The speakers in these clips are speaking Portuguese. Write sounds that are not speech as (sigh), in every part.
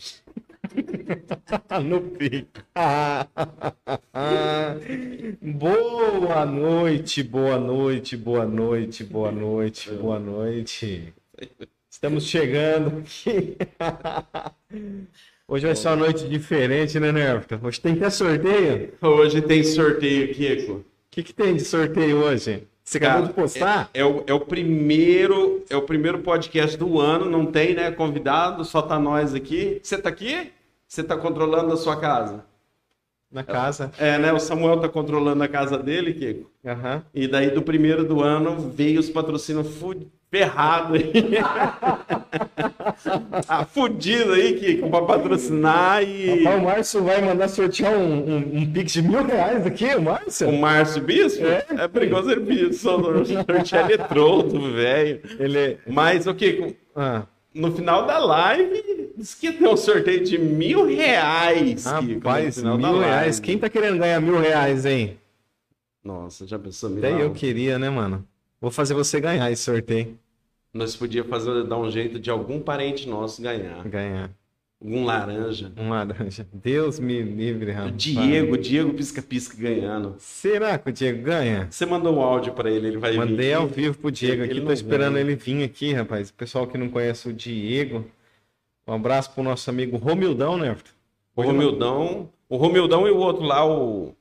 (laughs) no pico. (laughs) boa noite, boa noite, boa noite, boa noite, boa noite. Estamos chegando aqui. (laughs) Hoje vai ser uma noite diferente, né, Nervta? Hoje tem até sorteio. Hoje tem sorteio, Kiko. O que, que tem de sorteio hoje? Você acabou de postar? É, é, o, é, o, primeiro, é o primeiro podcast do ano, não tem, né? Convidado, só tá nós aqui. Você tá aqui? Você tá controlando a sua casa? Na casa. É, né? O Samuel tá controlando a casa dele, Kiko. Uhum. E daí do primeiro do ano veio os patrocínios ferrado aí. (laughs) ah, fudido aí, Kiko, pra patrocinar e. O Márcio vai mandar sortear um, um, um pix de mil reais aqui, o Márcio? O Márcio Bispo? É, é perigoso ele sortear eletrodo, velho. Ele... Mas, o Kiko, ah. no final da live, disse que ter um sorteio de mil reais. Rapaz, Kiko, mil reais. Quem tá querendo ganhar mil reais, hein? Nossa, já pensou Até eu queria, né, mano? Vou fazer você ganhar esse sorteio. Nós podíamos fazer, dar um jeito de algum parente nosso ganhar. Ganhar. Um laranja. Um laranja. Deus me livre, rapaz. O Diego, Diego pisca-pisca ganhando. Será que o Diego ganha? Você mandou um áudio para ele, ele vai Mandei vir. Mandei ao vivo pro Diego aqui, tô esperando ele vir aqui, rapaz. O pessoal que não conhece o Diego, um abraço pro nosso amigo Romildão, né? O Romildão, o Romildão e o outro lá, o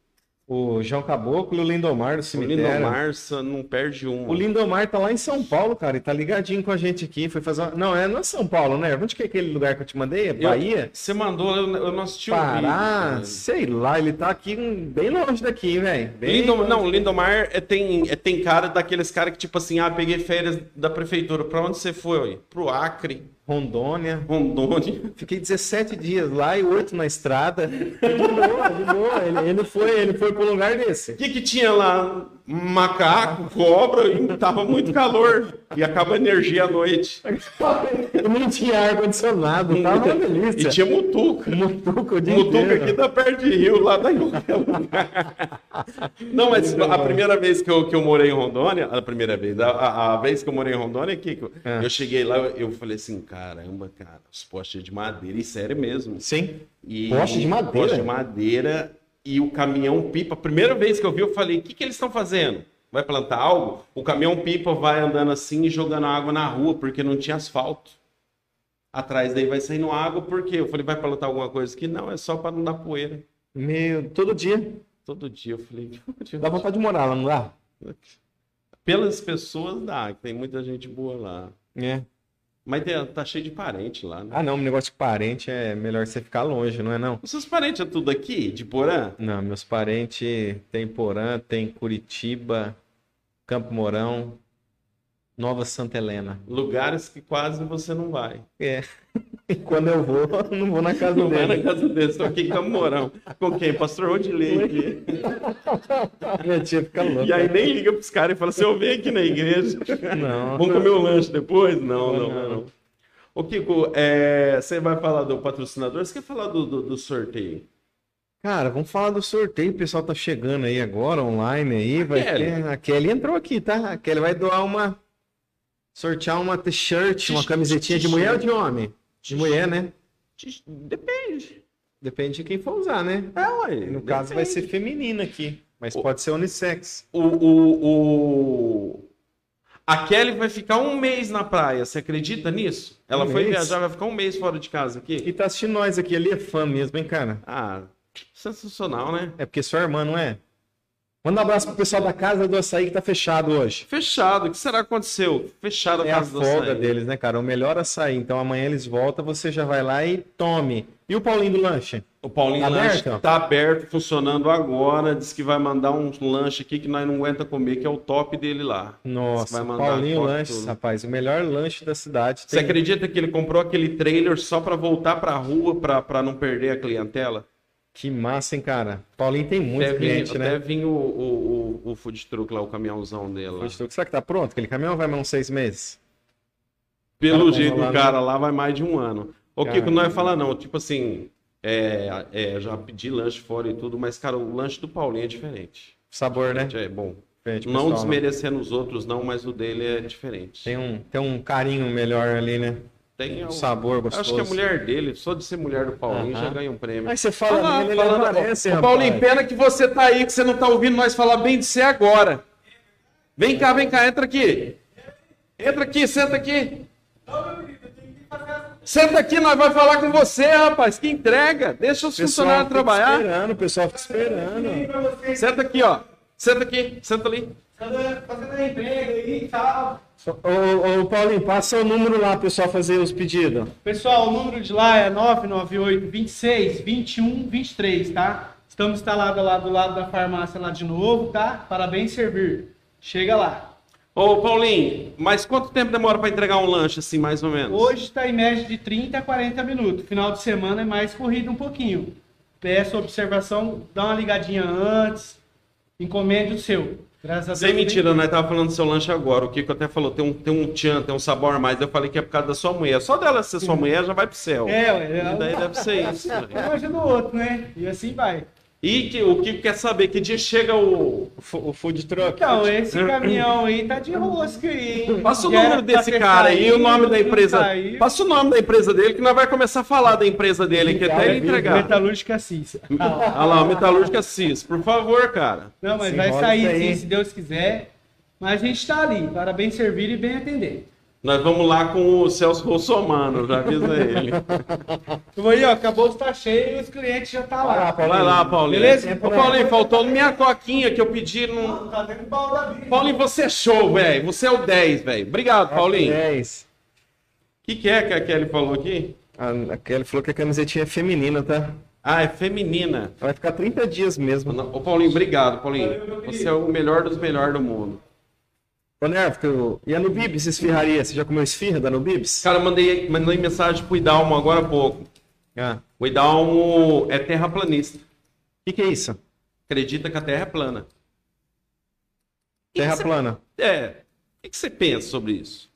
o João Caboclo e o Lindomar do cemitério. O Lindomar não perde um. O Lindomar tá lá em São Paulo, cara, e tá ligadinho com a gente aqui. Foi fazer uma... Não, é, não é São Paulo, né? Onde que é aquele lugar que eu te mandei? É Bahia? Você mandou, eu não assisti Pará, o vídeo. sei lá, ele tá aqui bem longe daqui, velho. Lindom... Não, Lindomar é, tem, é, tem cara daqueles caras que, tipo assim, ah, peguei férias da prefeitura. Pra onde você foi? Pro Acre. Rondônia. Rondônia. Fiquei 17 dias lá e 8 na estrada. De boa, de boa. Ele, ele, foi, ele foi pro lugar desse. O que, que tinha lá? Macaco, cobra, e tava muito calor. E acaba a energia à noite. (laughs) Não tinha ar-condicionado, tava uma delícia. E tinha mutuca. Mutuca o dia Mutuca aqui da perto de Rio, lá da Não, mas a primeira vez que eu, que eu morei em Rondônia, a primeira vez, a, a vez que eu morei em Rondônia, que é. eu cheguei lá, eu falei assim, caramba, cara, os postes de madeira, e sério mesmo. Sim. E, poste de madeira. Poste de madeira e o caminhão pipa. Primeira vez que eu vi, eu falei: o que, que eles estão fazendo? Vai plantar algo? O caminhão pipa vai andando assim e jogando água na rua, porque não tinha asfalto. Atrás daí vai saindo água, porque eu falei: vai plantar alguma coisa aqui? Não, é só para não dar poeira. Meu, todo dia? Todo dia. Eu falei: dá vontade de morar lá, não dá? Pelas pessoas dá, tem muita gente boa lá. É. Mas tá cheio de parente lá, né? Ah, não, o negócio de parente é melhor você ficar longe, não é não? Os seus parentes é tudo aqui, de Porã? Não, meus parentes tem Porã, tem Curitiba, Campo Mourão, Nova Santa Helena. Lugares que quase você não vai. É. E quando eu vou, (laughs) não vou na casa não dele. Não vai na casa dele, estou aqui em Campo Mourão. Com quem? Pastor Odilei aqui. (laughs) Minha tia fica louca. E aí nem liga pros caras e fala assim, eu venho aqui na igreja. Não. Vamos comer um lanche depois? Não, não, não. não. Ô Kiko, é, você vai falar do patrocinador? Você quer falar do, do, do sorteio? Cara, vamos falar do sorteio. O pessoal tá chegando aí agora, online aí. A vai Kelly. Ter... A Kelly entrou aqui, tá? A Kelly vai doar uma sortear uma t-shirt, uma camisetinha de mulher ou de homem? De mulher, né? Depende. Depende de quem for usar, né? É, ué. No depende. caso vai ser feminina aqui. Mas o, pode ser unissex. O, o, o... A Kelly vai ficar um mês na praia. Você acredita nisso? Ela um foi mês? viajar, vai ficar um mês fora de casa aqui. E tá assistindo nós aqui. Ali é fã mesmo, hein, cara? Ah, sensacional, né? É porque sua irmã, não é? Manda um abraço pro pessoal da Casa do Açaí que tá fechado hoje. Fechado. O que será que aconteceu? Fechado a é Casa a do Açaí. É a folga deles, né, cara? O melhor açaí. Então amanhã eles voltam, você já vai lá e tome. E o Paulinho do Lanche? O Paulinho tá do Lanche aberto? tá aberto, funcionando agora. Diz que vai mandar um lanche aqui que nós não aguenta comer, que é o top dele lá. Nossa, Paulinho Lanche, rapaz, o melhor lanche da cidade. Tem... Você acredita que ele comprou aquele trailer só para voltar pra rua, para não perder a clientela? Que massa, hein, cara? Paulinho tem muito cliente, né? Até vir o, o, o, o food truck lá, o caminhãozão dele. Food truck, será que tá pronto? Aquele caminhão vai mais uns seis meses? Pelo cara, jeito do cara lá, vai mais de um ano. O que não é falar, não. Tipo assim, é, é, já pedi lanche fora e tudo, mas, cara, o lanche do Paulinho é diferente. Sabor, né? É bom. Diferente, não pessoal, desmerecendo não. os outros, não, mas o dele é diferente. Tem um, tem um carinho melhor ali, né? Tem um sabor gostoso. Acho que a mulher dele, só de ser mulher do Paulinho, já ganha um prêmio. Aí você fala ah, nele, ele aparece, rapaz. Paulinho, pena que você tá aí, que você não tá ouvindo nós falar bem de você agora. Vem cá, vem cá, entra aqui. Entra aqui, senta aqui. Senta aqui, nós vamos falar com você, rapaz. Que entrega. Deixa os funcionários trabalhar. esperando, o pessoal fica esperando. Senta aqui, ó. Senta aqui, senta ali. Fazendo a entrega aí e tal. Ô, ô, Paulinho, passa o número lá, pessoal, fazer os pedidos. Pessoal, o número de lá é 998 26 21 23, tá? Estamos instalados lá do lado da farmácia lá de novo, tá? Parabéns servir. Chega lá. Ô, Paulinho, mas quanto tempo demora para entregar um lanche assim, mais ou menos? Hoje está em média de 30 a 40 minutos. Final de semana é mais corrido um pouquinho. Peço observação, dá uma ligadinha antes, encomende o seu. Graças a Sem Deus. mentira, nós tava falando do seu lanche agora. O Kiko até falou, tem um, tem um tchan, tem um sabor a mais. Eu falei que é por causa da sua mulher. Só dela ser sua mulher já vai pro céu. É, é. E daí deve ser isso. (laughs) Né? Ajuda o outro, né? E assim vai. E que, o que quer saber que dia chega o, o food truck? Então, esse caminhão aí tá de rosca aí. Hein? Passa o número desse cara aí o nome da empresa. Passa o nome da empresa dele que nós vai começar a falar da empresa dele aqui até ele entregar. Metalúrgica Cis. (laughs) Olha lá, Metalúrgica Cis. Por favor, cara. Não, mas vai sair sim, se Deus quiser. Mas a gente tá ali para bem servir e bem atender. Nós vamos lá com o Celso Russomano, já avisa ele. (laughs) aí, ó, acabou de estar cheio e os clientes já tá lá. Ah, Vai lá, Paulinho. Beleza? Ô, Paulinho, faltou minha coquinha que eu pedi. Não, tá dentro do pau da vida. Paulinho, você é show, velho. Você é o 10, velho. Obrigado, Paulinho. 10. O que, que é que a Kelly falou aqui? A, Kelly falou que a camisetinha é feminina, tá? Ah, é feminina. Vai ficar 30 dias mesmo. Ô, Paulinho, obrigado, Paulinho. Você é o melhor dos melhores do mundo. Ô, Nervo, e a Nubibs, esfirraria? Você já comeu esfirra da Nubibs? Cara, mandei, mandei mensagem pro Idalmo agora há pouco. Ah. O Idalmo é terraplanista. O que, que é isso? Acredita que a Terra é plana. Terra plana? É. O que, você pensa sobre isso?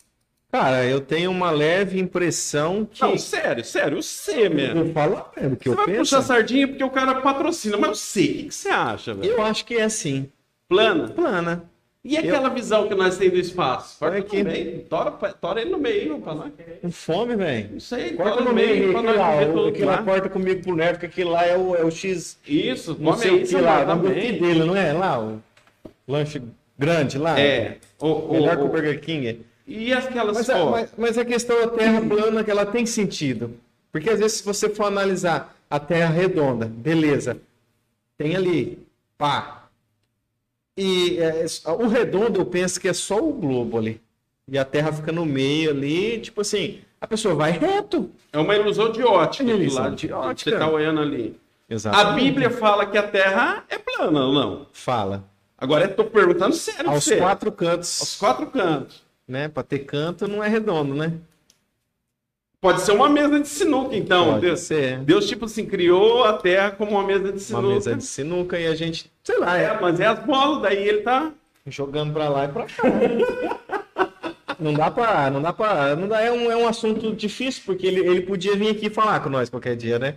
Cara, eu tenho uma leve impressão que. Não, sério, sério, eu sei mesmo. Eu falo mesmo que você eu vai penso. puxar sardinha porque o cara patrocina, mas eu sei. O que, que você acha, velho? Eu acho que é assim. Plana? Plana. E aquela eu... visão que nós temos do espaço? Corta aqui. no meio, tora, tora ele no meio pra nós. Com fome, velho. Não sei, corta no meio, pra nós lá, tudo lá. corta comigo pro Neto, que aquilo lá é o, é o X. Isso, não sei o que lá, não dele, não é? Lá, o lanche grande lá. É. O, Melhor o, que o Burger King. E aquelas mas, a, mas, mas a questão da terra plana, que ela tem sentido. Porque às vezes, se você for analisar a terra redonda, beleza, tem ali, pá, e é, o redondo eu penso que é só o globo ali. E a Terra fica no meio ali, tipo assim, a pessoa vai reto. É uma ilusão de ótica. É ilusão de ótica. Você está olhando ali. Exatamente. A Bíblia fala que a Terra é plana ou não? Fala. Agora estou perguntando sério. Aos você. quatro cantos. Aos quatro cantos. Né? Para ter canto não é redondo, né? Pode ser uma mesa de sinuca, então. Pode Deus, ser. Deus, tipo assim, criou a Terra como uma mesa de sinuca. Uma mesa de sinuca e a gente, sei lá. É, mas é as bolas, daí ele tá... Jogando pra lá e pra cá. (laughs) não dá pra... Não dá pra... Não dá, é, um, é um assunto difícil, porque ele, ele podia vir aqui falar com nós qualquer dia, né?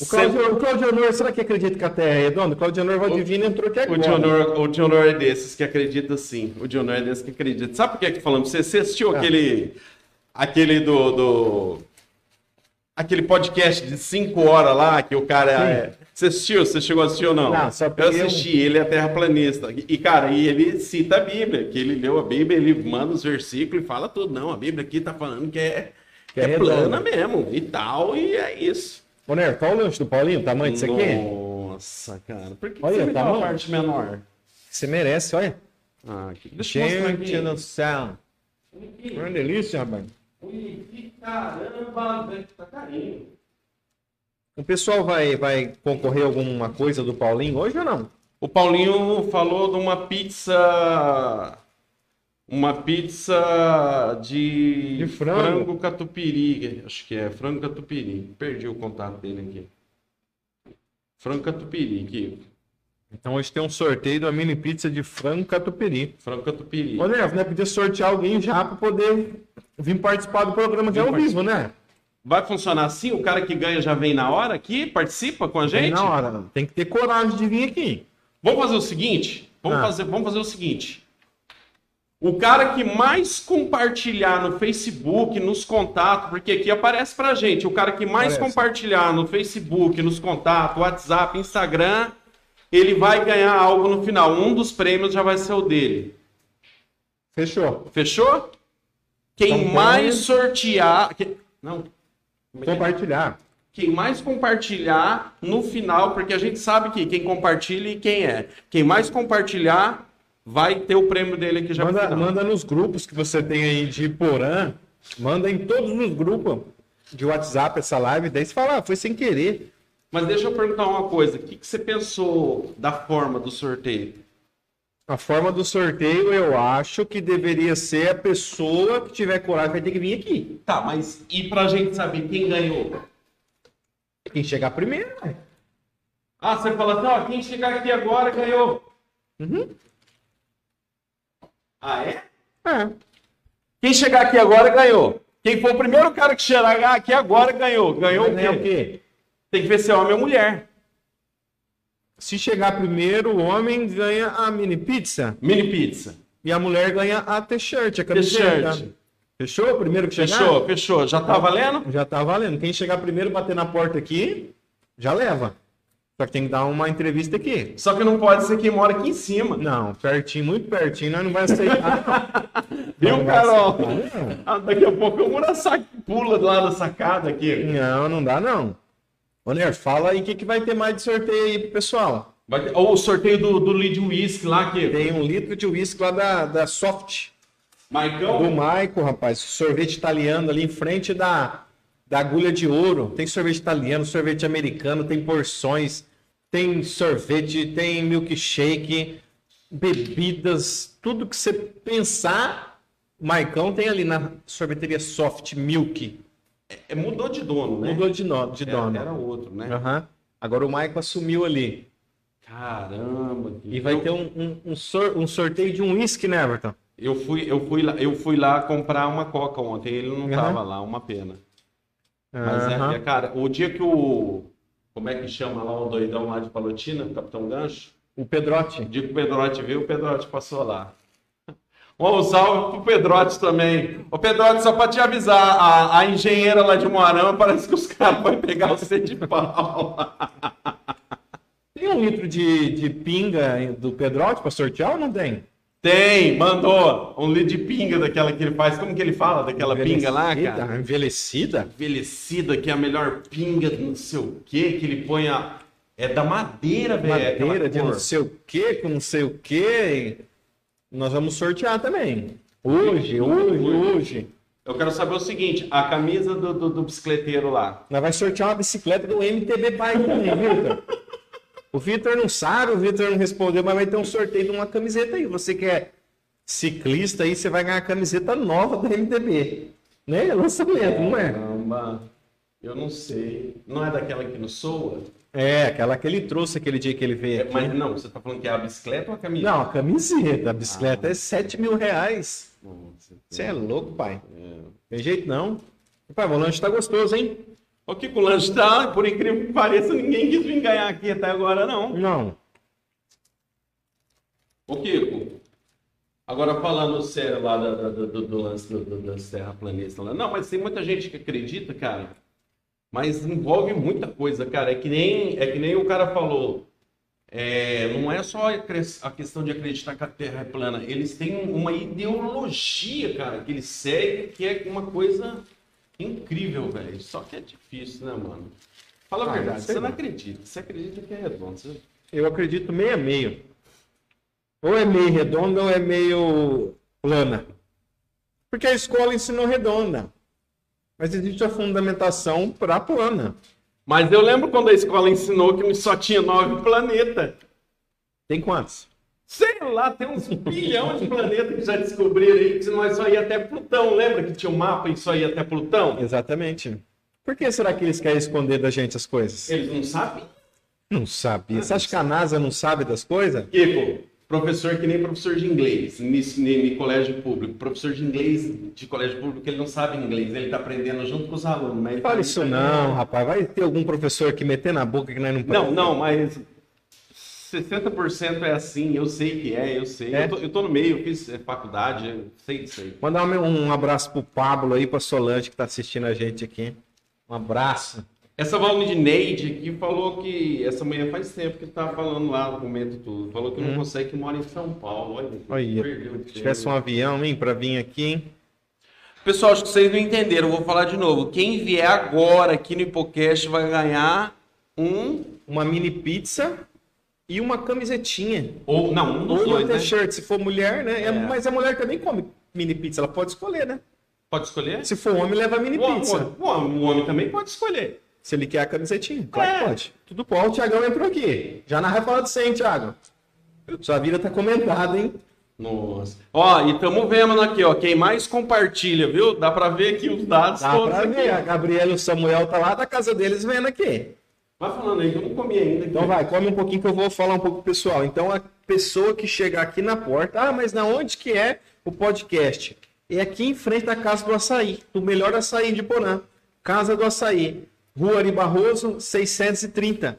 O Claudio, o Claudio Honor, será que acredita que a Terra é redonda? O Claudio Honor vai divino entrou aqui agora. O Honor, o Honor é desses que acredita sim. O Honor é desses que acredita. Sabe por que é que falamos? Você, você assistiu ah. aquele aquele do, do, aquele podcast de 5 horas lá, que o cara é... Você assistiu? Você chegou a assistir ou não? Não, só Eu assisti, ele é terraplanista. E, cara, e ele cita a Bíblia, que ele leu a Bíblia, ele manda os versículos e fala tudo. Não, a Bíblia aqui tá falando que é, que é, é plana mesmo, e tal, e é isso. Ô, Ner, qual o lanche do Paulinho? O tamanho disso aqui? Nossa, cara. Por que, olha, você me tá dá uma parte menor? Você merece, olha. Ah, que... Deixa aqui. no céu. Uma delícia, rapaz. Ui, caramba, velho, tá carinho. O pessoal vai, vai concorrer alguma coisa do Paulinho hoje ou não? O Paulinho falou de uma pizza. Uma pizza de, de frango. frango catupiry. Acho que é frango catupiry. Perdi o contato dele aqui. Frango catupiry, aqui. Então hoje tem um sorteio da mini pizza de frango catupiry. Frango catupiry. Ô, né? Podia sortear alguém já para poder vir participar do programa que é ao vivo, né? Vai funcionar assim? O cara que ganha já vem na hora aqui? Participa com a gente? Vem na hora. Tem que ter coragem de vir aqui. Vamos fazer o seguinte? Vamos, ah. fazer, vamos fazer o seguinte. O cara que mais compartilhar no Facebook, nos contatos, porque aqui aparece pra gente, o cara que mais Aparece. compartilhar no Facebook, nos contatos, WhatsApp, Instagram, ele vai ganhar algo no final. Um dos prêmios já vai ser o dele. Fechou. Fechou? Quem Então, mais sortear. que- Não. Compartilhar. Quem mais compartilhar no final, porque a gente sabe que quem compartilha e quem é. Quem mais compartilhar vai ter o prêmio dele aqui já Manda, final. manda nos grupos que você tem aí de Porã. Manda em todos os grupos de WhatsApp essa live. Daí você fala, ah, foi sem querer. Mas deixa eu perguntar uma coisa. O que, que você pensou da forma do sorteio? A forma do sorteio, eu acho que deveria ser a pessoa que tiver coragem vai ter que vir aqui. Tá, mas e pra gente saber quem ganhou? Quem chegar primeiro. né? Ah, você fala assim, ó, quem chegar aqui agora ganhou. Uhum. Ah, é? É. Quem chegar aqui agora ganhou. Quem for o primeiro cara que chegar aqui agora ganhou. Ganhou o quê? o quê? Tem que ver se é homem ou mulher. Se chegar primeiro, o homem ganha a mini pizza Mini pizza. e a mulher ganha a t-shirt, a camiseta. T-shirt. Fechou? Primeiro que chegar? Fechou, fechou. Já tá valendo? Já tá valendo. Quem chegar primeiro, bater na porta aqui, já leva. Só que tem que dar uma entrevista aqui. Só que não pode ser quem mora aqui em cima. Não, pertinho, muito pertinho, nós não vai aceitar. (laughs) Viu, Carol? aceitar. Ah, daqui a pouco o Murasaki pula lá da sacada aqui. Não, não dá não. Ô, Ner, fala aí o que, que vai ter mais de sorteio aí pro pessoal. Vai ter- Ou o sorteio do, do lead whisky lá, que Tem um litro de uísque lá da, da Soft. Do Maicão. Maico, rapaz. Sorvete italiano ali em frente da, da agulha de ouro. Tem sorvete italiano, sorvete americano, tem porções, tem sorvete, tem milkshake, bebidas, tudo que você pensar. Maicão tem ali na sorveteria Soft Milk. É, mudou de dono, né? Mudou de, no, de Era- dono. Era outro, né? Aham. Agora o Maicon assumiu ali. Caramba. E vai eu, ter um, um, um sor- um sorteio de um uísque, né, Everton? eu fui, eu fui lá, eu fui lá comprar uma coca ontem. Ele não Aham. tava lá, uma pena. Mas é- é, cara, o dia que o como é que chama lá o doidão lá de Palotina, o Capitão Gancho? O Pedrote. O dia que o Pedrote veio, o Pedrote passou lá. Um salve pro Pedrote também. Ô Pedrote, só pra te avisar, a, a engenheira lá de Moarama parece que os caras vão pegar você de pau. (laughs) Tem um litro de, de pinga do Pedrote para sortear ou não tem? Tem, mandou um litro de pinga daquela que ele faz. Como que ele fala daquela pinga lá, cara? Envelhecida? Envelhecida, que é a melhor pinga, não sei o que, que ele põe a. É da madeira, velho. aquela Madeira de cor. não sei o que, com não sei o que. Nós vamos sortear também. Hoje, hoje, hoje. Eu quero saber o seguinte: a camisa do, do, do bicicleteiro lá. Nós vamos sortear uma bicicleta do MTB Bike também, Vitor. O Vitor não sabe, o Vitor não respondeu, mas vai ter um sorteio de uma camiseta aí. Você que é ciclista aí, você vai ganhar a camiseta nova da MTB. Né? É Lançamento, não é? Caramba, eu não sei. Não é daquela que nos soa? É, aquela que ele trouxe aquele dia que ele veio É, aqui. mas não, você tá falando que é a bicicleta ou a camisa? Não, a camiseta, a bicicleta é 7 mil reais. Nossa, Você é louco, pai. é. Tem jeito não. Pai, o lanche tá gostoso, hein? O que o lanche tá, por incrível que pareça, ninguém quis vir ganhar aqui até agora, não. Não. Ô Kiko, agora falando sério lá da- do, do- do lance do, do, das terraplanistas lá. Não, mas tem muita gente que acredita, cara. Mas envolve muita coisa, cara. É que nem, é que nem o cara falou. É, não é só a questão de acreditar que a Terra é plana. Eles têm uma ideologia, cara, que eles seguem, que é uma coisa incrível, velho. Só que é difícil, né, mano? Fala a Ah, verdade, você não acredita. Você acredita que é redondo. Você... Eu acredito meio a meio. Ou é meio redonda ou é meio plana. Porque a escola ensinou redonda. Mas existe a fundamentação para plana. Mas eu lembro quando a escola ensinou que só tinha nove planetas. Tem quantos? Sei lá, tem uns bilhão de planetas que já descobriram aí que nós só ia até Plutão. Lembra que tinha um mapa e só ia até Plutão? Exatamente. Por que será que eles querem esconder da gente as coisas? Eles não sabem? Não sabia. Você acha que a NASA não sabe das coisas? Kiko, professor que nem professor de inglês, em colégio público. Professor de inglês de colégio público, ele não sabe inglês, ele tá aprendendo junto com os alunos. Mas Fala tá- isso não, rapaz. Vai ter algum professor que meter na boca que nós não Não, não, mas 60% é assim, eu sei que é, eu sei. É? Eu, tô, eu tô no meio, eu fiz é, faculdade, eu sei disso aí. Mandar um, um abraço pro Pablo aí, pra Solange que tá assistindo a gente aqui. Um abraço. Essa Valnineide aqui falou que essa manhã faz tempo que tava falando lá no momento tudo. Falou que não Hum. consegue que mora em São Paulo. Olha, Olha, Se tivesse um avião, hein, pra vir aqui, hein? Pessoal, acho que vocês não entenderam, eu vou falar de novo. Quem vier agora aqui no Hipocast vai ganhar um Uma mini pizza e uma camisetinha. ou não, um dos Ou uma dois, né? t-shirt, se for mulher, né? É, É. Mas a mulher também come mini pizza, ela pode escolher, né? Pode escolher? Se for homem, leva mini O, homem- pizza. o homem- o homem também pode escolher. Se ele quer a camisetinha, claro que É. pode. Tudo bom, o Thiagão entrou aqui. Já na refala de 100, Thiago. Sua vida tá comentada, hein? Nossa. Ó, e estamos vendo aqui, ó. Quem mais compartilha, viu? Dá pra ver aqui os dados Dá todos pra aqui. ver. A Gabriela e o Samuel tá lá da casa deles vendo aqui. Vai falando aí, que eu não comi ainda. aqui. Então vai, come um pouquinho que eu vou falar um pouco pro pessoal. Então a pessoa que chegar aqui na porta, ah, mas na onde que é o podcast? É aqui em frente da Casa do Açaí, do melhor açaí de Porã. Casa do Açaí, Rua Ari Barroso, 630.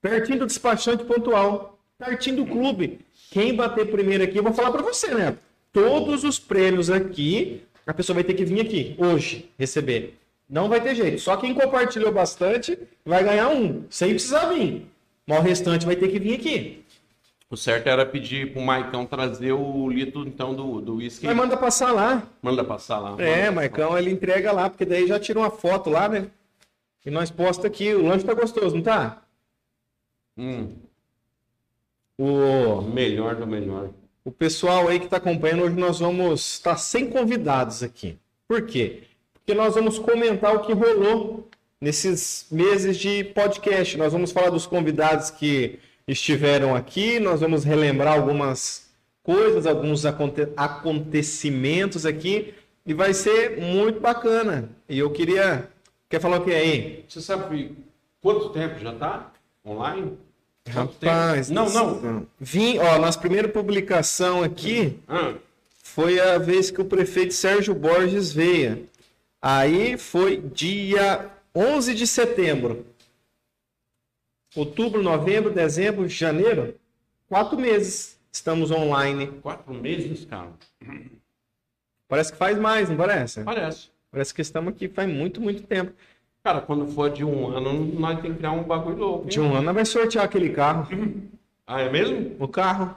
Pertinho do despachante pontual, pertinho do clube. Quem bater primeiro aqui, eu vou falar para você, né? Todos os prêmios aqui, a pessoa vai ter que vir aqui hoje receber. Não vai ter jeito. Só quem compartilhou bastante vai ganhar um, sem precisar vir. Mas o restante vai ter que vir aqui. O certo era pedir pro Maicão trazer o litro, então, do, do uísque. Mas manda passar lá. Manda passar lá. É, Manda Marcão, ele entrega lá, porque daí já tira uma foto lá, né? E nós posta aqui. O lanche tá gostoso, não tá? Hum, O, melhor do melhor. o pessoal aí que tá acompanhando, hoje nós vamos estar sem convidados aqui. Por quê? Porque nós vamos comentar o que rolou nesses meses de podcast. Nós vamos falar dos convidados que estiveram aqui, nós vamos relembrar algumas coisas, alguns aconte- acontecimentos aqui, e vai ser muito bacana. E eu queria. Quer falar o que aí? Você sabe quanto tempo já tá online? Quanto Rapaz, tempo? Não, não. Vim, ó, nossa primeira publicação aqui Ah, foi a vez que o prefeito Sérgio Borges veio. Aí foi dia 11 de setembro. Outubro, novembro, dezembro, janeiro. Quatro meses estamos online. quatro meses, cara. Parece que faz mais, não parece? Parece. Parece que estamos aqui faz muito, muito tempo. Cara, quando for de um ano, nós temos que criar um bagulho louco. hein? De um ano nós vai sortear aquele carro. (laughs) Ah, é mesmo? O carro.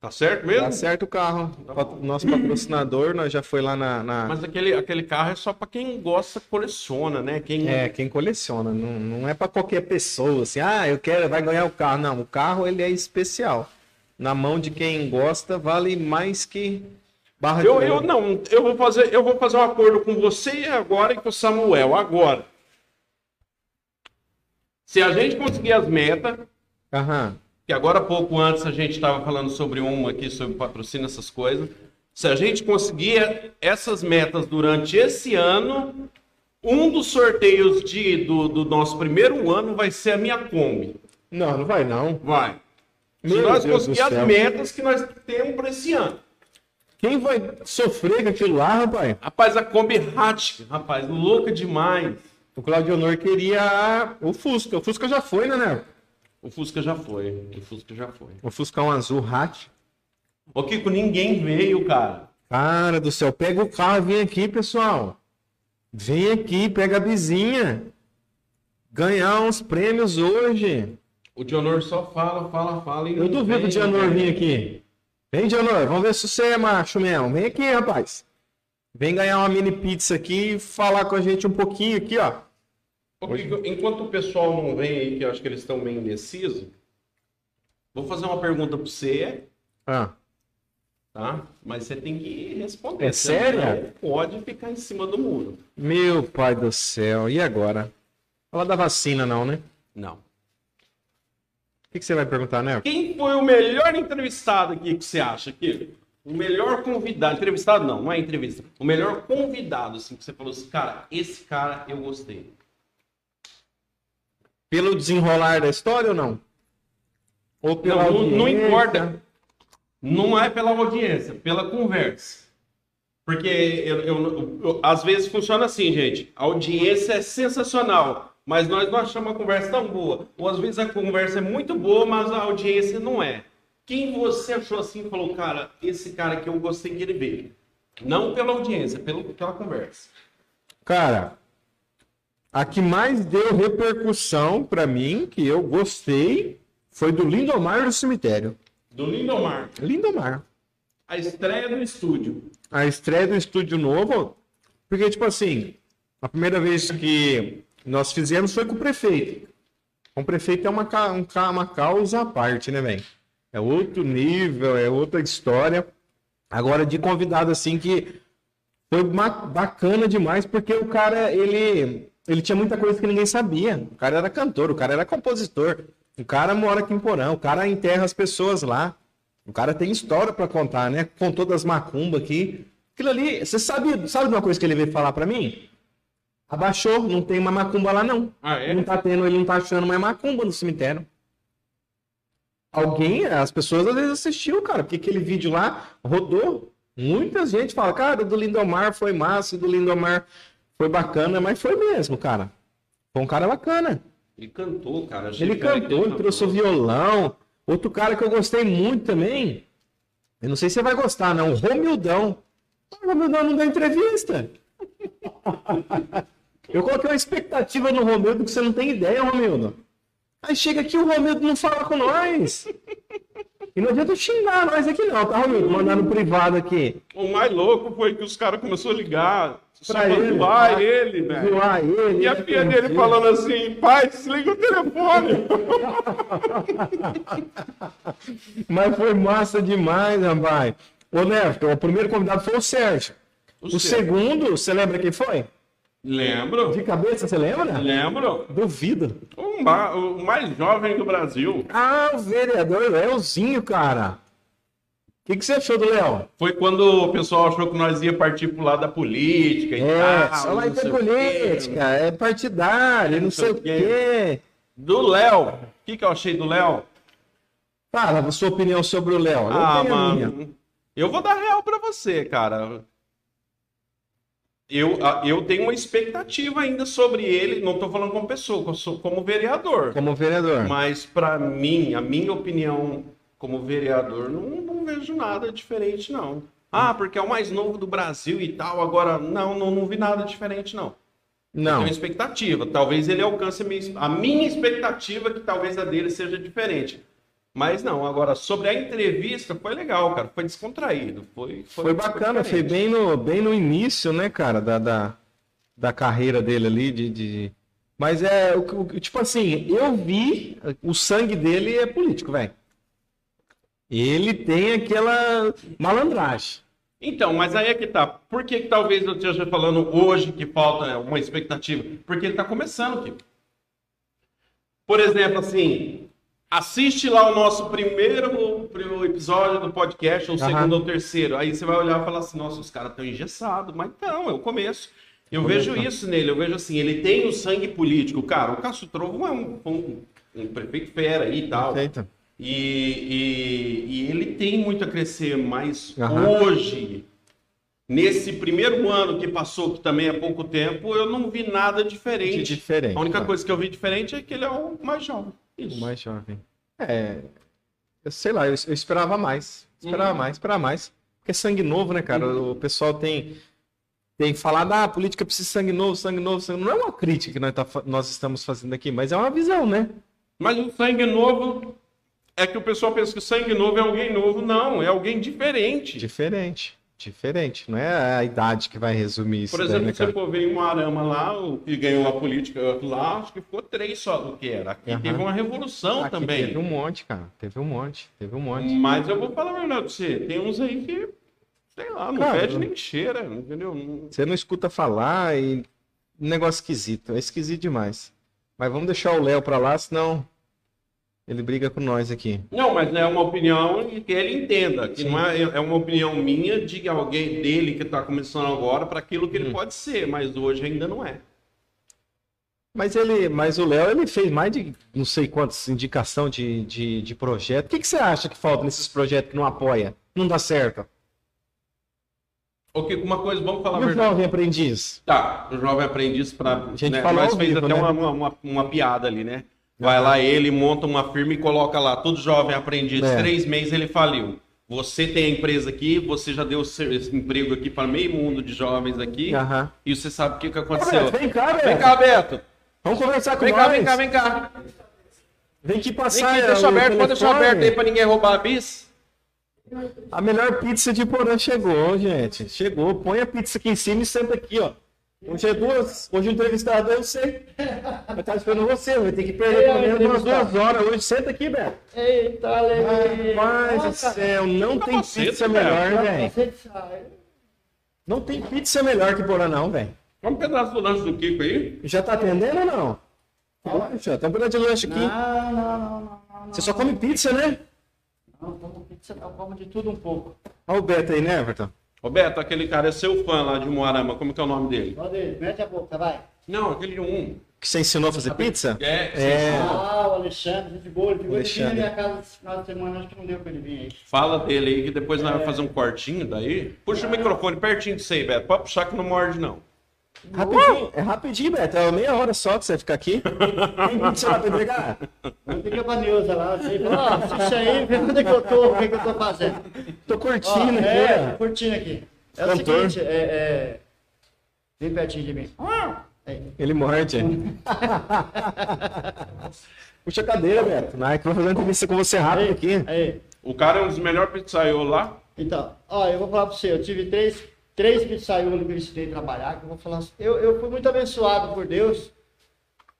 Tá certo mesmo? Tá certo o carro. Pat- Nosso patrocinador, nós já foi lá na. na- Mas aquele, aquele carro é só pra quem gosta, coleciona, né? Quem... É, quem coleciona. Não, não é para qualquer pessoa, assim, ah, eu quero, vai ganhar o carro. Não, o carro ele é especial. Na mão de quem gosta, vale mais que barra Eu, eu não, eu vou fazer, eu vou fazer um acordo com você agora e com o Samuel agora. Se a gente conseguir as metas, Aham. que agora pouco antes a gente estava falando sobre uma aqui sobre patrocínio essas coisas. Se a gente conseguir essas metas durante esse ano, um dos sorteios de, do, do nosso primeiro ano vai ser a minha Kombi. Não, não vai não. Vai. Se Meu nós Deus conseguir as metas que nós temos para esse ano. Quem vai sofrer com aquilo lá, rapaz? Rapaz, a Kombi Hatch, rapaz, louca demais. O Claudio Honor queria o Fusca. O Fusca já foi, né, né? O Fusca já foi. O Fusca já foi. O Fuscão azul hat. Ô, Kiko, ninguém veio, cara. Cara do céu, pega o carro, vem aqui, pessoal. Vem aqui, pega a vizinha. Ganhar uns prêmios hoje. O Dionor só fala, fala, fala. E Eu duvido vem, o Dianor não vir aqui. Vem, Dianor, vamos ver se você é macho mesmo. Vem aqui, rapaz. Vem ganhar uma mini pizza aqui e falar com a gente um pouquinho aqui, ó. Kiko, enquanto o pessoal não vem aí, que eu acho que eles estão meio indecisos, vou fazer uma pergunta para você, Ah, tá? Mas você tem que responder. É sério? Pode ficar em cima do muro. meu pai do céu. E agora? Fala da vacina, não, né? Não. O que, que você vai perguntar, né? Quem foi o melhor entrevistado aqui que você acha, Kiko? O melhor convidado. Entrevistado não, não é entrevista. O melhor convidado, assim, que você falou assim, cara, esse cara eu gostei. Pelo desenrolar da história ou não? Ou pela Não, não, não importa. Não é pela audiência, pela conversa. Porque eu, eu- eu- às vezes funciona assim, gente. A audiência é sensacional, mas nós não achamos a conversa tão boa. Ou às vezes a conversa é muito boa, mas a audiência não é. Quem você achou assim e falou, cara, esse cara aqui eu gostei que ele veio? Não pela audiência, pelo, pela conversa. Cara, a que mais deu repercussão pra mim, que eu gostei, foi do Lindomar do Cemitério. Do Lindomar, Lindomar. a estreia do estúdio. A estreia do estúdio novo, porque, tipo assim, a primeira vez que nós fizemos foi com o prefeito. O prefeito é uma, um uma causa à parte, né, velho? É outro nível, é outra história. Agora, de convidado, assim, que foi bacana demais, porque o cara, ele, ele tinha muita coisa que ninguém sabia. O cara era cantor, o cara era compositor. O cara mora aqui em Porão, o cara enterra as pessoas lá. O cara tem história pra contar, né? Contou das macumbas aqui. Aquilo ali, você sabe, sabe uma coisa que ele veio falar pra mim? Abaixou, não tem uma macumba lá não. Ah, é? Não tá tendo, ele não tá achando mais macumba no cemitério. Alguém, as pessoas às vezes assistiu, cara, porque aquele vídeo lá rodou. Muita gente fala, cara, do Lindomar foi massa, do Lindomar foi bacana, mas foi mesmo, cara. Foi um cara bacana. Ele cantou, cara. Ele cantou, ele trouxe o violão. Outro cara que eu gostei muito também. Eu não sei se você vai gostar, não. O Romildão. O Romildão não deu entrevista. (laughs) Eu coloquei uma expectativa no Romildo que você não tem ideia, Romildo. Aí chega aqui o Romildo não fala com nós. E não adianta xingar nós aqui não, tá, Romildo? Mandar no privado aqui. O mais louco foi que os caras começaram a ligar. Só Pra pra ele, zoar ele, velho. Zoar ele. E a filha dele falando assim, pai, desliga o telefone. (laughs) Mas foi massa demais, rapaz. Ô, Neto, o primeiro convidado foi o Sérgio. O O, Sérgio. segundo, você lembra quem foi? Lembro, De cabeça, você lembra? lembro. Duvido. O, ma- o mais jovem do Brasil. Ah, o vereador Leozinho, cara. O que, que você achou do Léo? Foi quando o pessoal achou que nós ia partir pro lado da política e É, tal. só não o quê. política, é partidário, não sei o quê. Do Léo. O que, que eu achei do Léo? Fala a sua opinião sobre o Léo. Eu Ah, mano. Eu vou dar real pra você, cara. Eu, eu tenho uma expectativa ainda sobre ele. Não tô falando como pessoa, como vereador. Como vereador. Mas pra mim, a minha opinião como vereador, não, não vejo nada diferente, não. Ah, porque é o mais novo do Brasil e tal. Agora, não, não, não vi nada diferente, não. Eu Não. tenho uma expectativa. Talvez ele alcance a minha, a minha expectativa, que talvez a dele seja diferente. Mas não, agora, sobre a entrevista, foi legal, cara. Foi descontraído. Foi, Foi bacana, foi bem no, bem no início, né, cara, da, da, da carreira dele ali. De, de- Mas é, o, o- tipo assim, eu vi, o sangue dele é político, velho. Ele tem aquela malandragem. Então, mas aí é que tá. Por que, que talvez eu esteja falando hoje que falta né, uma expectativa? Porque ele tá começando aqui. Por exemplo, assim, assiste lá o nosso primeiro, primeiro episódio do podcast, ou o Aham. segundo ou terceiro. Aí você vai olhar e falar assim, nossa, os caras estão engessados. Mas não, é o começo. Eu vejo isso nele, eu vejo assim, ele tem o sangue político. Cara, o Cássio Trovo é um, um, um prefeito fera aí e tal. Aceita? E, e- e ele tem muito a crescer, mas Aham. hoje, nesse primeiro ano que passou, que também é pouco tempo, eu não vi nada diferente. Diferente. A única tá. coisa que eu vi diferente é que ele é o mais jovem. Isso. O mais jovem. É. Eu sei lá, eu, eu esperava mais. Esperava Uhum. mais, esperava mais. Porque é sangue novo, né, cara? O pessoal tem. Tem falado, ah, a política precisa de sangue novo, sangue novo, sangue novo. Não é uma crítica que nós, tá nós estamos fazendo aqui, mas é uma visão, né? Mas o sangue novo é que o pessoal pensa que o sangue novo é alguém novo. Não, é alguém diferente. Diferente. Diferente. Não é a idade que vai resumir isso. Por daí, exemplo, né, se você for ver em Moarama lá, que ganhou a política lá, acho que ficou três só do que era. Aqui Aham. teve uma revolução Aqui também. Teve um monte, cara. Teve um monte. Teve um monte. Mas eu vou falar a verdade pra você. Tem uns aí que, sei lá, não Cara, pede nem cheira, entendeu? Você não escuta falar e. Um negócio esquisito. É esquisito demais. Mas vamos deixar o Léo pra lá, senão. Ele briga com nós aqui. Não, mas é uma opinião que ele entenda. Que Sim. não é, é uma opinião minha de alguém dele que está começando agora para aquilo Hum. que ele pode ser, mas hoje ainda não é. Mas ele, mas o Léo ele fez mais de não sei quantas indicação de, de, de projeto. O que, que você acha que falta nesses projetos que não apoia? Não dá certo? Ok, uma coisa, vamos falar a E o jovem aprendiz? Tá, o jovem aprendiz para. gente né, falou fez vivo, até né? uma, uma, uma, uma piada ali, né? Vai lá ele, monta uma firma e coloca lá, todo jovem aprendiz, É. três meses ele faliu. Você tem a empresa aqui, você já deu esse emprego aqui para meio mundo de jovens aqui, Aham. e você sabe o que, que aconteceu. Vem cá, Beto. Vem cá, Beto. Vamos conversar com Vem nós. cá, vem cá, vem cá. Vem aqui Vem passar. aqui, é, deixa aberto, pode deixar aberto aí para ninguém roubar a bis. A melhor pizza de Porã chegou, gente. Chegou. Põe a pizza aqui em cima e senta aqui, ó. Hoje é duas. Hoje o entrevistado é você. Vai estar esperando você. Vai ter que perder Eu, pelo menos umas duas horas hoje. Senta aqui, Beto. Eita, alegria. Rapaz do céu, não tem Capacete, pizza melhor, velho. Não tem pizza melhor que Porã, não, velho. Vamos um pedaço do lanche do Kiko aí. Já tá atendendo ou não? Poxa, tem um pedaço de lanche aqui. Não, não, não, não, não. Você só come pizza, né? Não, como pizza não, como de tudo um pouco. Olha o Beto aí, né, Everton? Roberto, aquele cara é seu fã lá de Moarama, como que é o nome dele? Mete a boca, vai. Não, aquele um. Que você ensinou a fazer pizza? É, É. Ah, o Alexandre, gente boa, ele ficou ele vinha na minha casa esse final de semana, acho que não deu pra ele vir aí. Fala dele aí que depois nós vamos fazer um cortinho daí. Puxa o microfone pertinho de você aí, Beto. Pode puxar que não morde, não. Rapidinho, é rapidinho, Beto. É meia hora só que você (laughs) vai ficar aqui. Tem pizza lá pra entregar? Eu liguei pra Neuza lá, assim, ó, assiste aí, vê onde é que eu tô, o que, que eu tô fazendo. Tô Ó, curtindo é, aqui, tô curtindo aqui. É Cantor. o seguinte, é, é... Vem pertinho de mim. Aí. Ele morde. (laughs) Puxa a cadeira, Beto. É eu vou fazer uma entrevista com você rápido aqui. Aí. O cara é um dos melhores pizzaiolos lá. Então, ó, eu vou falar pra você, eu tive três, três pizzaiolos que eu ensinei a trabalhar, que eu vou falar assim, eu, eu fui muito abençoado por Deus,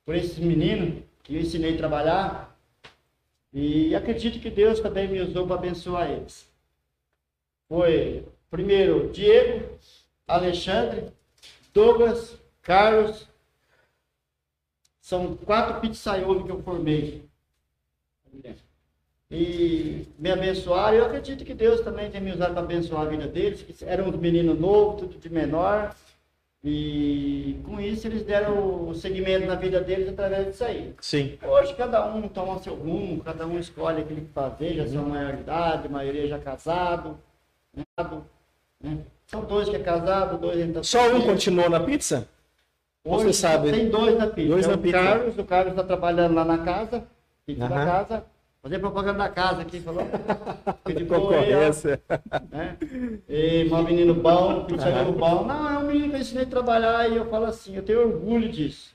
por esses meninos que eu ensinei a trabalhar, e acredito que Deus também me usou para abençoar eles. Foi, primeiro, Diego, Alexandre, Douglas, Carlos, são quatro pizzaiolos que eu formei. E me abençoaram. Eu acredito que Deus também tem me usado para abençoar a vida deles. que Eram uns meninos novos, tudo de menor. E com isso eles deram o segmento na vida deles através disso aí. Sim. Hoje cada um toma seu rumo, cada um escolhe aquilo que fazer, já são maioridade, a maioria já casado. né? São dois que é casado, dois ainda Só um continuou na pizza? Ou Hoje você sabe? Tem dois na pizza. Dois é na o pizza. Carlos, o Carlos está trabalhando lá na casa, pizza da Aham. casa. Fazer propaganda da casa aqui, falou. (laughs) De boa concorrência. né? E um menino bom, pizzaria bom. Não, é um menino que eu ensinei a trabalhar e eu falo assim, eu tenho orgulho disso.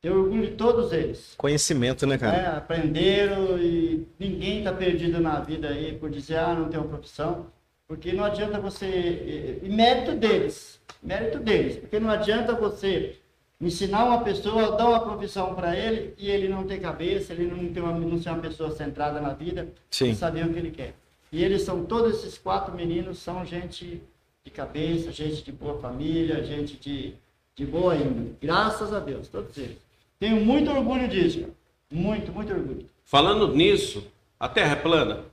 Tenho orgulho de todos eles. Conhecimento, né, cara? É, aprenderam e ninguém está perdido na vida aí por dizer, ah, não tenho profissão. Porque não adianta você. E mérito deles. Mérito deles. Porque não adianta você ensinar uma pessoa, dar uma profissão para ele e ele não ter cabeça, ele não, ter uma, não ser uma pessoa centrada na vida Sim. e saber o que ele quer. E eles são, todos esses quatro meninos são gente de cabeça, gente de boa família, gente de, de boa índole. Graças a Deus, todos eles. Tenho muito orgulho disso, cara. Muito, muito orgulho. Falando nisso, a Terra é plana?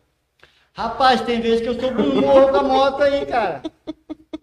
Rapaz, tem vezes que eu subo no morro com a moto aí, cara.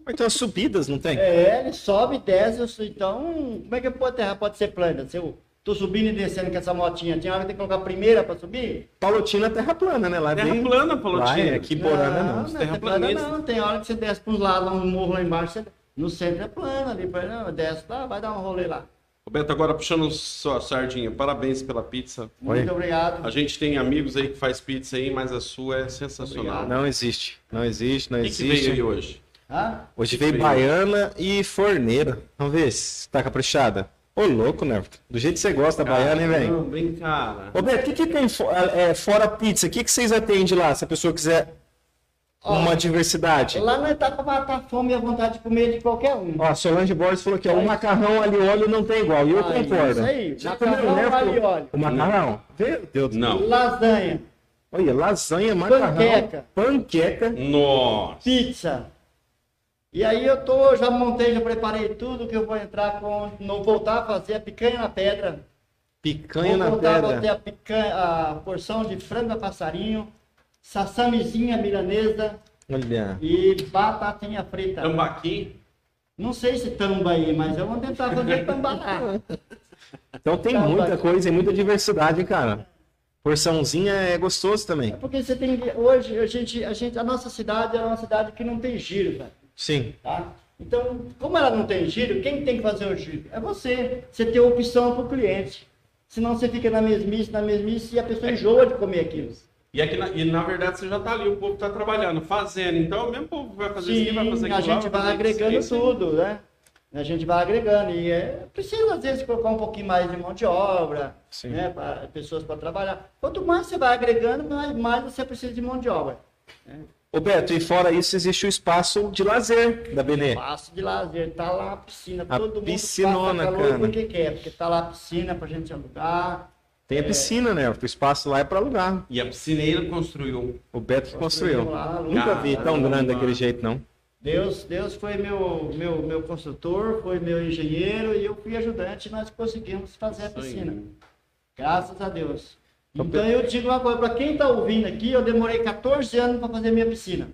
Mas tem umas subidas, não tem? É, ele sobe, desce, eu sou- então, como é que a terra pode ser plana? Se eu tô subindo e descendo com essa motinha, tinha hora que tem que colocar a primeira para subir? Palotina é terra plana, né? Lá é Terra bem... plana, Lá Palotina. é, aqui Porana não. não, não, é plana terraplanista. não. Tem hora que você desce para os lados, um morro lá embaixo, você- no centro é plano ali, pra- não, desce lá, vai dar um rolê lá. Roberto, agora puxando sua sardinha, parabéns pela pizza. Muito Oi. obrigado. A gente tem amigos aí que faz pizza aí, mas a sua é sensacional. Não existe. Não existe, não O que, que existe. veio aí hoje? Hã? Hoje veio veio? baiana e forneira. Vamos ver se tá caprichada. Ô, louco, né? Do jeito que você gosta da baiana, hein, velho? Não, bem cara. Ô, Beto, o que, que tem fo- é, fora pizza? O que, que vocês atendem lá, se a pessoa quiser Ó, uma diversidade? Lá não tá para matar a fome e a vontade de comer de qualquer um. Ó, a Solange Borges falou que o macarrão ali óleo não tem igual. E eu Aí, concordo. isso aí, Já macarrão comeu, né, e óleo. O macarrão? Meu Deus do Não. Lasanha, Olha, lasanha, macarrão, Panqueca. panqueca. Nossa. pizza. E aí eu tô, já montei, já preparei tudo que eu vou entrar com, não voltar a fazer a picanha na pedra. picanha vou na voltar a fazer pedra. a picanha, a porção de frango a passarinho, sassamizinha milanesa Olha. e batatinha frita. Tambaqui. Não sei se tamba aí, mas eu vou tentar fazer tambará. (laughs) Então tem muita coisa e muita diversidade, cara. Porçãozinha é gostoso também. É porque você tem que- hoje a gente, a gente, a nossa cidade é uma cidade que não tem giro, velho. Sim. Tá? Então, como ela não tem giro, quem tem que fazer o giro? É você. Você tem opção para o cliente. Senão você fica na mesmice, na mesmice e a pessoa enjoa de comer aquilo. E, aqui na, e na verdade você já está ali, o povo está trabalhando, fazendo. Então o mesmo povo vai fazer isso aqui, vai fazer Sim, a aquilo lá, gente vai vai isso, agregando isso tudo, né? A gente vai agregando. E é, precisa, às vezes, colocar um pouquinho mais de mão de obra, Sim. né? Pra, pessoas para trabalhar. Quanto mais você vai agregando, mais, mais você precisa de mão de obra. Ô Beto, e fora isso, existe o espaço de lazer da Benê. Espaço de lazer, tá lá a piscina, A todo mundo piscinona, passa calor cara. porque quer, porque tá lá a piscina pra gente alugar. Tem a piscina, né? O espaço lá é para alugar. E a piscineira construiu. O Beto que construiu. lá, Nunca vi tão grande daquele jeito, não. Deus, Deus foi meu, meu, meu construtor, foi meu engenheiro e eu fui ajudante e nós conseguimos fazer a piscina. Graças a Deus. Então eu digo uma coisa, para quem está ouvindo aqui, eu demorei 14 anos para fazer minha piscina.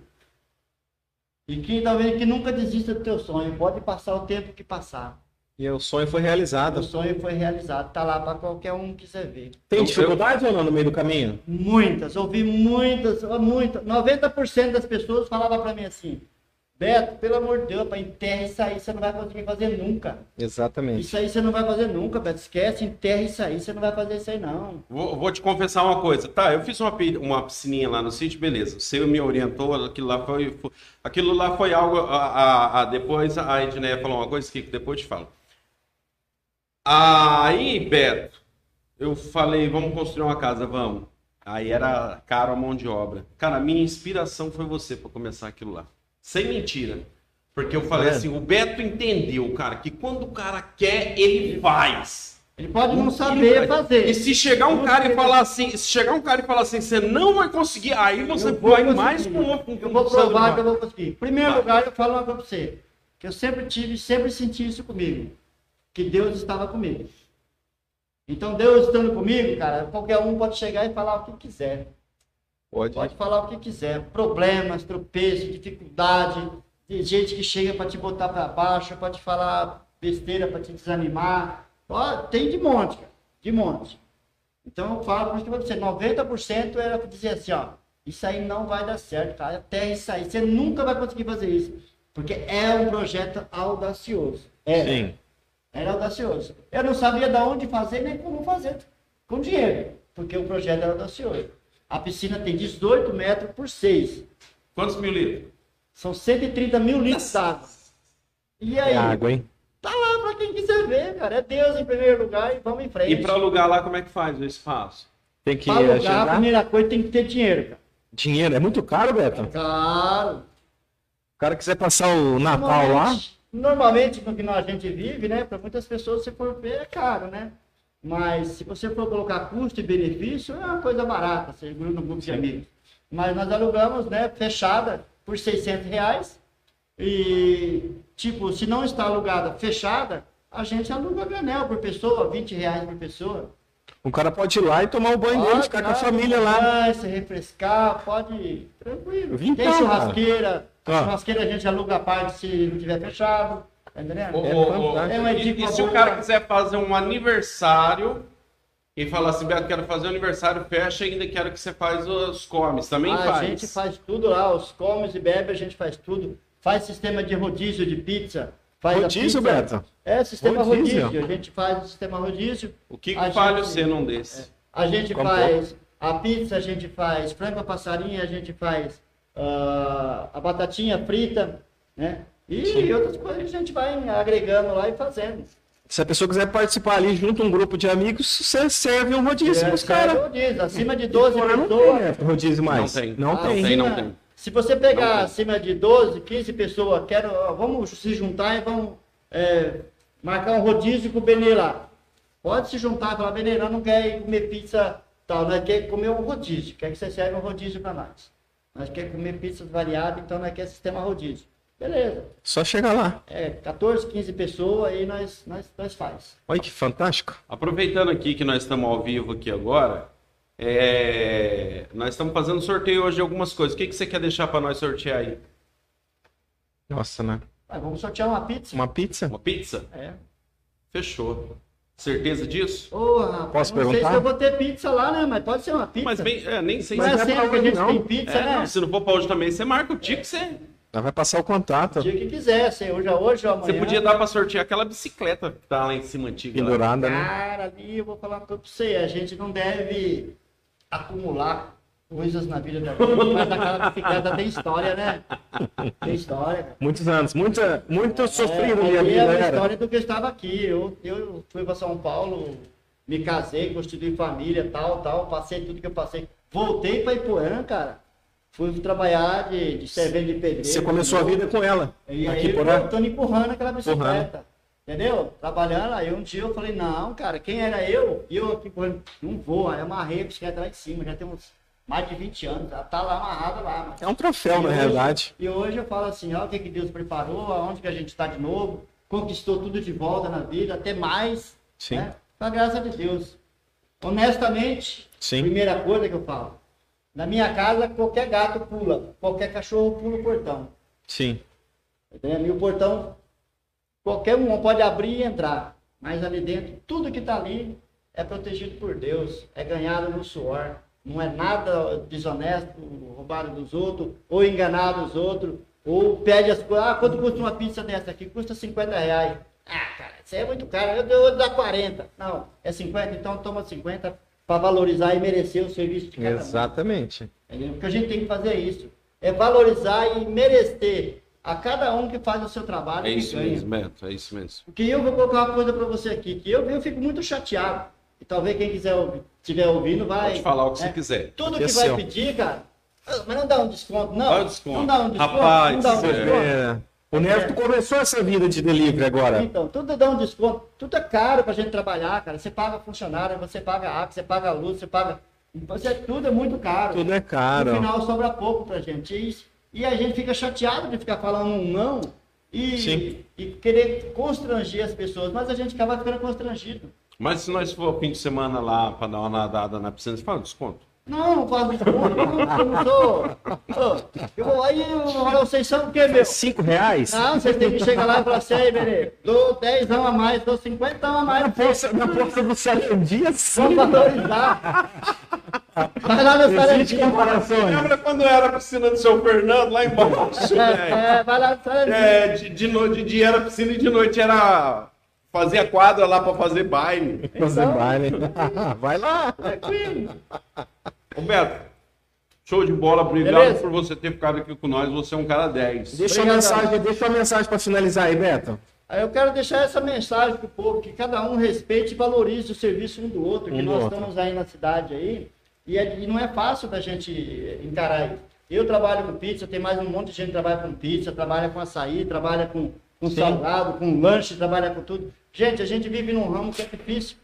E quem está ouvindo que nunca desista do teu sonho, pode passar o tempo que passar. E o sonho foi O realizado. sonho foi realizado, tá lá para qualquer um que quiser ver. Tem Eu- dificuldade ou não no meio do caminho? Muitas, ouvi muitas, muitas. 90% das pessoas falavam para mim assim: Beto, pelo amor de Deus, para enterra isso aí, você não vai conseguir fazer nunca. Exatamente. Isso aí você não vai fazer nunca, Beto. Esquece, enterra isso aí, você não vai fazer isso aí, não. Vou, vou te confessar uma coisa. Tá, eu fiz uma, uma piscininha lá no sítio, beleza. Você me orientou, aquilo lá foi, foi- aquilo lá foi algo. A, a- a- depois a Edneia falou uma coisa que depois eu te falo. Aí, Beto, eu falei, vamos construir uma casa, vamos. Aí era caro a mão de obra. Cara, a minha inspiração foi você para começar aquilo lá. Sem mentira. Porque eu falei É. assim, o Beto entendeu, cara, que quando o cara quer, ele faz. Ele pode não saber fazer. E se chegar um cara e falar assim, se chegar um cara e falar assim, você não vai conseguir, aí você vai mais com o Eu vou provar que eu vou conseguir. Em primeiro lugar, eu falo uma coisa pra você. Que eu sempre tive, sempre senti isso comigo. Que Deus estava comigo. Então, Deus estando comigo, cara, qualquer um pode chegar e falar o que quiser. Pode. Pode falar o que quiser. Problemas, tropeços, dificuldade, de gente que chega para te botar para baixo, pode falar besteira para te desanimar. Ó, tem de monte, cara. De monte. Então eu falo vou dizer, 90% era para dizer assim, ó, isso aí não vai dar certo, cara. Até isso aí, você nunca vai conseguir fazer isso. Porque é um projeto audacioso. É. Sim. Era audacioso. Eu não sabia de onde fazer nem como fazer com dinheiro, porque o projeto era audacioso. A piscina tem 18 metros por 6. Quantos mil litros? São 130 mil litros d'água. E aí? É água, hein? Tá lá para quem quiser ver, cara. É Deus em primeiro lugar e vamos em frente. E para alugar lá, como é que faz o espaço? Tem que Pra alugar, a primeira coisa tem que ter dinheiro, cara. Dinheiro. É muito caro, Beto. Claro. O cara quiser passar o Natal lá. Normalmente, normalmente no que a gente vive, né? Para muitas pessoas, se for ver, é caro, né? Mas se você for colocar custo e benefício, é uma coisa barata, segundo no grupo de amigos. Mas nós alugamos, né, fechada por 600 reais. E, tipo, se não está alugada fechada, a gente aluga a granel por pessoa, 20 reais por pessoa. O cara pode ir lá e tomar o banho dele, Pode, ficar com a cara, família lá. Vai, se refrescar, pode ir, tranquilo. Vim Tem churrasqueira, Churrasqueira a gente aluga a parte se não tiver fechado, tá entendendo? Ô, É. É uma e, dica e se o cara quiser fazer um aniversário e falar assim, Beto, quero fazer um aniversário, fecha e ainda quero que você faz os comes, também a faz. gente faz tudo lá, os comes e bebe, a gente faz tudo. Faz sistema de rodízio de pizza. Faz a Rodízio, pizza. Beto? É, sistema Rodízio? rodízio. A gente faz o sistema rodízio. O que, A que falha gente- você num desse? A gente Como faz a pizza, a gente faz frango a passarinho, a gente faz ah, a batatinha frita, né? E outras coisas que a gente vai agregando lá e fazendo. Se a pessoa quiser participar ali junto um grupo de amigos, você serve um rodízio É, pros caras. rodízio, acima de 12 Fora não tem, pessoas. né, rodízio mais. Não tem. Não Ah, tem. tem, não Acima- tem. Se você pegar acima de 12, 15 pessoas, quero, vamos se juntar e vamos é, marcar um rodízio com o Benê lá. Pode se juntar e falar, Benê, nós não quer ir comer pizza tal, nós quer comer um rodízio. Quer que você serve um rodízio para nós. Nós quer comer pizzas variadas, então nós quer sistema rodízio. Beleza. Só chegar lá. É, 14, 15 pessoas, aí nós, nós, nós faz. Olha que fantástico. Aproveitando aqui que nós estamos ao vivo aqui agora, é, nós estamos fazendo sorteio hoje de algumas coisas. O que, que você quer deixar para nós sortear aí? Nossa, né? Vamos sortear uma pizza. Uma pizza? Uma pizza? É. Fechou. Certeza disso? Ô, rapaz, Posso não sei perguntar? se eu vou ter pizza lá, né? Mas pode ser uma pizza. Mas bem, é, nem sei Não é Mas é sempre pra que a gente não. tem pizza, É, né? não, se não for para hoje também, você marca o dia que você. vai passar o contato. O dia que quiser, assim, hoje, hoje ou amanhã. Você podia dar pra sortear aquela bicicleta que tá lá em cima antiga. lá. Pendurada, né? Cara, ali eu vou falar uma coisa pra você. A gente não deve acumular coisas na vida da gente, mas aquela bicicleta tem história, né? Tem história. Muitos anos. Muita, muito sofrido é, minha vida, é uma era. história do que eu estava aqui. Eu, eu fui para São Paulo, me casei, constituí família, tal, tal, passei tudo que eu passei. Voltei para Ipuã, cara. Fui trabalhar de, de servente de pedreiro. Você começou a vida com ela. E aqui aí por eu tô empurrando aquela bicicleta. Entendeu? Trabalhando, aí um dia eu falei, não, cara, quem era eu? E eu aqui não vou, aí eu amarrei a bicicleta lá em cima, já tem uns mais de 20 anos, ela tá lá amarrada lá. Mas... É um troféu, E na hoje- realidade. E hoje eu falo assim, ó, o que, que Deus preparou, aonde que a gente está de novo, conquistou tudo de volta na vida, até mais. Sim. Né? Com a graça de Deus. Honestamente, Sim. primeira coisa que eu falo, na minha casa qualquer gato pula, qualquer cachorro pula o portão. Sim. E o portão, qualquer um pode abrir e entrar, mas ali dentro, tudo que está ali é protegido por Deus, é ganhado no suor. Não é nada desonesto, roubado dos outros, ou enganado dos outros, ou pede as coisas. Ah, quanto custa uma pizza dessa aqui? Custa 50 reais. Ah, cara, isso aí é muito caro, eu dou dar 40. Não, é 50, então toma 50 para valorizar e merecer o serviço de cada um. Exatamente. Entendeu? Porque a gente tem que fazer isso. É valorizar e merecer a cada um que faz o seu trabalho É isso ganha. mesmo, Beto. É isso mesmo. Porque eu vou colocar uma coisa para você aqui, que eu, eu fico muito chateado. E talvez quem quiser ouvir, estiver ouvindo vai. Pode falar o que né? você quiser. Tudo É que vai seu. pedir, cara. ah, Mas não dá um desconto, não. Dá um desconto. Não dá um desconto. Rapaz, não dá um é. desconto. É. O Neto começou essa vida de delivery agora. Então, tudo dá um desconto. Tudo é caro pra gente trabalhar, cara. Você paga funcionário, você paga água, você paga luz, você paga. Você, tudo é muito caro. Tudo é caro. No final sobra pouco pra gente. E, e a gente fica chateado de ficar falando um não e, Sim. e querer constranger as pessoas, mas a gente acaba ficando constrangido. Mas se nós for fim de semana lá pra dar uma nadada na piscina, você fala desconto. Não, não faço desconto, não, eu não sou. Eu vou, aí vocês são o quê, meu? Cinco reais? Não, vocês têm que chegar lá e falar assim, aí, Benê, dou 10 a mais, dou 50 a Na mais. força, na força do Sarandia, sim. Vamos valorizar. Vai lá no comparações. Lembra quando era a piscina do seu Fernando lá embaixo? É, é, vai lá no Sarantinho. É, de, de noite, de dia era piscina e de noite era fazer a quadra lá pra fazer baile. Fazer baile. (laughs) Vai lá. Tranquilo. Roberto, show de bola, obrigado Beleza? por você ter ficado aqui com nós. Você é um cara 10. Deixa Obrigadão. mensagem, deixa uma mensagem para finalizar aí, Beto. Aí eu quero deixar essa mensagem pro povo, que cada um respeite e valorize o serviço um do outro, que Um do nós outro. estamos aí na cidade aí, e, é- e não é fácil da gente encarar isso. Eu trabalho com pizza, tem mais um monte de gente que trabalha com pizza, trabalha com açaí, trabalha com, com Sim. salgado, com lanche, trabalha com tudo. Gente, a gente vive num ramo que é difícil,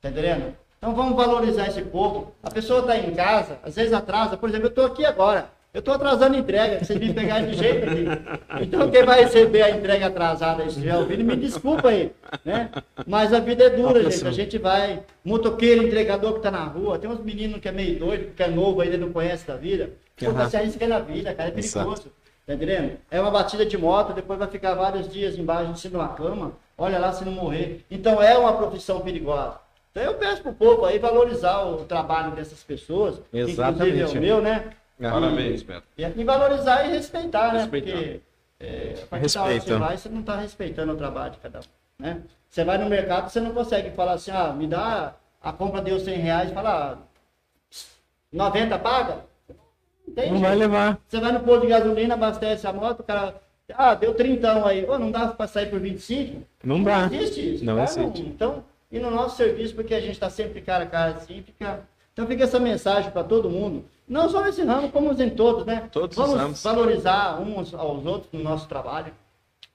tá entendendo? Então vamos valorizar esse povo. A pessoa está em casa, às vezes atrasa. Por exemplo, eu estou aqui agora. Eu estou atrasando a entrega, vocês me pegaram de jeito aqui. Então quem vai receber a entrega atrasada se estiver ouvindo, me desculpa aí. Né? Mas a vida é dura, gente. A gente vai. Motoqueiro, entregador que está na rua. Tem uns meninos que é meio doido, que é novo ainda não conhece da vida. Pô, tá se arriscando na vida, cara. É Exato. perigoso. Tá entendendo? É uma batida de moto, depois vai ficar vários dias embaixo em cima de uma cama. Olha lá se não morrer. Então é uma profissão perigosa. Então eu peço pro povo aí valorizar o trabalho dessas pessoas. que Exatamente. Inclusive é o meu, né? Parabéns, Beto. E, e valorizar e respeitar, né? Respeitar. Porque é, a partir da hora que Respeito. você vai, você não está respeitando o trabalho de cada um. Né? Você vai no mercado, você não consegue falar assim, ah, me dá, a compra deu 100 reais, fala, ah, 90 paga? Não tem Não vai levar. Você vai no posto de gasolina, abastece a moto, o cara, ah, deu 30 aí, Ô, não dá para sair por 25? Não dá. existe isso. Não cara, existe. Então, e no nosso serviço, porque a gente está sempre cara a cara assim, fica. Então fica essa mensagem para todo mundo. Não só nesse ramo, como em todos, né? Todos os Vamos ramos. valorizar uns aos outros no nosso trabalho.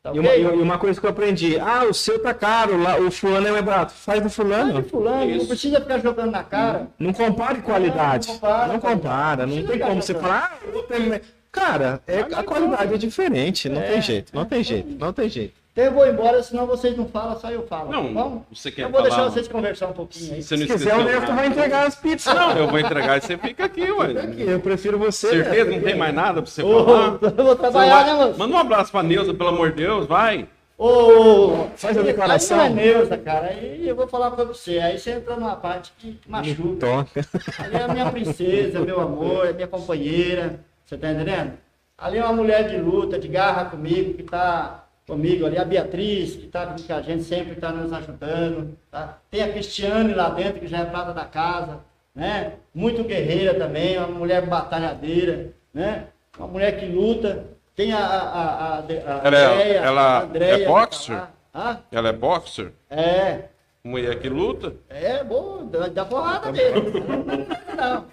Tá E uma, ok? e uma coisa que eu aprendi. Ah, o seu tá caro, lá, o fulano é mais barato. Faz do Faz de fulano. fulano, não Isso. precisa ficar jogando na cara. Não compare qualidade. Não compara, Não compara. Não tem como você falar, ah, outro é me- Cara, é, a qualidade é diferente. Não É, tem jeito. Não é. tem jeito. Não tem jeito. Então eu vou embora, senão vocês não falam, só eu falo. Não, tá bom? você quer Eu vou deixar falar- vocês conversar um pouquinho aí. Você não Se quiser, o Neto vai entregar as pizzas. Não, eu vou entregar e você fica aqui, ué. Aqui, eu prefiro você. Certeza, Neto. não tem mais nada pra você Ô, falar? (laughs) eu vou trabalhar, vai- né, moço? Manda um abraço pra Neuza, pelo amor de Deus, vai. Ô, Faz a declaração. Aí não é Neuza, cara. Aí eu vou falar pra você. Aí você entra numa parte que machuca. Toca. Ali é a minha princesa, meu amor, é minha companheira. Você tá entendendo? Ali é uma mulher de luta, de garra comigo, que está comigo ali, a Beatriz, que está com a gente sempre está nos ajudando. Tá? Tem a Cristiane lá dentro, que já é prata da casa, né? Muito guerreira também, uma mulher batalhadeira, né? Uma mulher que luta. Tem a, a, a, a ela, é- Andréia, ela a Andréia, é boxer? Tá ela é boxer? É. Mulher que luta? É, boa, dá, dá porrada mesmo. não.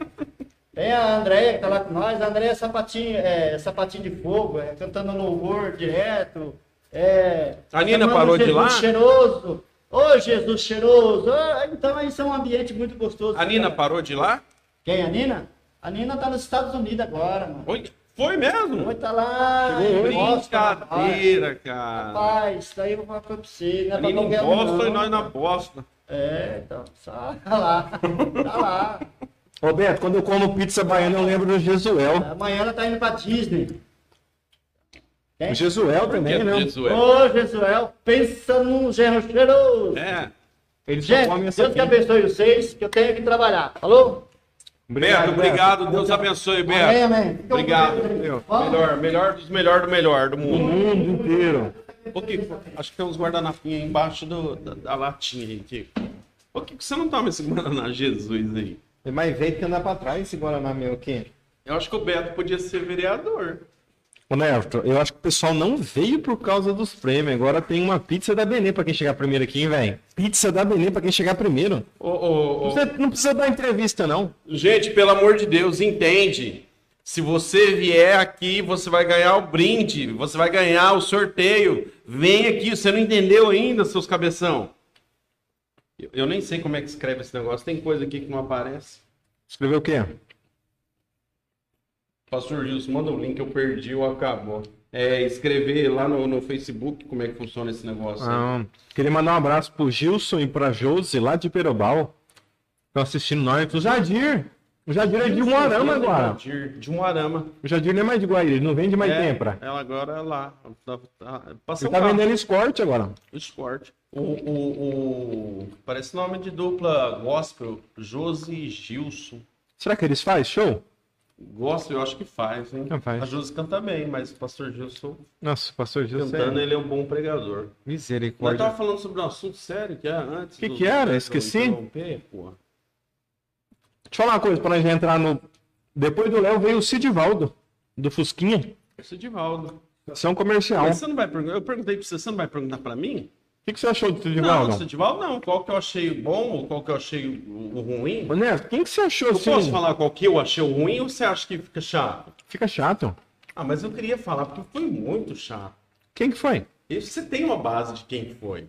Tem a Andréia que tá lá com nós, a Andréia é sapatinho, é, sapatinho de fogo, é, cantando louvor direto. É, a Nina parou Jesus de lá? cheiroso. Ô oh, Jesus cheiroso! Oh, então isso é um ambiente muito gostoso. A Nina parou de lá? Quem? A Nina? A Nina tá nos Estados Unidos agora, mano. Oi? Foi mesmo? Foi, tá lá. Brincadeira, cara. Rapaz, isso daí eu vou falar pra você. Não é Nina em Boston e nós na Boston. É, então, só (laughs) tá lá. Tá lá. Roberto, quando eu como pizza baiana, eu lembro do Jesuel. Amanhã ela tá indo pra Disney. O Jesuel também, né? Jesuel. Ô, Jesuel, pensa num gerro cheiroso. É. Ele Gente, Deus que abençoe vocês, que eu tenho que trabalhar. Falou? Beto, obrigado. Beto. Deus abençoe, Beto. Amém, amém. Obrigado. Melhor, melhor dos melhor do melhor do mundo. Do mundo inteiro. Okay, acho que tem uns guardanapinhos aí embaixo do, da, da latinha aí, Kiko. Por que você não toma esse Guaraná Jesus aí? É mais velho que andar pra trás esse Guaraná meu aqui. Eu acho que o Beto podia ser vereador. Ô Neto, eu acho que o pessoal não veio por causa dos prêmios. Agora tem uma pizza da Benê pra quem chegar primeiro aqui, hein, velho? Pizza da Benê pra quem chegar primeiro. Ô, ô, ô. Você não precisa dar entrevista, não. Gente, pelo amor de Deus, entende. Se você vier aqui, você vai ganhar o brinde, você vai ganhar o sorteio. Vem aqui, você não entendeu ainda, seus cabeção. Eu, eu nem sei como é que escreve esse negócio. Tem coisa aqui que não aparece. Escreveu o quê? Pastor Gilson, manda o um link, eu perdi ou acabou. É, escrever lá no, no Facebook como é que funciona esse negócio. Ah, queria mandar um abraço pro Gilson e pra Josi, lá de Perobal. Estão assistindo nós. O Jadir. O Jadir é de Umuarama agora. Jadir, de Umuarama. O Jadir não é mais de Guaíra, ele não vende mais é, tempo. Ela agora é lá. Tá, tá, ele tá vendendo Escort agora. Escort. O, o, o, parece nome de dupla gospel, Josi e Gilson. Será que eles fazem show? Gosto, eu acho que faz, hein? Não faz. A Josi canta bem, mas o pastor Gilson. Nossa, o pastor Gilson. Cantando, é... ele é um bom pregador. Misericórdia. Eu tava falando sobre um assunto sério que era antes. O que, que era? Esqueci. Deixa eu falar uma coisa, pra nós entrar no. Depois do Léo veio o Sidivaldo, do Fusquinha. Sidivaldo. Ação comercial. Mas você não vai perguntar. Eu perguntei pra você, você não vai perguntar pra mim? Que, que você achou do Sidival? Não, Sidival não. Qual que eu achei bom ou qual que eu achei o ruim? Neto, quem que você achou eu assim? Eu posso falar qual que eu achei o ruim ou você acha que fica chato? Fica chato. Ah, mas eu queria falar porque foi muito chato. Quem que foi? E você tem uma base de quem foi?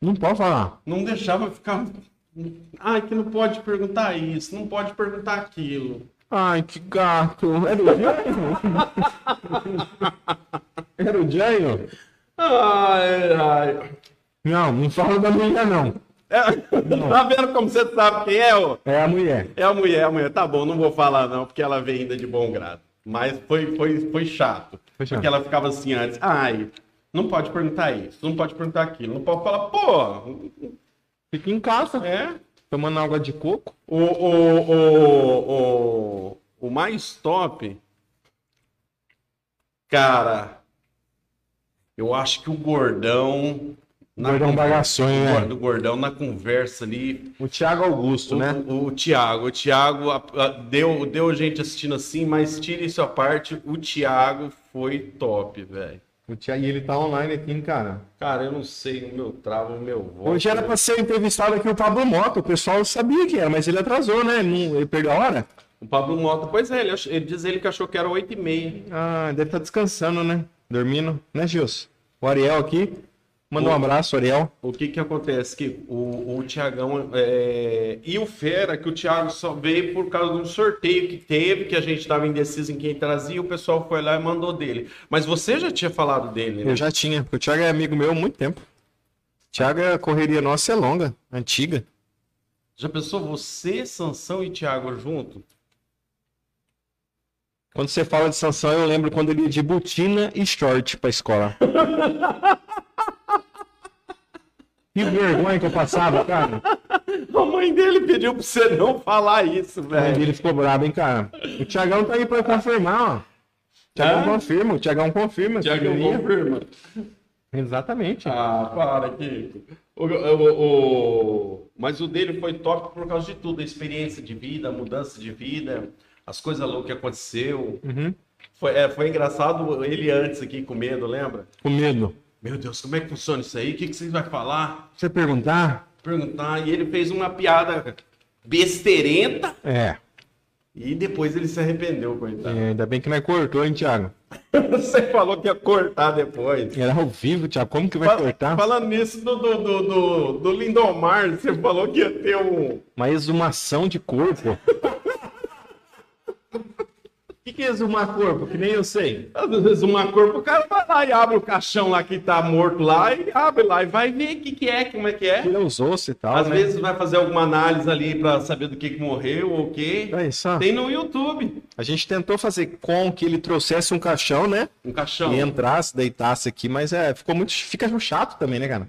Não pode falar. Não deixava ficar. Ai, que não pode perguntar isso, não pode perguntar aquilo. Ai, que gato. Era o Jairo? (laughs) Era o Jairo? Ai, ai. Não, não fala da mulher, não. É. Tá vendo como você sabe quem é? Ó? É a mulher. É a mulher, a mulher. Tá bom, não vou falar não, porque ela vem ainda de bom grado. Mas foi, foi, foi chato. Foi chato. Porque ela ficava assim antes. Ai, não pode perguntar isso, não pode perguntar aquilo. Não pode falar, pô. Fica em casa. É. Tomando água de coco. O, o, o, o, o mais top. Cara, eu acho que o Gordão. Na Gordão bagaçonho, né? Do Gordão na conversa ali. O Thiago Augusto, o, né? O, o Thiago. O Thiago a, a, deu, deu gente assistindo assim, mas tire isso à parte. O Thiago foi top, velho. O Thiago, e ele tá online aqui, cara. Cara, eu não sei o meu travo, o meu voto. Hoje era pra ser entrevistado aqui o Pablo Moto. O pessoal sabia que era, mas ele atrasou, né? Ele, ele perdeu a hora. O Pablo Moto, pois é, ele, ele diz ele que achou que era 8 e meia. Ah, deve estar tá descansando, né? Dormindo, né, Gilson? O Ariel aqui. Manda um abraço, Ariel. O que que acontece? Que o, o Tiagão é... e o Fera, que o Thiago só veio por causa de um sorteio que teve, que a gente estava indeciso em quem trazia, o pessoal foi lá e mandou dele. Mas você já tinha falado dele, né? Eu já tinha, porque o Thiago é amigo meu há muito tempo. Thiago, a correria nossa é longa, antiga. Já pensou você, Sansão e Thiago junto? Quando você fala de Sansão, eu lembro quando ele ia de botina e short pra escola. que vergonha que eu passava, cara. A mãe dele pediu pra você não falar isso, velho. Dele ficou bravo, hein, cara. O Thiagão tá aí pra confirmar, ó. Tiagão Hã? confirma, o Tiagão confirma. Tiagão confirma. Exatamente. Ah, para, Kiko. O, o- o- Mas o dele foi top por causa de tudo, a experiência de vida, a mudança de vida, as coisas loucas que aconteceu. Uhum. Foi, é, foi engraçado ele antes aqui com medo, lembra? Com medo. Meu Deus, como é que funciona isso aí? O que, que vocês vão falar? Você perguntar? Perguntar. E ele fez uma piada besteirenta É. e depois ele se arrependeu, coitado. É, Ainda bem que não é cortou, hein, Thiago? (laughs) Você falou que ia cortar depois. Era ao vivo, Thiago. Como que vai cortar? Falando nisso do, do, do, do, do Lindomar, você falou que ia ter um. Uma exumação de corpo. (laughs) O que, que é exumar corpo? Que nem eu sei. Às vezes uma corpo, o cara vai lá e abre o caixão lá que tá morto lá e abre lá e vai ver o que, que é, como é que é. Tira os ossos e tal, Às né? vezes vai fazer alguma análise ali pra saber do que, que morreu ou o quê. É isso. Tem no YouTube A gente tentou fazer com que ele trouxesse um caixão, né? um caixão. E entrasse, deitasse aqui, mas é, ficou muito. Fica chato também, né, cara?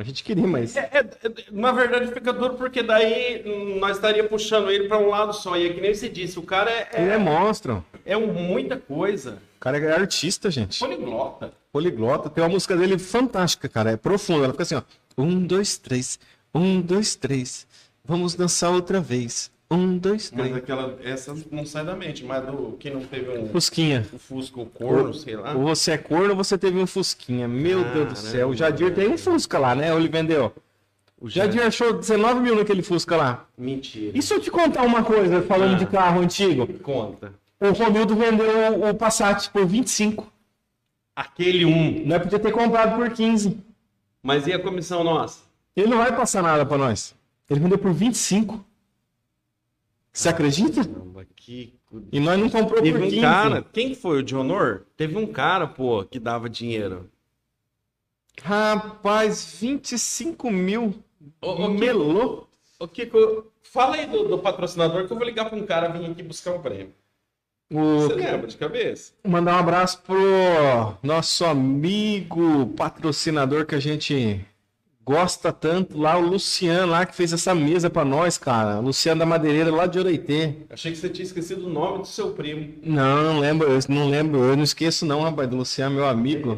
A gente queria, mas. É, é, é, na verdade fica duro porque daí nós estaria puxando ele pra um lado só. E é que nem você disse, o cara é, Ele é é, monstro. é um- muita coisa. O cara é artista, gente. Poliglota. Poliglota. Tem uma música dele fantástica, cara. É profunda. Ela fica assim, ó. Um, dois, três. Um, dois, três. Vamos dançar outra vez. Um, dois, Mas três. aquela, essa não sai da mente, mas do que não teve um, Fusquinha. um Fusca, o corno, sei lá. Ou você é corno ou você teve um Fusquinha. Meu Deus do céu. O Jadir tem um Fusca lá, né? Ele vendeu? O Jadir achou 19 mil naquele Fusca lá. Mentira. E se eu te contar uma coisa, falando Ah. de carro antigo? Conta. O Romildo vendeu o Passat por 25. Aquele um. Nós podia ter comprado por 15. Mas e a comissão nossa? Ele não vai passar nada pra nós. Ele vendeu por 25. Você acredita? Caramba, que... E nós não comprou Teve por um 15. cara, quem que foi o de honor? Teve um cara, pô, que dava dinheiro. Rapaz, 25 mil. Ô, ô, Melô. Ô, Kiko, fala aí do, do patrocinador que eu vou ligar pra um cara vir aqui buscar um prêmio. Você O... lembra de cabeça? Mandar um abraço pro nosso amigo patrocinador que a gente gosta tanto lá, o Luciano lá que fez essa mesa pra nós, cara. O Luciano da Madeireira lá de Oreitê. Achei que você tinha esquecido o nome do seu primo. Não, não lembro, eu não lembro, eu não esqueço não, rapaz, do Luciano, meu amigo.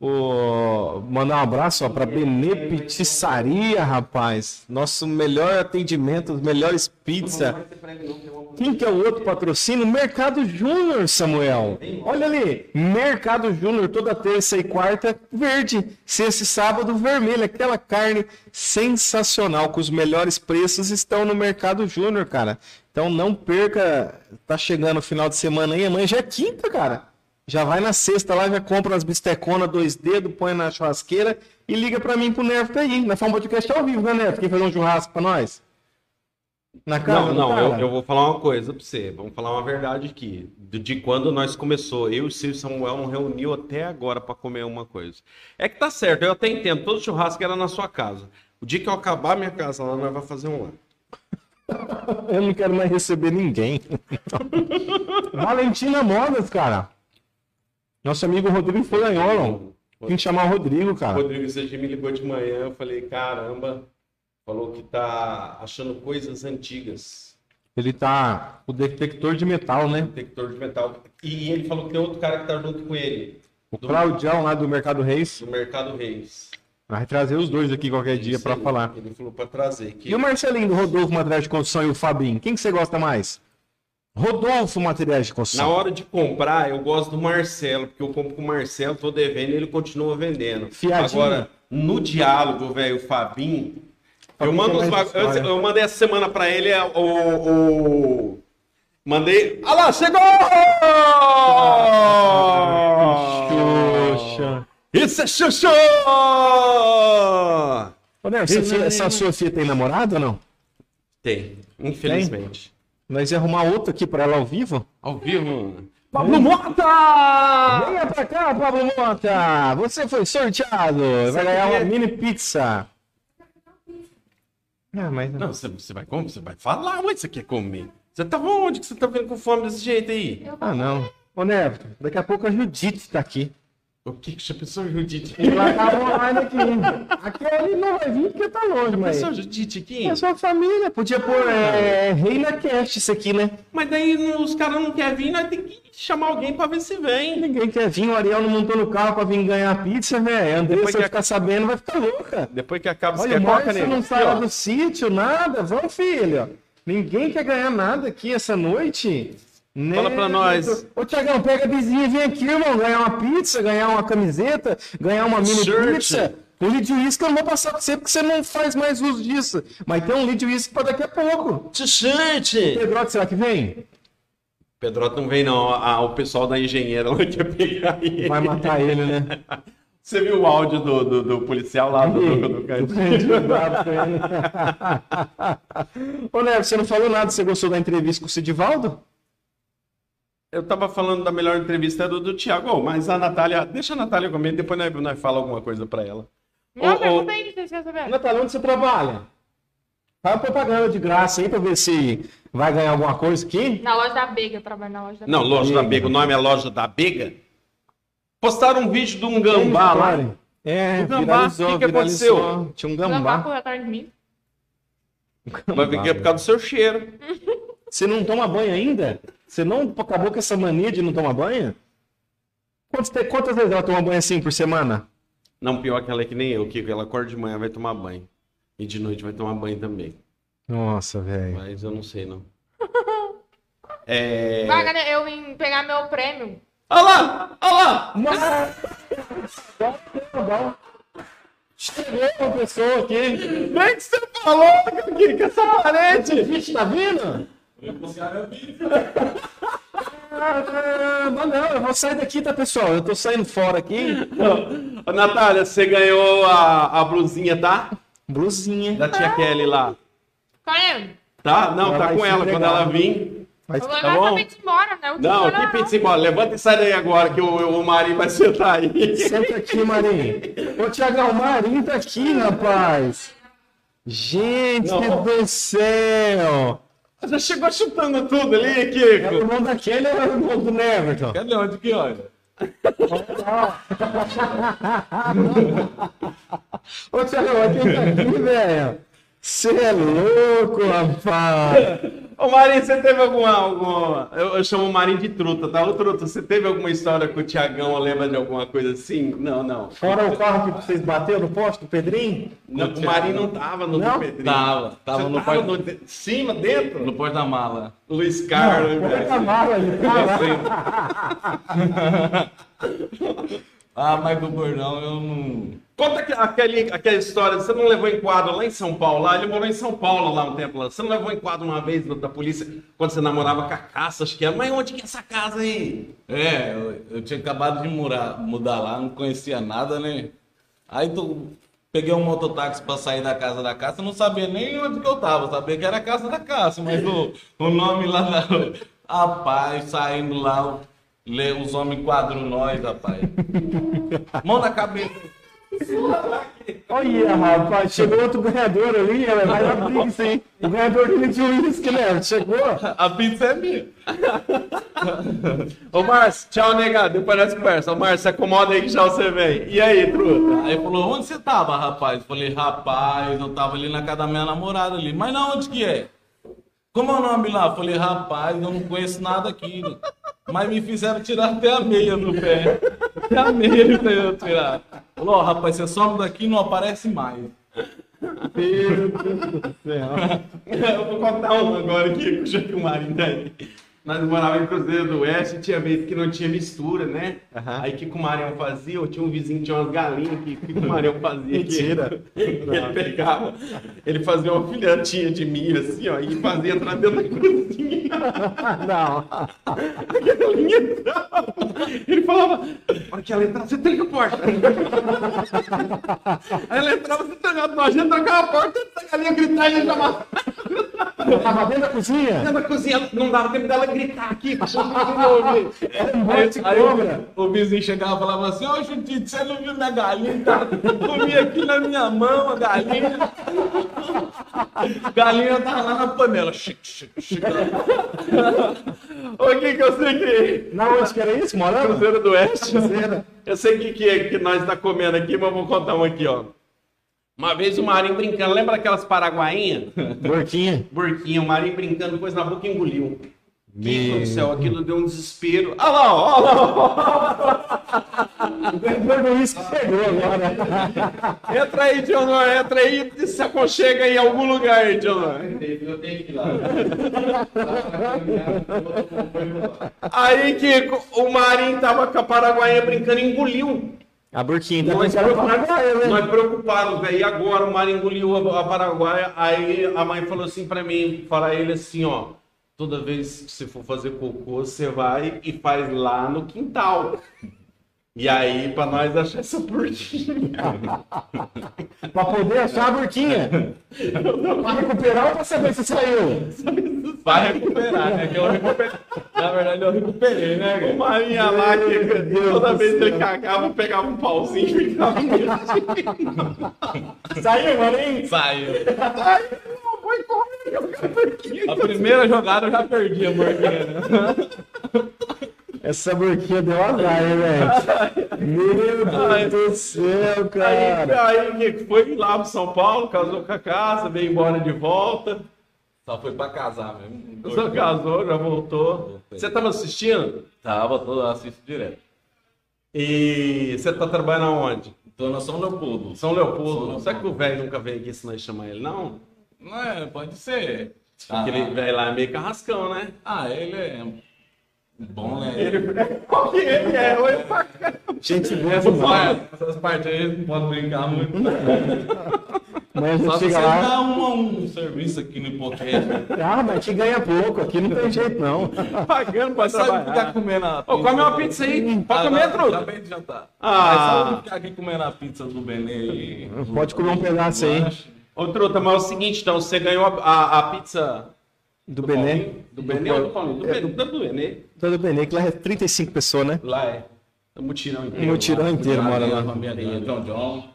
O... Mandar um abraço ó, pra Benê Pizzaria, rapaz. Nosso melhor atendimento, os melhores pizza. Quem que é o outro patrocínio? Mercado Júnior, Samuel. Olha ali, Mercado Júnior, toda terça e quarta, verde. Sexta e sábado, vermelho. Aquela carne sensacional, com os melhores preços, estão no Mercado Júnior, cara. Então não perca, tá chegando o final de semana aí, amanhã já é quinta, cara. Já vai na sexta lá, já compra umas bisteconas, dois dedos, põe na churrasqueira e liga pra mim pro Neto tá aí. Na Fama Podcast ao vivo, né, Neto? Quem fazer um churrasco pra nós? Na casa? Não, não, eu, eu vou falar uma coisa pra você. Vamos falar uma verdade aqui. De, de quando nós começou, eu e o Silvio Samuel não reuniu até agora pra comer uma coisa. É que tá certo, eu até entendo. Todo churrasco era na sua casa. O dia que eu acabar minha casa lá, nós vamos fazer um lá. (laughs) Eu não quero mais receber ninguém. (laughs) Valentina Modas, cara. Nosso amigo Rodrigo Folanholo. Tem que chamar o Rodrigo, cara. Rodrigo, você me ligou de manhã, eu falei, caramba, falou que tá achando coisas antigas. Ele tá o detector de metal, né? Detector de metal. E ele falou que tem outro cara que tá junto com ele, O Claudião lá do Mercado Reis. do Mercado Reis. Vai trazer os dois aqui qualquer dia Isso aí, falar. Ele falou pra trazer. Que... E o Marcelinho do Rodolfo Materiais de Construção e o Fabinho? Quem que você gosta mais? Rodolfo Materiais de Na Construção. hora de comprar, eu gosto do Marcelo, porque eu compro com o Marcelo, tô devendo e ele continua vendendo. Fiadinho. Agora, no diálogo, velho, o Fabinho, eu mando tem os eu, mandei essa semana pra ele é, o, o- Mandei. Ah lá, chegou! Xuxa. Isso é Xuxa! Ô, Nel, essa, essa sua filha tem namorado ou não? Tem, infelizmente. Nós ia arrumar outro aqui pra ela ao vivo? Ao vivo. Pablo Mota! Venha pra cá, Pablo Mota! Você foi sorteado! Vai ganhar uma quer? mini pizza! Ah, mas... Não, você, você vai comer? Você vai falar onde você quer comer. Você tava onde que você tá ficando com fome desse jeito aí? Ah, não. Ô, Neto, daqui a pouco a Judite tá aqui. O que que já pensou, Judite? E lá tava online aqui. Aqui ele não vai vir porque tá longe, mas. Pensou, Judite aqui? É sua família, podia pôr é, Reina Cast isso aqui, né? Mas daí os caras não querem vir, nós temos que chamar alguém pra ver se vem. Ninguém quer vir, o Ariel não montou no carro pra vir ganhar pizza, velho. André, Depois que- ficar sabendo, vai ficar louca. Depois que acaba, você Olha, quer Márcio né? não sai lá do sítio, nada. Vamos, filho. Ninguém quer ganhar nada aqui essa noite. Né? Fala pra nós. Ô, Tiagão, pega a vizinha e vem aqui, irmão. Ganhar uma pizza, ganhar uma camiseta, ganhar uma mini Shirt. pizza. O lead whisky eu não vou passar pra você porque você não faz mais uso disso. Mas tem um lead whisky pra daqui a pouco. T-shirt! Pedrote, será que vem? Pedroto não vem, não. Ah, o pessoal da engenheira lá quer pegar ele. Vai matar ele, né? (laughs) Você viu o áudio do, do, do policial lá do, do, do (laughs) Ô, Neto, você não falou nada, você gostou da entrevista com o Sidivaldo? Eu tava falando da melhor entrevista do, do Thiago, Ô, mas a Natália. Deixa a Natália comer, depois nós, nós fala alguma coisa pra ela. Não, Ô, pergunta ô. aí, vocês querem saber. Natália, onde você trabalha? Faz propaganda de graça aí pra ver se vai ganhar alguma coisa aqui. Na loja da Bega, eu trabalho na loja da Não, Bega. loja da Bega. O nome é loja da Bega? Postaram um vídeo de um gambá lá. É, O gambá, o que que aconteceu? Tinha um O gambá gambá. correu atrás de mim. Que é por causa do seu cheiro. (laughs) Você não toma banho ainda? Você não acabou com essa mania de não tomar banho? Quantas, quantas vezes ela toma banho assim por semana? Não, pior que ela é que nem eu, que ela acorda de manhã vai tomar banho. E de noite vai tomar banho também. Nossa, velho. Mas eu não sei, não. (laughs) É... Vai, cadê? Eu vim pegar meu prêmio. Olha lá! Olha lá! Chegou uma pessoa aqui. Bem que você falou aqui, com essa parede! Vixe, tá vindo? Ah, mas não, eu vou sair daqui, tá, pessoal? Eu tô saindo fora aqui. Ô, Natália, você ganhou a, a blusinha, tá? Blusinha. Da tia Kelly lá. Tá? Não, Ela tá com ela. Quando ela vir. Mas Tá bom? embora, né? Não, que pizza embora. Levanta e sai daí agora, que o, o Mari vai sentar aí. Senta aqui, Marinho. Ô, Tiagão, o Marinho tá aqui, rapaz. Gente Não. do céu. Já chegou chutando tudo ali, É o Kiko. irmão daquele ou é o irmão do Neverton? Cadê onde que olha? Ô, Tiagão, olha quem tá aqui, velho. Você é louco, rapaz. (laughs) Ô, Marinho, você teve alguma. alguma... Eu, eu chamo o Marinho de truta, tá? Ô, truta, você teve alguma história com o Tiagão? Lembra de alguma coisa assim? Não, não. Fora o carro que vocês bateram no poste do Pedrinho? Não, o Marinho não tava no Não? do Pedrinho. Tava, tava Você no tava porta- no de- cima, dentro? No porto da mala. Luiz Carlos. Põe velho. a mala ali, cara. (laughs) Ah, mas do bordão eu não. Conta aque- aquele, aquela história, você não levou em quadro lá em São Paulo, lá, ele morou em São Paulo lá um tempo lá. Você não levou em quadro uma vez da, da polícia quando você namorava com a caça, acho que era. Mas onde que é essa casa aí? É, eu, eu tinha acabado de murar, mudar lá, não conhecia nada, né? Aí tu, peguei um mototáxi pra sair da casa da caça, não sabia nem onde que eu tava, sabia que era a casa da caça, mas o, o nome lá da. (laughs) Rapaz, saindo lá, lê, os homens quadram nós, rapaz. Mão na cabeça. Olha, rapaz, chegou outro ganhador ali, ela vai na briga, hein? O ganhador do de uísque, né? Chegou. A pizza é minha. Ô Márcio, tchau, negado, depois nós conversa. Ô Márcio, se acomoda aí que já você vem. E aí, truta? Aí falou, onde você tava, rapaz? Falei, rapaz, eu tava ali na casa da minha namorada ali. Mas na onde que é? Como é o nome lá? Falei, rapaz, eu não conheço nada aqui. Mas me fizeram tirar até a meia do pé. Até a meia me fizeram tirar. Falou, ó, rapaz, você some daqui e não aparece mais. (laughs) Eu vou contar um agora aqui, que o Marinho tá aí. Nós morávamos em Cruzeiro do Oeste, tinha vezes que não tinha mistura, né? Aí o que, que o Marião fazia? Eu tinha um vizinho que tinha umas galinhas, que, que, o Marião fazia? Mentira. (laughs) Ele pegava, ele fazia uma filhotinha de milho assim, ó, e fazia entrar dentro da cozinha. (laughs) Não. A galinha entrava. Ele falava, hora que ela entrava, você tranca a porta. Aí ela entrava, você trancava, nós já trancava a porta, a galinha gritava e ele chamava. Tava dentro da cozinha? Dentro da cozinha, não dava tempo dela gritar aqui, ouvir. Um monte de Aí cobra. o, vizinho chegava e falava assim, ô Judite, você não viu minha galinha? Tá? Comi aqui na minha mão a galinha. galinha tava lá na panela. Chique, chique, chique. O que que eu sei que... Na onde que era isso, morando? Cruzeiro do Oeste? Eu sei o que, que é que nós tá comendo aqui, mas vou contar um aqui, ó. Uma vez o Marinho brincando, lembra aquelas paraguainhas? Burquinha. Burquinho, o Marinho brincando, pôs na boca e engoliu. Que Meu do céu, aquilo deu um desespero. Olha lá, ó, olha lá, Depois do isso que pegou agora. Entra aí, Dionor, entra aí e se aconchega em algum lugar Dionor. Eu tenho que ir lá. Aí que o Marinho tava com a paraguainha brincando e engoliu. A burquinha tá Nós, Paraguai, né? nós preocupados, velho. E agora o Marinho engoliu a, a paraguaia. Aí a mãe falou assim pra mim, falar ele assim, ó. Toda vez que você for fazer cocô, você vai e faz lá no quintal. E aí, pra nós achar essa burquinha. (laughs) Pra poder achar a burquinha. pra recuperar ou pra saber se saiu? Vai recuperar, né? Que eu recuperei. Na verdade, eu recuperei, né, cara? Marinha lá, que Deus toda vez que ele cagava, pegava um pauzinho e ficava. Saiu, Marinho? Saiu. Não, foi correndo, eu. A primeira jogada eu já perdi a morguinha, né? Essa burquinha deu azar, hein, velho? Meu Ai. Deus do céu, Aí, cara. aí que foi lá pro São Paulo, casou com a casa, veio embora de volta. Só foi pra casar mesmo. Só casou, já voltou. Você tava assistindo? Tava, tô assisto direto. E você tá trabalhando aonde? Tô na São Leopoldo. São Leopoldo. São Será que o velho nunca veio aqui se nós chamar ele, não? Não é, pode ser. Ah, Aquele velho lá é meio carrascão, né? ah, ele é bom, né? Ele, ele é, oi, pra. Gente boa Essas demais. partes- Essas partes aí não pode brincar muito. (laughs) Mas a Só gente se você chega lá. dá um, um serviço aqui no Hipoquete. Ah, mas te ganha pouco. Aqui não tem jeito, não. Pagando pra Sabe o que tá trabalhar. comendo a Ô, come uma pizza aí. Pode Ah, comer, truta. Acabei de jantar. Ah. Mas só não ficar aqui comendo a pizza do Benê e... Pode comer um pedaço aí. Ô, truta, mas é o seguinte, então, você ganhou a, a, a pizza Do Benê. Paulinho? Do Benê ou do Paulinho? Do, É, Benê, do Benê. Do Benê, que lá é 35 pessoas, né? Lá é. O mutirão inteiro. Mutirão lá. inteiro mora lá. do John.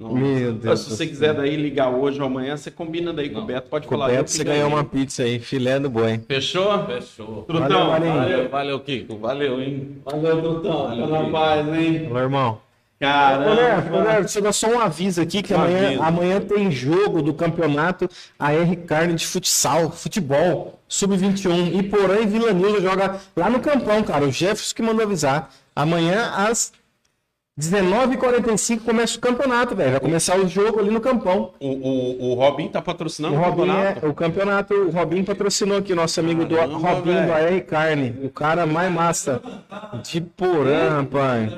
Nossa. Meu Mas Deus. Se do você quiser daí ligar hoje ou amanhã, você combina daí com o Não. Beto. Pode Com o falar. Beto, que você ganhou uma pizza aí, filé do boi. Fechou? Fechou. Trutão. Valeu. Valeu, valeu, Kiko. Valeu, hein? Valeu, Trutão. Valeu, Tá na paz, hein? Alô, irmão. Caramba. Você dá só um aviso aqui que Um amanhã, aviso. amanhã tem jogo do campeonato AR Carne de futsal, futebol, sub-21. Iporã e Vila Nilda joga lá no campão, cara. O Jefferson que mandou avisar. Amanhã às 19h45 começa o campeonato, velho. Vai começar o jogo ali no campão. O, o, o Robin tá patrocinando O o, Robinho, campeonato. é, o campeonato, o Robinho patrocinou aqui, nosso amigo do Caramba, Robinho velho. do AR Carne. O cara mais massa de Porã, rapaz.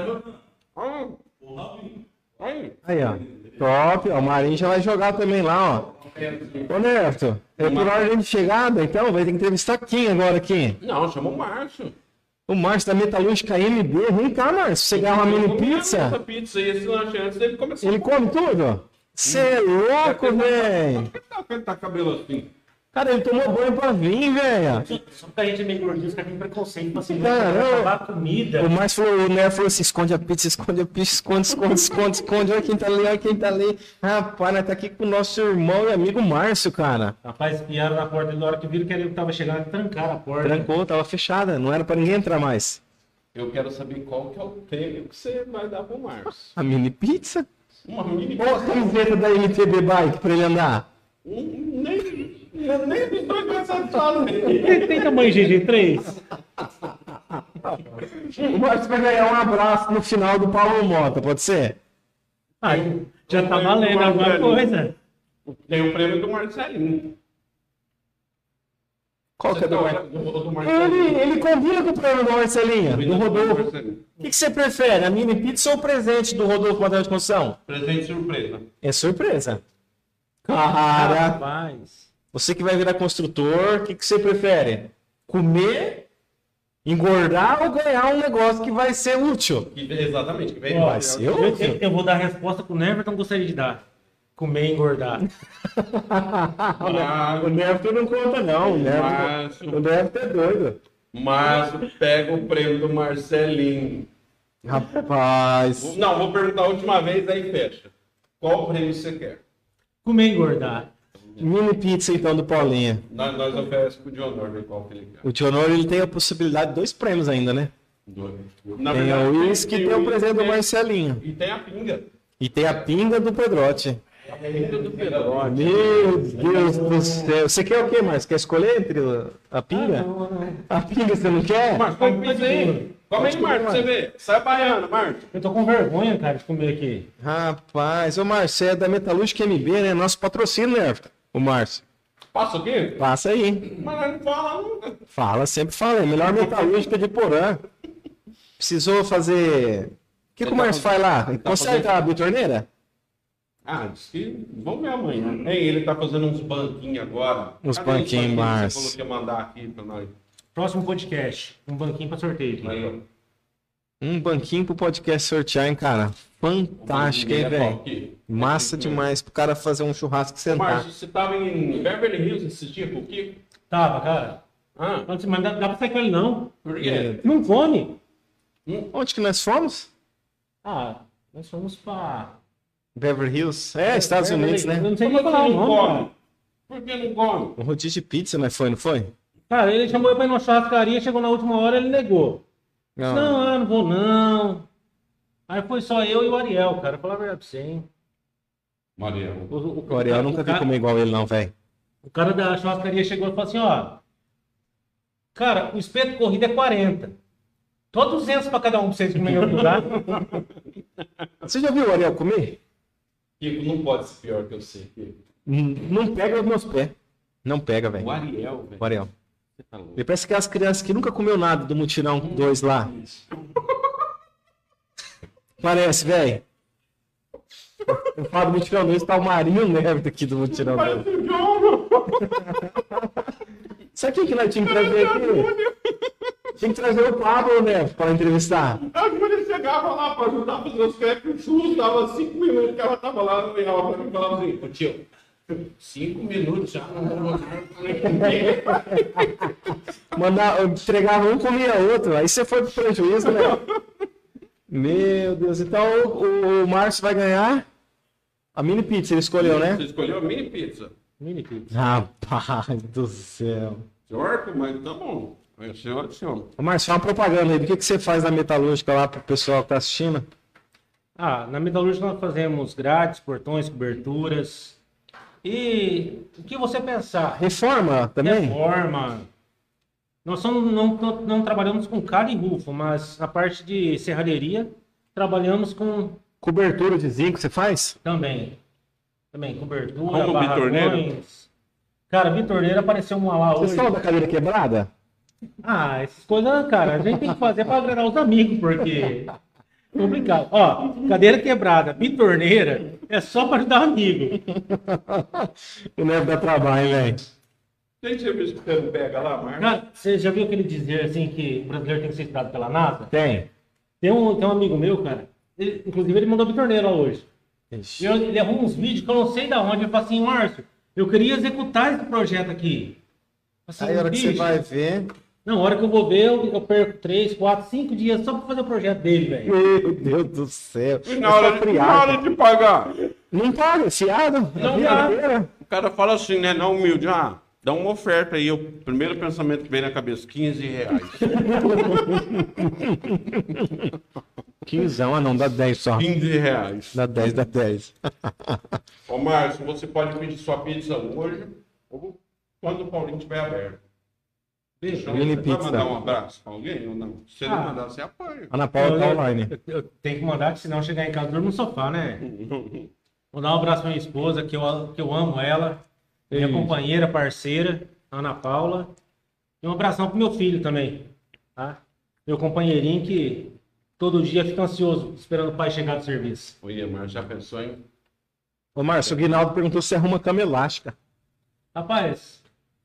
Aí. Aí, ó. Top. Ó, o Marinho já vai jogar também lá, ó. Ô, Neto, é por ordem de chegada, então vai ter que entrevistar quem agora aqui? Não, chama o Márcio. O Márcio da Metalúrgica MB. Vem cá, Márcio. Você ganhar uma mini Essa pizza? pizza aí, esse lanche antes dele começar. Ele come tudo? Você é louco, velho. Por que tá, tá com cabelo assim? Cara, ele tomou banho pra vir, velho. Só porque a gente é meio gordinho, os caras têm preconceito pra assim, Cara, vai eu- acabar a comida. O Márcio falou, o Neto falou assim: esconde a pizza, esconde a pizza, esconde, esconde, esconde, esconde. Olha quem tá ali, olha quem tá ali. Rapaz, nós tá aqui com o nosso irmão e amigo Márcio, cara. Rapaz, espiaram na porta na hora que viram que ele tava chegando, trancaram a porta. Trancou, tava fechada, não era pra ninguém entrar mais. Eu quero saber qual que é o prêmio que você vai dar pro Márcio. A mini pizza? Uma mini Ou a camiseta da MTB Bike pra ele andar? Um, nem, nem dos dois vai ser fala. Ele tem tamanho GG3? O Márcio vai ganhar um abraço no final do Paulo Mota, pode ser? Ah, já tá valendo alguma coisa. Tem o prêmio do Marcelinho. Qual que é do Não, Marcelinho? do, do Ele, Marcelinho. ele combina com o prêmio do Marcelinho, do Rodolfo. Marcelinho. O que, que você prefere, a mini pizza ou o presente do Rodolfo Material de Construção? Presente surpresa. É surpresa. Cara, Rapaz. Você que vai virar construtor, o que, que você prefere? Comer, engordar ou ganhar um negócio que vai ser útil? Que- exatamente. Que vem Vai ser Eu, útil. eu- vou dar a resposta que o Neverton gostaria de dar. Comer e engordar. (laughs) O Neto não conta, não. O Márcio, o Neto é doido. Márcio pega o prêmio do Marcelinho. Rapaz. Não, vou perguntar a última vez, aí fecha. Qual prêmio você quer? Comer e engordar. Mini pizza, então, do Paulinho. Nós, nós oferecemos pro John Norman qual que ele quer. O Tio Honor, ele tem a possibilidade de dois prêmios ainda, né? Na tem verdade, o uísque e tem o presente do tem- Marcelinho. E tem a pinga. E tem a pinga do Pedrote. A pinga do Pedrote. Meu Deus do céu. Você quer o quê, Márcio? Quer escolher entre a pinga? Não, não. A pinga você não quer? Marcos, come pizza aí. Come aí, Marcos, pra você ver. Sai baiano, Marcos. Eu tô com vergonha, cara, de comer aqui. Rapaz, ô você é da Metalúrgica MB, né? Nosso patrocínio, né? O Márcio. Passa o quê? Passa aí. Mas não fala nunca. Fala, sempre fala. É melhor metalúrgica de Porã. Precisou fazer. O que, que o tá Márcio fazendo- faz lá? tá Conserta a bitorneira? Ah, disse que vamos ver amanhã. Ei, ele tá fazendo uns banquinhos agora. Uns banquinhos, Márcio? Você falou que ia mandar aqui pra nós. Próximo podcast. Um banquinho pra sorteio aqui. Aí, ó. Um banquinho pro podcast sortear, hein, cara? Fantástico, hein, é velho? Massa demais pro cara fazer um churrasco sentar. Márcio, você tava em Beverly Hills esses dias com o Kiko? Tava, cara. Ah, Mas mas dá, dá pra sair com ele não. por quê? Não come. Onde que nós fomos? Ah, nós fomos pra... Beverly Hills. É, Estados Unidos, Eu né? não sei Por nem que falar o não nome. Por que não come? Um rodízio de pizza, nós foi, não foi? Cara, ele chamou eu pra ir numa churrascaria, chegou na última hora ele negou. Não. Não, ah, não vou não. Aí foi só eu e o Ariel, cara. Falar a verdade pra você, hein. Maria. O, o, O Ariel nunca vi comer igual ele, não, velho. o cara da churrascaria chegou e falou assim, ó. Cara, o espeto corrido é 40. Tô 200 pra cada um pra vocês comerem em outro lugar. (laughs) Você já viu o Ariel comer? Kiko não pode ser pior que eu sei. Hum, Não pega os meus pés. Não pega, velho. O Ariel, velho. O Ariel. Tá. Ele parece que é as crianças que nunca comeu nada do Mutirão 2 lá. Parece, velho. Eu falo do Mutirão 2, tá o Marinho Neves aqui do Mutirão 2. Parece o John. Sabe quem que nós tínhamos que trazer aqui? Tinha que trazer o Pablo Neves para entrevistar. A Júlia chegava lá pra ajudar a fazer os crepes churros, dava cinco minutos que ela tava lá no real pra mim falava assim, ô tio, cinco minutos já não vou Mandar, entregava um, comia outro. Aí você foi pro prejuízo, né? Meu Deus, então o, o Márcio vai ganhar a mini pizza, ele escolheu, né? Você escolheu a mini pizza. Mini pizza. Rapaz do céu. Senhor, mas tá bom. Aí, senhor, senhor. Ô, Márcio, fala uma propaganda aí. Do que, que você faz na metalúrgica lá pro pessoal que tá assistindo? Ah, na metalúrgica nós fazemos grades, portões, coberturas. E o que você pensar? Reforma também? Reforma. Nós somos, não, não, não trabalhamos com calha e rufo, mas na parte de serralheria trabalhamos com Cobertura de zinco você faz? também. Também cobertura, Como. Cara, bitorneira apareceu uma lá Vocês hoje. falam da cadeira quebrada? Ah, essas coisas, cara, a gente tem que fazer para agradar os amigos, porque complicado. Ó, cadeira quebrada, bitorneira, é só para ajudar amigo. o Neves dá trabalho, velho. Tem serviço que você não pega lá, Marcos? Você já viu aquele dizer assim que o brasileiro tem que ser estudado pela NASA? Tem. Tem um, tem um amigo meu, cara, ele- inclusive ele mandou bitorneira hoje. Eu- ele arruma uns vídeos que eu não sei da onde. Eu falo assim, Márcio, eu queria executar esse projeto aqui. Assim, Aí a hora que você bicho, vai ver. Não, a hora que eu vou ver, eu, eu perco três, quatro, cinco dias só pra fazer o projeto dele, velho. Meu Deus do céu. E na hora, de, na hora de pagar? Não paga, fiado. Não dá. O cara fala assim, né? Não, humilde. Ah, dá uma oferta aí. O primeiro pensamento que vem na cabeça, 15 reais. (laughs) Quinzão, ah não, dá 10 só. 15 reais. Dá 10, dá 10. Ô, Márcio, você pode pedir sua pizza hoje ou quando o Paulinho estiver aberto. Deixa, Mini você pizza. mandar um abraço pra alguém ou não? Se você não Ah. mandar, você apanha. Ana Paula tá online. Eu, eu tenho que mandar, que senão chegar em casa durmo no sofá, né? (laughs) Vou dar um abraço pra minha esposa, que eu, que eu amo ela. Minha Isso. companheira, parceira, Ana Paula. E um abração pro meu filho também, tá? Meu companheirinho que todo dia fica ansioso esperando o pai chegar do serviço. Oi, Márcio, já pensou em... Ô, Márcio, o Guinaldo perguntou se arruma cama elástica. Rapaz,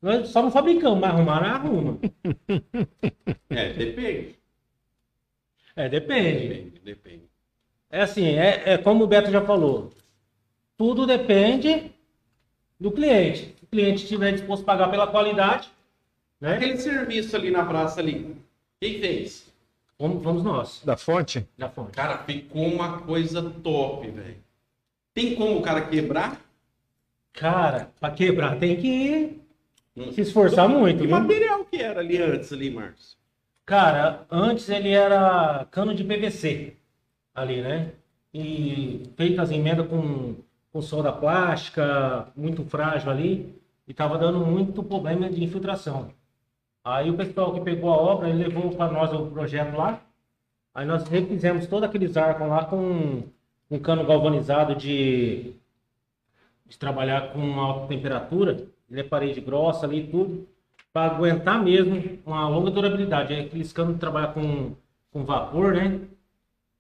nós só não fabricamos, mas arrumar, nós arruma. (laughs) É, depende. É, depende. Depende, depende. É assim, é, é como o Beto já falou. Tudo depende do cliente. Se o cliente estiver disposto a pagar pela qualidade, né? Aquele serviço ali na praça ali, quem fez? Vamos, vamos nós. Da fonte? Da fonte. Cara, ficou uma coisa top, velho. Tem como o cara quebrar? Cara, pra quebrar tem que se esforçar muito, Que viu? material que era ali antes, ali, Márcio? Cara, antes ele era cano de PVC ali, né? E feito as emendas com, com solda plástica, muito frágil ali, e tava dando muito problema de infiltração. Aí o pessoal que pegou a obra, ele levou para nós o projeto lá. Aí nós refizemos todos aqueles arcos lá com um cano galvanizado de, de trabalhar com alta temperatura. Ele é parede grossa ali e tudo para aguentar mesmo uma longa durabilidade. É aqueles canos de trabalhar com, com vapor, né?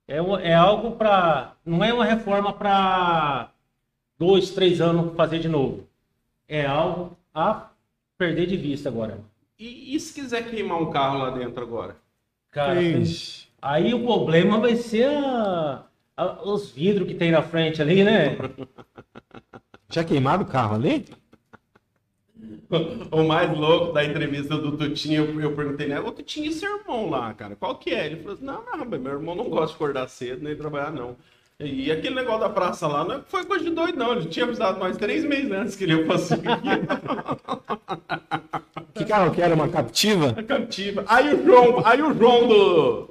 É, é algo para. Não é uma reforma para dois, três anos fazer de novo. É algo a perder de vista agora. E, e se quiser queimar um carro lá dentro agora? Cara, Ixi. aí o problema vai ser a- a- os vidros que tem na frente ali, né? (laughs) Já queimado o carro ali? (laughs) O mais louco da entrevista do Tutinho, eu, eu perguntei, né? Ô Tutinho, e seu irmão lá, cara? Qual que é? Ele falou assim, não, não, meu irmão não gosta de acordar cedo nem trabalhar, não. E aquele negócio da praça lá não foi coisa de doido, não. Ele tinha avisado nós três meses antes que ele ia fazer (laughs) Que carro que era? Uma captiva? captiva. Aí o João, aí o João do.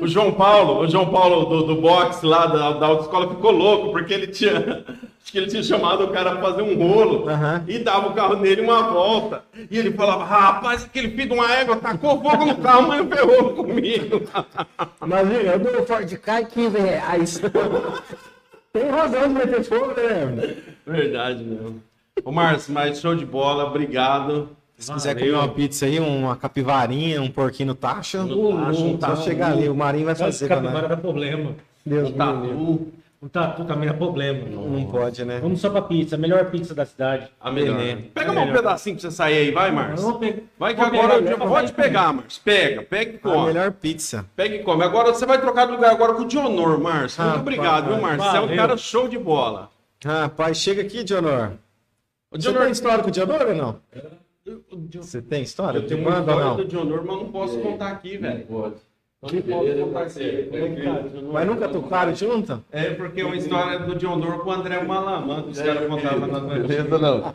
O João Paulo, o João Paulo do, do boxe lá da, da autoescola ficou louco, porque ele tinha. (laughs) Acho que ele tinha chamado o cara pra fazer um rolo Aham. e dava o carro nele uma volta. E ele falava, rapaz, aquele filho de uma égua tacou fogo no carro, mas ferrou comigo. (laughs) Imagina, eu dou o Ford Ka 15 reais. (laughs) Tem razão de meter fogo, né? Verdade mesmo. Ô Márcio, mas show de bola, obrigado. Se quiser Valeu. comer uma pizza aí, uma capivarinha, um porquinho no tacho, No tacho, um tacho. chegar ali, o Marinho vai fazer pra Capivara nós. dá problema. Deus Um tatu, O tatu também dá problema. Não pode, né? Vamos só pra pizza, a melhor pizza da cidade. a melhor. Beleza. Pega um pedacinho pra você sair aí, vai, Márcio. Vamos pegar- Vai que vou agora pegar eu vou te comer. pegar, Márcio. Pega, pega e A come. melhor pizza. Pega e come. Agora você vai trocar de lugar agora com o Dionor, Márcio. Muito Ah, obrigado, viu. Márcio? Você é um cara show de bola. Rapaz, chega aqui, Dionor. O Você tem história com o Dionor ou não? Você tem história? Eu tenho uma história não? do Dionor, mas não posso contar aqui, velho. Pode. Eu não posso contar aqui. Mas nunca tocaram junto? É porque é uma história do Dionor com o André Malaman, que os caras contavam nas Beleza, não.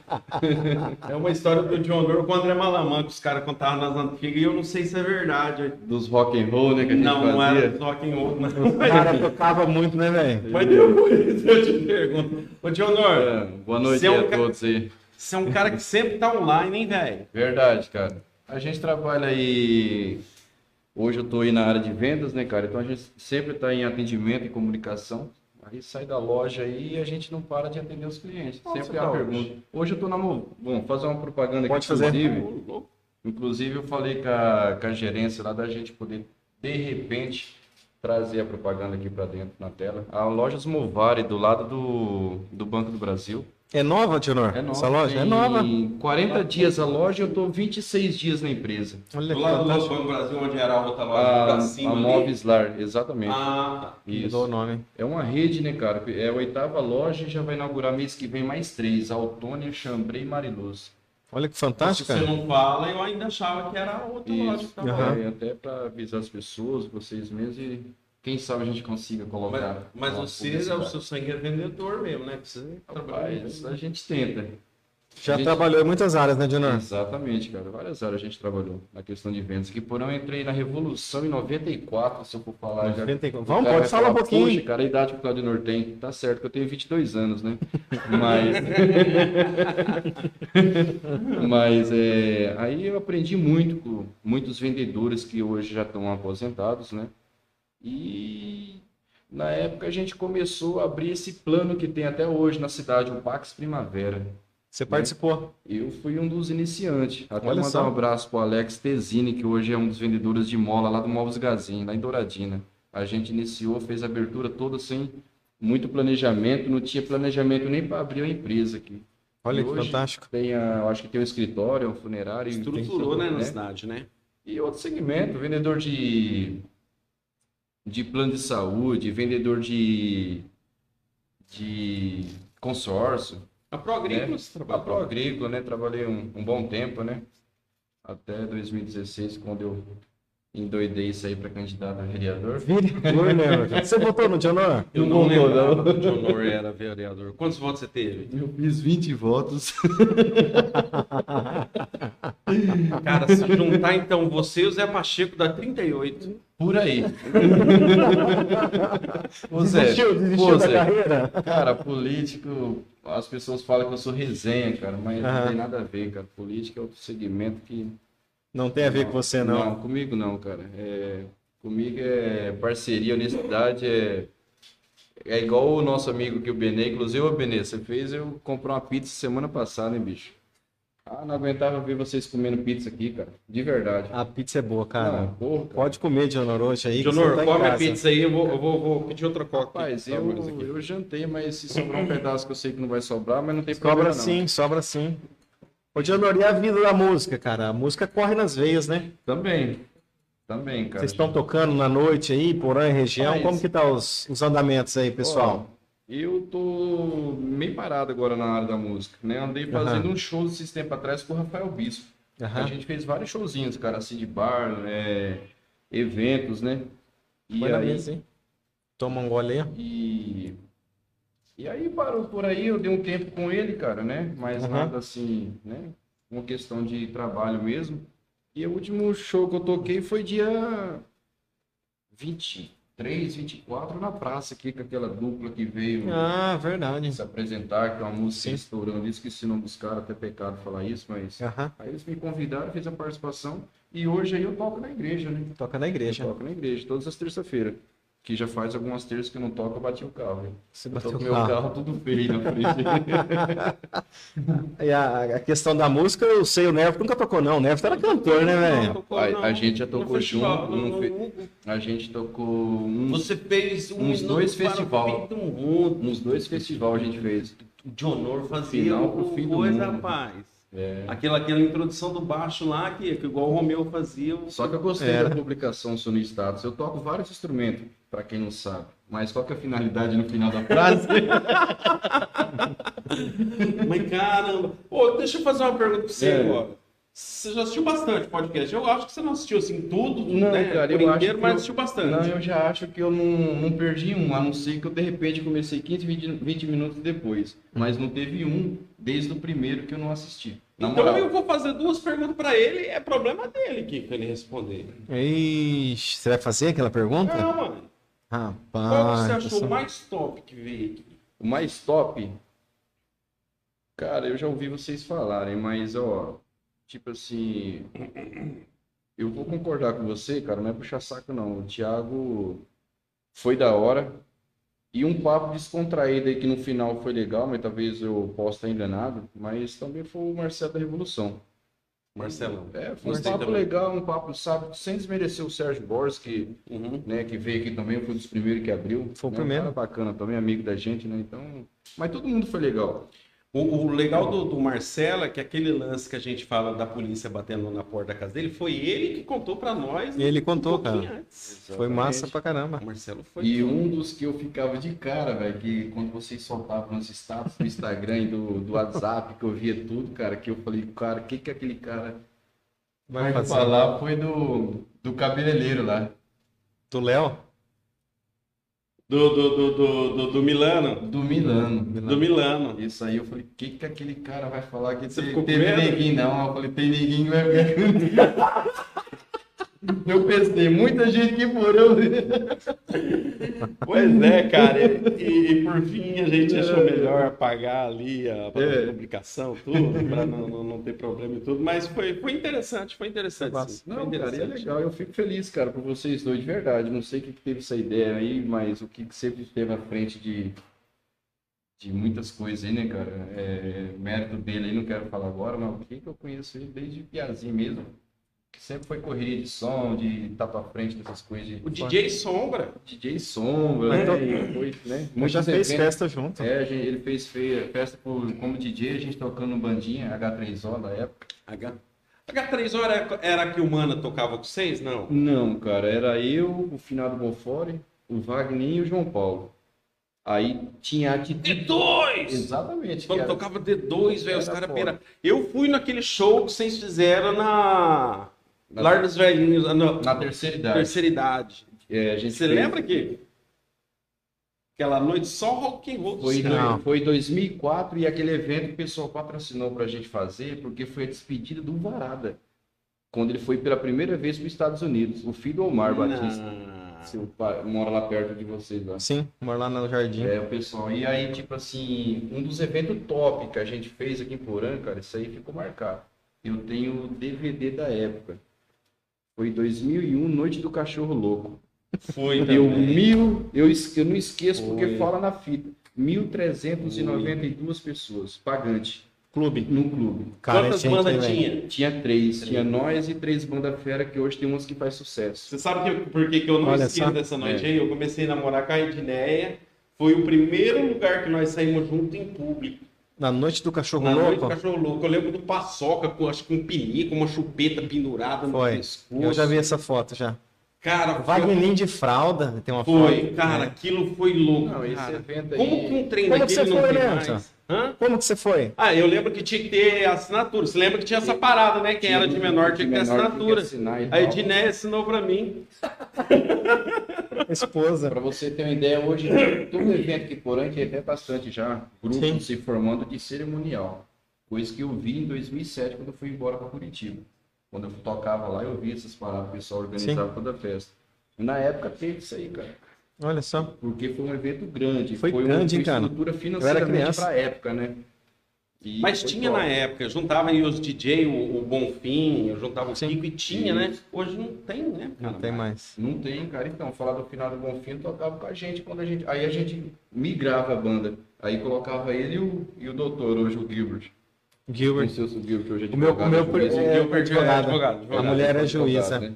É uma história do Dionor com o André Malaman, que os caras contavam nas antigas, e eu não sei se é verdade. Dos rock and roll, né, que a gente Não, não era fazia. do rock and roll, não. O cara tocava muito, né, velho? Mas depois eu te pergunto. Ô, Dionor, É, boa noite é um a ca- todos aí. Você é um cara que sempre tá online, hein, velho? Verdade, cara. A gente trabalha aí. Hoje eu tô aí na área de vendas, né, cara? Então a gente sempre tá em atendimento e comunicação. Aí sai da loja aí e a gente não para de atender os clientes. Onde sempre é uma tá pergunta. Hoje? eu tô na. Bom, fazer uma propaganda Pode aqui, fazer. inclusive. Inclusive, eu falei com a, com a gerência lá da gente poder, de repente, trazer a propaganda aqui para dentro na tela. A Lojas Movari, do lado do, do Banco do Brasil. É nova, Dionor? É nova. Essa loja? É nova. 40 dias a loja, eu tô 26 dias na empresa. Olha Do lado do. Banco Brasil, onde era a outra loja A, pra cima a. Movislar, exatamente. Ah, tá. Mudou o Isso. nome. É uma rede, né, cara? É a oitava loja e já vai inaugurar mês que vem mais três. Autônia, Chambré e Mariluz. Olha que Se fantástico, você cara. não fala, eu ainda achava que era a outra loja que Isso. Aham. lá. É, até para avisar as pessoas, vocês mesmos, e quem sabe a gente consiga Mas, colocar. mas uma você, é o seu sangue é vendedor mesmo, né? Precisa trabalhar. Rapaz, a gente tenta. Já gente- trabalhou em muitas áreas, né, Dionor? Exatamente, cara. Várias áreas a gente trabalhou na questão de vendas. Que porém eu entrei na Revolução em 94, se eu for falar. já. 94. O Vamos, pode vai falar um pouquinho. Poxa, cara, a idade que o Claudinor tem. Tá certo que eu tenho 22 anos, né? (laughs) Mas. (laughs) Mas é, aí eu aprendi muito com muitos vendedores que hoje já estão aposentados, né? E na época a gente começou a abrir esse plano que tem até hoje na cidade, o Pax Primavera. Você participou. Eu fui um dos iniciantes. Até Olha mandar só. um abraço pro Alex Tezini, que hoje é um dos vendedores de mola lá do Móveis Gazin, lá em Douradina. A gente iniciou, fez a abertura toda sem muito planejamento, não tinha planejamento nem para abrir a empresa aqui. Olha E que hoje fantástico. Tem a, acho que tem um escritório, um funerário. e Estruturou, né, na né? cidade, né? E outro segmento, vendedor de, de plano de saúde, vendedor de, de consórcio. A Pro Agrícola você A trabalhou. Pro Agrícola, né? Trabalhei um, um bom tempo, né? Até 2016, quando eu endoidei isso aí pra candidato a vereador. Vereador, né? (laughs) Você votou no Dionor? Eu Não não lembrava não. que o Dionor era vereador. Quantos votos você teve? Eu fiz 20 votos. (laughs) Cara, se juntar então você e o Zé Pacheco dá 38. Por aí. (laughs) Ô, Zé, Desistiu, desistiu pô, da Zé, carreira? Cara, político, as pessoas falam que eu sou resenha, cara, mas Aham. não tem nada a ver, cara. Política é outro segmento que. Não tem a ver com você, não. Não, comigo não, cara. É, comigo é parceria, honestidade, é. É igual o nosso amigo aqui, o Benê. Inclusive, ô Benê, você fez eu comprar uma pizza semana passada, hein, bicho? Ah, não aguentava ver vocês comendo pizza aqui, cara. De verdade. A pizza é boa, cara. Não, porra, cara. Pode comer, Dionor, hoje aí. que Dionor, tá come a pizza aí, eu vou, eu vou, vou pedir outra coca. Rapaz, eu, eu jantei, mas se sobrar um pedaço que eu sei que não vai sobrar, mas não tem Sobra problema não. sim, sobra sim. Ô, Dionor, e a vida da música, cara? A música corre nas veias, né? Também. Também, cara. Vocês estão tocando na noite aí, Porã e região. Rapaz. Como que tá os, os andamentos aí, pessoal? Ó, eu tô meio parado agora na área da música, né? Andei fazendo um show esses tempos atrás com o Rafael Bispo. Aham. A gente fez vários showzinhos, cara, assim, de bar, é, eventos, né? E na aí, mesa, hein? Toma um gole aí. e, e aí parou por aí, eu dei um tempo com ele, cara, né? Mas Aham. nada assim, né? Uma questão de trabalho mesmo. E o último show que eu toquei foi dia 23, 24 na praça aqui, com aquela dupla que veio Ah, verdade. se apresentar, que é uma música estourando. Esqueci o nome dos caras, até pecado falar isso, mas. Aham. Aí eles me convidaram, fiz a participação. E hoje aí eu toco na igreja, né? Toca na igreja. Eu toco na igreja, todas as terças-feiras. Que já faz algumas terças que eu não toco, eu bati o carro. hein? Você Eu bateu tô com o meu carro. carro tudo feio na frente. (laughs) E a, a questão da música, eu sei, o Nevo nunca tocou, não. O Nevo era cantor, né, velho? A- a gente já No tocou festival, junto, no- no fe- no- a gente tocou uns, Você fez um uns dois o festival. uns dois festivais a gente fez. O Dionor fazia Final pro fim do coisa, mundo. rapaz. É. Aquela, aquela introdução do baixo lá, que, que igual o Romeu fazia. o- Só que eu gostei Era. da publicação Sony Status. Eu toco vários instrumentos, pra quem não sabe. Mas qual que é a finalidade no final da frase? (laughs) Mas caramba. Pô, deixa eu fazer uma pergunta pra você É. agora. Você já assistiu bastante podcast? Eu acho que você não assistiu assim tudo, Não, né? cara, eu acho inteiro, que mas eu- assistiu bastante. Não, eu já acho que eu não, não perdi um, a não ser que eu de repente comecei 15, 20, 20 minutos depois. Mas não teve um desde o primeiro que eu não assisti. Na então moral. eu vou fazer duas perguntas pra ele, é problema dele que ele responder. Ixi, você vai fazer aquela pergunta? Não, mano. Rapaz. Qual que você achou essa- mais top que veio aqui? O mais top, cara, eu já ouvi vocês falarem, mas ó, tipo assim, eu vou concordar com você, cara, não é puxar saco não. O Thiago foi da hora e um papo descontraído aí que no final foi legal, mas talvez eu possa estar enganado, mas também foi o Marcelo da Revolução. Marcelão. É, foi um papo também. legal, um papo, sabe, sem desmerecer o Sérgio Borges, que Uhum. né, que veio aqui também, foi um dos primeiros que abriu. Foi o né, primeiro. Um cara bacana também, amigo da gente, né? Então, mas todo mundo foi legal. O, o legal do, do Marcelo é que aquele lance que a gente fala da polícia batendo na porta da casa dele, foi ele que contou pra nós. Ele um contou, cara. antes. Foi massa pra caramba. O Marcelo foi. E um dos que eu ficava de cara, velho, que quando vocês soltavam nos status do Instagram e do, do WhatsApp, que eu via tudo, cara, que eu falei, cara, o que que aquele cara Vai vai fazer. falar foi do, do cabeleireiro lá. Do Léo? Do, do, do, do, do, do Milano. Do Milano. Do Milano. Isso aí eu falei, o que que aquele cara vai falar que Você te- ficou teve medo? neguinho? Não, eu falei, tem neguinho vai (laughs) ficar. Eu pensei, muita gente que morou. Pois é, cara. E, e por fim a gente achou melhor apagar ali a, É. publicação, tudo, pra não, não, não ter problema e tudo. Mas foi, foi interessante, foi interessante. Sim. Não, foi cara, é interessante. legal. Eu fico feliz, cara, por vocês dois, de verdade. Não sei o que, que teve essa ideia aí, mas o que, que sempre esteve à frente de, de muitas coisas aí, né, cara? É, mérito dele aí, não quero falar agora, mas o que, que eu conheço ele desde piazinho mesmo. Sempre foi correria de som, de estar pra frente dessas coisas. De, O DJ Sombra. DJ Sombra, Mas né? então- foi, né? Mas já fez eventos. festa junto. É, a gente- ele fez feia, festa por, como DJ, a gente tocando bandinha, H3O da época. H... H3 era, era a que o Mana tocava com vocês? Não. Não, cara, era eu, o finado Bonfore, o Wagner e o João Paulo. Aí tinha a atitude. D2! Exatamente. Quando era- tocava D2, velho, os caras pera. Eu fui naquele show que vocês fizeram na. Na, Lar dos Velhinhos, ah, não, na terceira idade. terceira idade. É, a gente Você fez- lembra que aquela noite só rock and roll? Foi, Não. foi 2004 e aquele evento que o pessoal patrocinou pra gente fazer, porque foi a despedida do Varada. Quando ele foi pela primeira vez para os Estados Unidos. O filho do Omar Batista. Não. Seu pai mora lá perto de vocês lá. Sim, moro lá no jardim. É, o pessoal. E aí, tipo assim, um dos eventos top que a gente fez aqui em Porã, cara, isso aí ficou marcado. Eu tenho o DVD da época. Foi 2001, Noite do Cachorro Louco. Foi Deu também. mil, eu, eu não esqueço porque Foi. fala na fita. 1.392 pessoas, pagante, Clube. no clube. Cara, Quantas bandas tinha? Tinha três, tinha nós e três bandas fera que hoje tem umas que faz sucesso. Você sabe que, por que, que eu não Olha esqueço dessa noite É. aí? Eu comecei a namorar com a Edneia. Foi o primeiro lugar que nós saímos junto em público. Na noite do cachorro Na noite do louco? cachorro louco. Eu lembro do paçoca, com, acho que um pinico, uma chupeta pendurada no Foi. pescoço. Eu já vi essa foto já. Cara, Wagner de fralda, tem uma foi, foto. cara, né? aquilo foi louco. Não, esse evento aí- Como que um trem Como que daquele você não foi, tem Leandro? mais? Hã? Como que você foi? Ah, eu lembro que tinha que ter assinatura. Você lembra que tinha essa parada, né? Quem era de menor tinha que ter assinatura. A. Edneia assinou pra mim. (laughs) Esposa. Pra você ter uma ideia, hoje todo evento que Porã tem até bastante já, grupos Sim. se formando de cerimonial. Coisa que eu vi em 2007 quando eu fui embora para Curitiba. Quando eu tocava lá, eu vi essas paradas, o pessoal organizava toda a festa. E na época teve isso aí, cara. Olha só. Porque foi um evento grande. Foi uma grande, hein, cara? estrutura financeiramente criança. pra época, né? E Mas foi tinha top. na época, juntava aí os DJ, o, o Bonfim, eu juntava o Sim. Kiko e tinha, né? Hoje não tem, né? Não cara? tem mais. Não tem, cara. Então, falar do final do Bonfim, tocava com a gente quando a gente. Aí a gente migrava a banda. Aí colocava ele e o, e o doutor, hoje o Gilbert. Gilbert. O Gilbert hoje é O meu, o meu advogado, é, juiz, é, Gilbert é advogado. advogado, A advogado. mulher é advogado, juíza. né?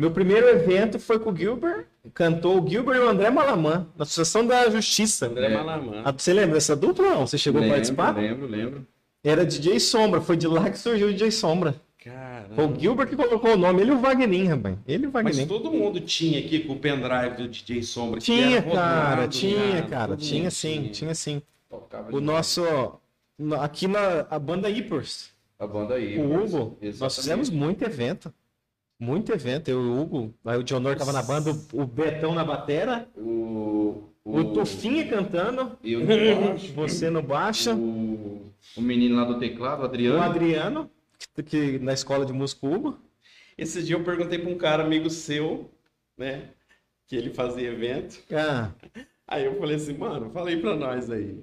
Meu primeiro evento foi com o Gilbert. Cantou o Gilbert e o André Malamã, na Associação da Justiça. André É. Malamã. Ah, Você lembra dessa dupla ou não? Você chegou a Lembro, participar? Lembro, lembro. Era DJ Sombra, foi de lá que surgiu o DJ Sombra. Caramba. Foi o Gilbert que colocou o nome, ele e o Wagner, rapaz. Ele e o Mas Wagner. todo mundo tinha aqui com o pendrive do DJ Sombra. que Tinha, era rodado, cara, tinha, né? cara, tinha sim, tinha sim. Tocava O nosso, no- aqui na a banda Ipers, A banda aí. o mas- Hugo, nós exatamente. fizemos muito evento. Muito evento, eu e o Hugo, aí o Dionor tava na banda, o o Betão na batera, O. o Tufinha cantando, no baixo, (laughs) você no baixo, o, o menino lá do teclado, o o Adriano. Adriano, que, que na escola de música o Hugo. Esse dia eu perguntei pra um cara amigo seu, né? Que ele fazia evento. Ah, Aí eu falei assim, mano, fala aí pra nós aí.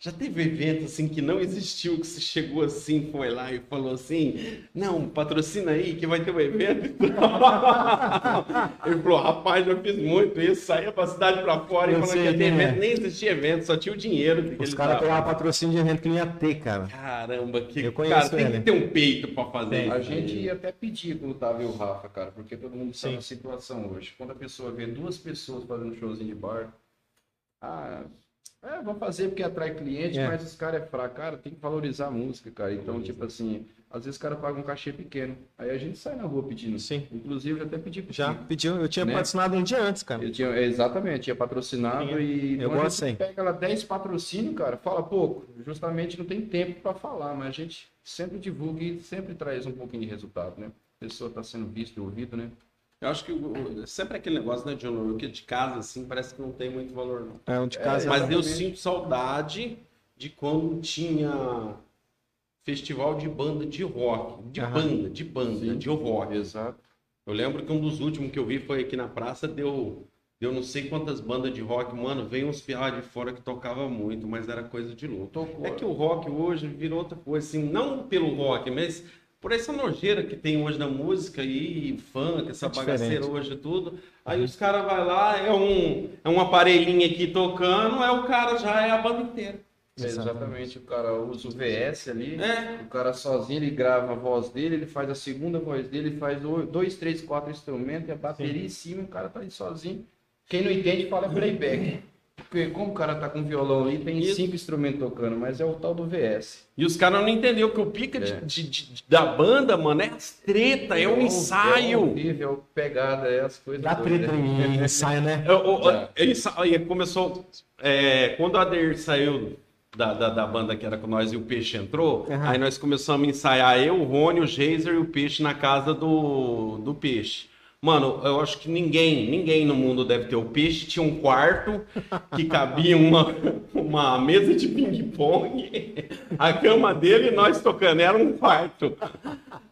Já teve evento assim que não existiu, que você chegou assim, foi lá e falou assim, não, patrocina aí que vai ter um evento. (laughs) Ele falou, rapaz, já fiz muito isso, saía pra cidade pra fora e Eu falando que ia ter quem é. evento, nem existia evento, só tinha o dinheiro os caras pegavam patrocínio de evento que não ia ter, cara. Caramba, que Eu conheço cara, tem ele. que ter um peito pra fazer Tem. isso. A gente ia até pedir quando tava eu e o Rafa, cara, porque todo mundo sabe Sim. a situação hoje. Quando a pessoa vê duas pessoas fazendo showzinho de bar, ah, é, vou fazer porque atrai cliente, É. mas os caras é fraco. Cara, tem que valorizar a música, cara. Então, tipo assim, às vezes o cara paga um cachê pequeno. Aí a gente sai na rua pedindo. Sim. Inclusive, eu até pedi pro Já pediu, eu tinha Né? patrocinado um dia antes, cara. Eu tinha, exatamente, tinha patrocinado Tinha. e Eu a gosto aí. pega lá 10 patrocínios, cara, fala pouco. Justamente não tem tempo para falar, mas a gente sempre divulga e sempre traz um pouquinho de resultado, né? A pessoa está sendo vista e ouvida, né? Eu acho que o- sempre aquele negócio, né, John, que de casa, assim, parece que não tem muito valor, não. É, um de casa. Mas eu sinto saudade de quando tinha festival de banda de rock. De Aham. banda, de banda, Sim. de rock. Exato. Eu lembro que um dos últimos que eu vi foi aqui na praça, deu, deu não sei quantas bandas de rock. Mano, veio uns pirra de fora que tocava muito, mas era coisa de louco. Tocou. É que o rock hoje virou outra coisa, assim, não pelo rock, mas por essa nojeira que tem hoje na música e funk, essa É bagaceira diferente. hoje e tudo. Aí os caras vai lá, é um, é um aparelhinho aqui tocando, é o cara já é a banda inteira. Exatamente. O cara usa o VS ali, É. o cara sozinho, ele grava a voz dele, ele faz a segunda voz dele, ele faz dois, três, quatro instrumentos, e a bateria em cima, o cara tá ali sozinho. Quem não entende fala playback. Porque como o cara tá com violão ali, tem Isso. cinco instrumentos tocando, mas é o tal do VS. E os caras não entenderam que o pica de- É. de- de- da banda, mano, é as treta, é um o- É o ensaio. horrível, é o pegada, é as coisas. Dá treta em ensaio, né? É, sa- aí começou. é, quando o Adair saiu da, da, da banda que era com nós e o Peixe entrou. Aham. Aí nós começamos a ensaiar eu, o Rony, o Geiser e o Peixe na casa do, do Peixe. Mano, eu acho que ninguém, ninguém no mundo deve ter. O Peixe tinha um quarto que cabia uma, uma mesa de ping-pong, a cama dele e nós tocando, era um quarto.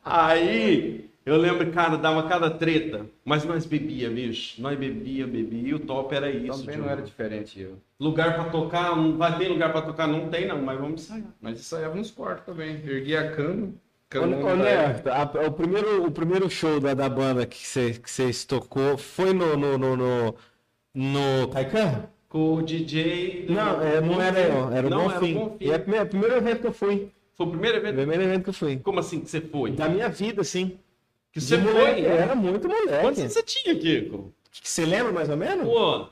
Aí eu lembro, cara, dava cada treta, mas nós bebia, bicho. Nós bebia, bebia, e o top era isso. Também não era diferente eu. Lugar pra tocar, não vai ter lugar pra tocar? Não tem, não, mas vamos ensaiar. Mas ensaiava nos quartos também. Erguia a cama. Ô, ô, Neto, a- o, primeiro, o primeiro show da, da banda que você vocês tocou foi no, no, no, no, no Caican? Com o DJ. do- Não, é, não era eu, era o Não, Bonfim. era o Bonfim. E é o primeiro, primeiro evento que eu fui. Foi o primeiro O evento? primeiro evento que eu fui. Como assim que você foi? Da minha vida, sim. Que você foi? moleque, né? Era muito moleque. Quantos você tinha, Kiko? Que Você lembra mais ou menos? Pô,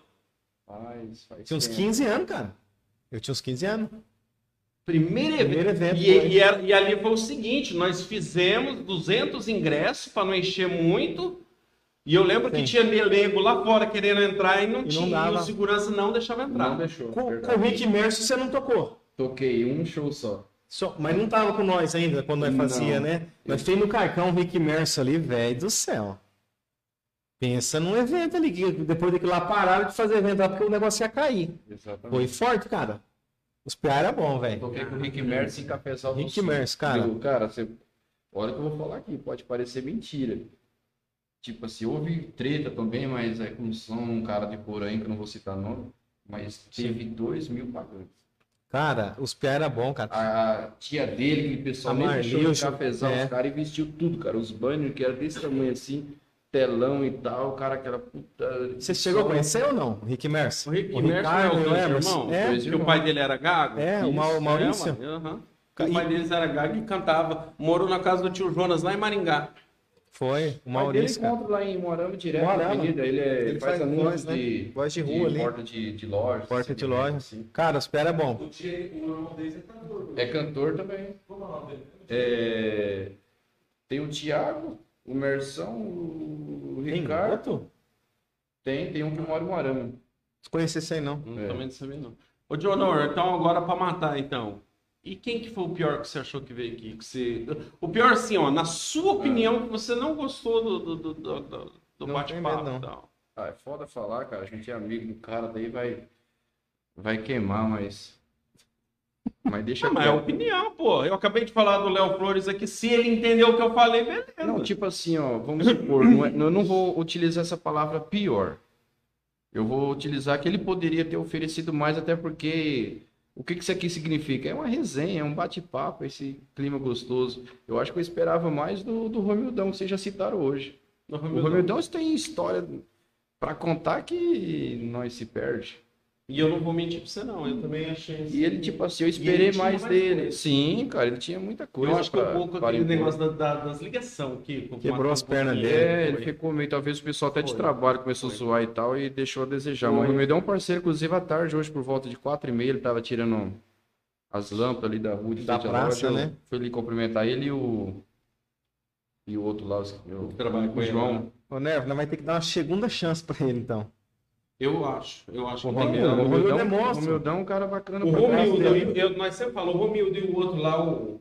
Faz, faz Tinha uns tempo. 15 anos, cara. Eu tinha uns 15 anos. Primeiro evento. Primeiro evento, E, e e ali foi o seguinte: nós fizemos 200 ingressos para não encher muito. E eu lembro que Sim. tinha melego lá fora querendo entrar e não E não tinha. E dava. o segurança não deixava entrar. Não deixou. Com, com o Rick Mercer você não tocou. Toquei um show só. Só- mas não tava com nós ainda quando nós Não. fazia, né? Nós fez no Carcão o Rick Mercer ali, velho do céu. Pensa num evento ali, que depois daquilo lá pararam de fazer evento lá porque o negócio ia cair. Exatamente. Foi forte, cara. Os PA era bom, velho. Toquei com o Rick Mercer em Cafezal do Rick. Mercer, cara. Eu, cara, você... olha o que eu vou falar aqui, pode parecer mentira. Tipo assim, houve treta também, mas é com som, um cara de Porém, que eu não vou citar nome, mas teve dois mil pagantes. Cara, os PA era bom, cara. A tia dele, que o pessoal A Marli, deixou o de cafezal, é. os caras investiu tudo, cara. Os banners que era desse tamanho assim, telão e tal, o cara aquela puta. Você chegou a conhecer ou não? O Rick Mercer? O Rick o Mercer é o o irmãos? É, Que o pai dele era gago? É, o Mau- Maurício. É, aham. O pai deles era gago e cantava. Morou na casa do tio Jonas, lá em Maringá. foi. O O dele Maurício, cara. encontra lá em Moarama direto, na avenida. Ele, é- Ele faz, faz anúncios voz, né? de, Voz de rua ali. porta de, de loja. Porta assim, de loja. assim. Cara, os PA era bom. É cantor também. É, Tem o Thiago, o Mersão, o Tem Ricardo. outro? Tem, tem um que mora em Moarama. Não conheci esse aí, não. Não, É. Também não sabia, não. Ô, Dionor, então agora pra matar, então. E quem que foi o pior que você achou que veio aqui? Que você... O pior, assim, ó, na sua opinião, que você não gostou do, do, do, do, do- tem bate-papo e tal. Ah, é foda falar, cara. A gente é amigo do cara, daí vai, vai queimar, mas. Mas deixa Ah, mas é opinião, pô. Eu acabei de falar do Léo Flores aqui. Se ele entendeu o que eu falei, beleza. Não, tipo assim, ó, vamos supor, não é- eu não vou utilizar essa palavra pior. Eu vou utilizar que ele poderia ter oferecido mais, até porque o que que isso aqui significa? É uma resenha, é um bate-papo, esse clima gostoso. Eu acho que eu esperava mais do, do Romildão, que vocês já citaram hoje. No O Romildão. Romildão tem história pra contar que nós se perde. E eu não vou mentir pra você, não. Eu também achei. E ele, tipo assim, eu esperei mais mais dele. coisa. Sim, cara, ele tinha muita coisa. eu acho que pra- um pouco para aquele impor. negócio da- da- das ligações que Quebrou as pernas dele. É, ele ficou meio, talvez o pessoal até de Foi. trabalho começou Foi. a zoar e tal e deixou a desejar. Foi. Mas o me deu um parceiro, inclusive, à tarde, hoje, por volta de quatro e meia, ele tava tirando as lâmpadas ali da rua de Da praça, loja, eu né? Fui ali cumprimentar ele e o. E o outro lá, o, Que trabalha com o ele, João. né? Ô, Nervo, nós vai ter que dar uma segunda chance pra ele, então. Eu acho. Eu acho O que tem Romildo, mesmo. o Romildo é o. Romildão é um cara bacana O pra. Romildo, eu, eu- nós sempre falamos, o Romildo e o outro lá, o.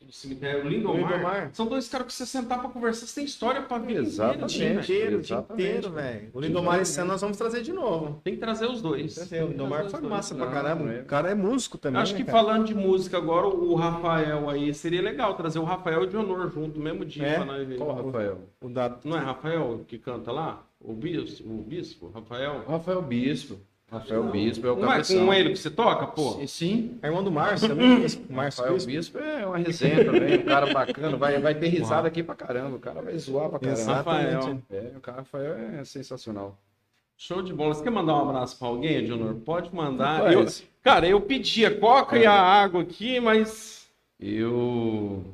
Do cemitério, o Lindomar, Lindomar. São dois caras que você sentar pra conversar, você tem história pra vida Exatamente. inteira, O dia inteiro, o dia inteiro, velho. O Lindomar esse ano nós vamos trazer de novo. Tem que trazer os dois. O Lindomar foi massa pra Não, caramba. é. O cara é músico também. Acho né, que cara? falando de música agora, o Rafael aí, seria legal trazer o Rafael e o Dionor junto no mesmo dia É? pra nós ver. Qual, Rafael? O da... Não é Rafael que canta lá? O bispo, o bispo, Rafael. Rafael Bispo. Rafael Bispo é o Não é cabeção. com ele que você toca, pô? Sim, Sim. É irmão do Márcio também. O (laughs) Márcio Rafael Bispo. Bispo é uma resenha também, um cara bacana, vai, vai ter risada aqui pra caramba, o cara vai zoar pra caramba. Exatamente. Rafael. É, o cara Rafael é sensacional. Show de bola. Você quer mandar um abraço pra alguém, Dionor? Pode mandar. Eu- cara, eu pedi a coca e a água aqui, mas. Eu.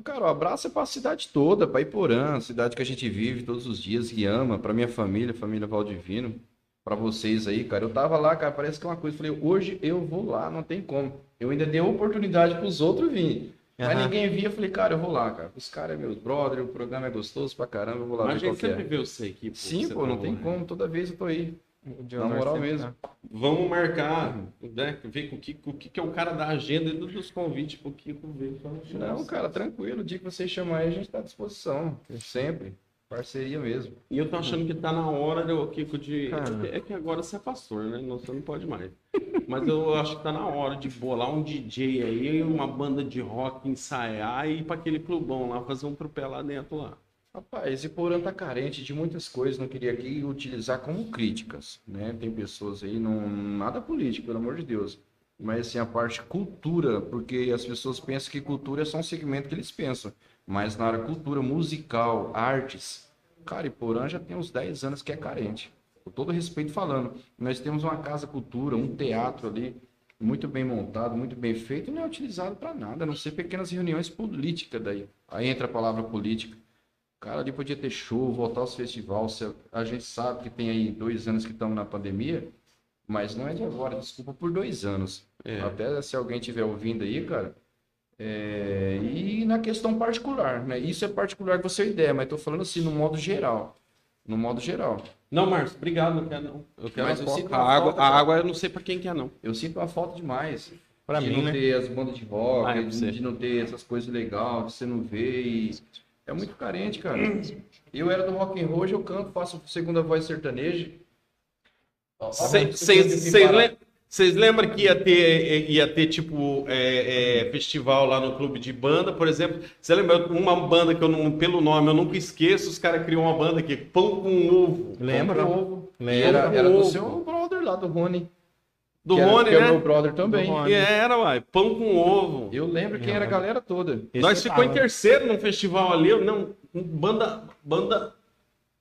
Cara, o abraço é pra cidade toda, pra Iporã, cidade que a gente vive todos os dias e ama, pra minha família, família Valdivino, pra vocês aí, cara. Eu tava lá, cara, parece que é uma coisa, falei, hoje eu vou lá, não tem como. Eu ainda dei oportunidade pros outros virem. Mas Aham. ninguém via, eu falei, cara, eu vou lá, cara. Os caras é meus brother, o programa é gostoso pra caramba, eu vou lá Mas a ver qual gente que sempre é. vê você aqui. Pô, Sim, pô, tá não tem né? como, toda vez eu tô aí. Na moral mesmo. Vamos marcar, né? Ver com o que, com o que, que é o cara da agenda e dos convites pro Kiko ver. Não, cara, tranquilo. O dia que você chamar aí, a gente tá à disposição. Sempre. Parceria mesmo. E eu tô achando que tá na hora, né, ô Kiko, de. Cara. É que agora você é pastor, né? Não, você não pode mais. Mas eu acho que tá na hora de bolar um DJ aí, uma banda de rock, ensaiar e ir pra aquele clubão lá, fazer um tropé lá dentro lá. Rapaz, Iporã tá carente de muitas coisas, não queria aqui utilizar como críticas, né? Tem pessoas aí, não, nada político, pelo amor de Deus. Mas assim, a parte cultura, porque as pessoas pensam que cultura é só um segmento que eles pensam. Mas na área cultura musical, artes, cara, Iporã já tem uns 10 anos que é carente. Com todo respeito falando. Nós temos uma casa cultura, um teatro ali, muito bem montado, muito bem feito, e não é utilizado para nada, a não ser pequenas reuniões políticas daí. Aí entra a palavra política. Cara, ali podia ter show, voltar aos festivais. A gente sabe que tem aí dois anos que estamos na pandemia, mas não é de agora, desculpa por dois anos. É. Até se alguém estiver ouvindo aí, cara. é, E na questão particular, né? Isso é particular com a sua ideia, mas estou falando assim, no modo geral. No modo geral. Não, Márcio, obrigado, não quero não. Eu quero Mas eu sinto a água. falta, A água eu não sei pra quem que é, não. Eu sinto uma falta demais. Pra de mim, não né? ter as bandas de rock, Ah, é de, você. de não ter essas coisas legais, que você não vê. E... É muito carente, cara. Eu era do rock and roll, hoje eu canto, faço segunda voz sertaneja. Vocês lembram que ia ter, ia ter tipo, é, é, festival lá no clube de banda, por exemplo? Você lembra uma banda que eu não, pelo nome eu nunca esqueço, os caras criou uma banda aqui, Pão com Ovo. Lembra? Pão com ovo. Lembra. Era, era do seu brother lá, do Rony. Do que era- Rony, que é né? meu brother também. Rony. Que era, uai, Pão com Ovo. Eu lembro quem era a galera toda. Esse Nós ficou em terceiro num festival ali, não, banda, banda,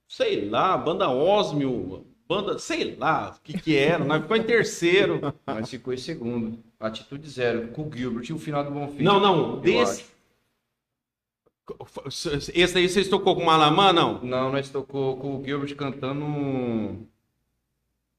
sei lá, banda Osmio, banda, sei lá o que que era, nós ficou em terceiro. Mas ficou em segundo. Atitude zero. Com o Gilbert e o final do Bonfim. Não, não, eu desse... acho. Esse aí vocês tocou com o Malamã, não? Não, nós tocou com o Gilbert cantando.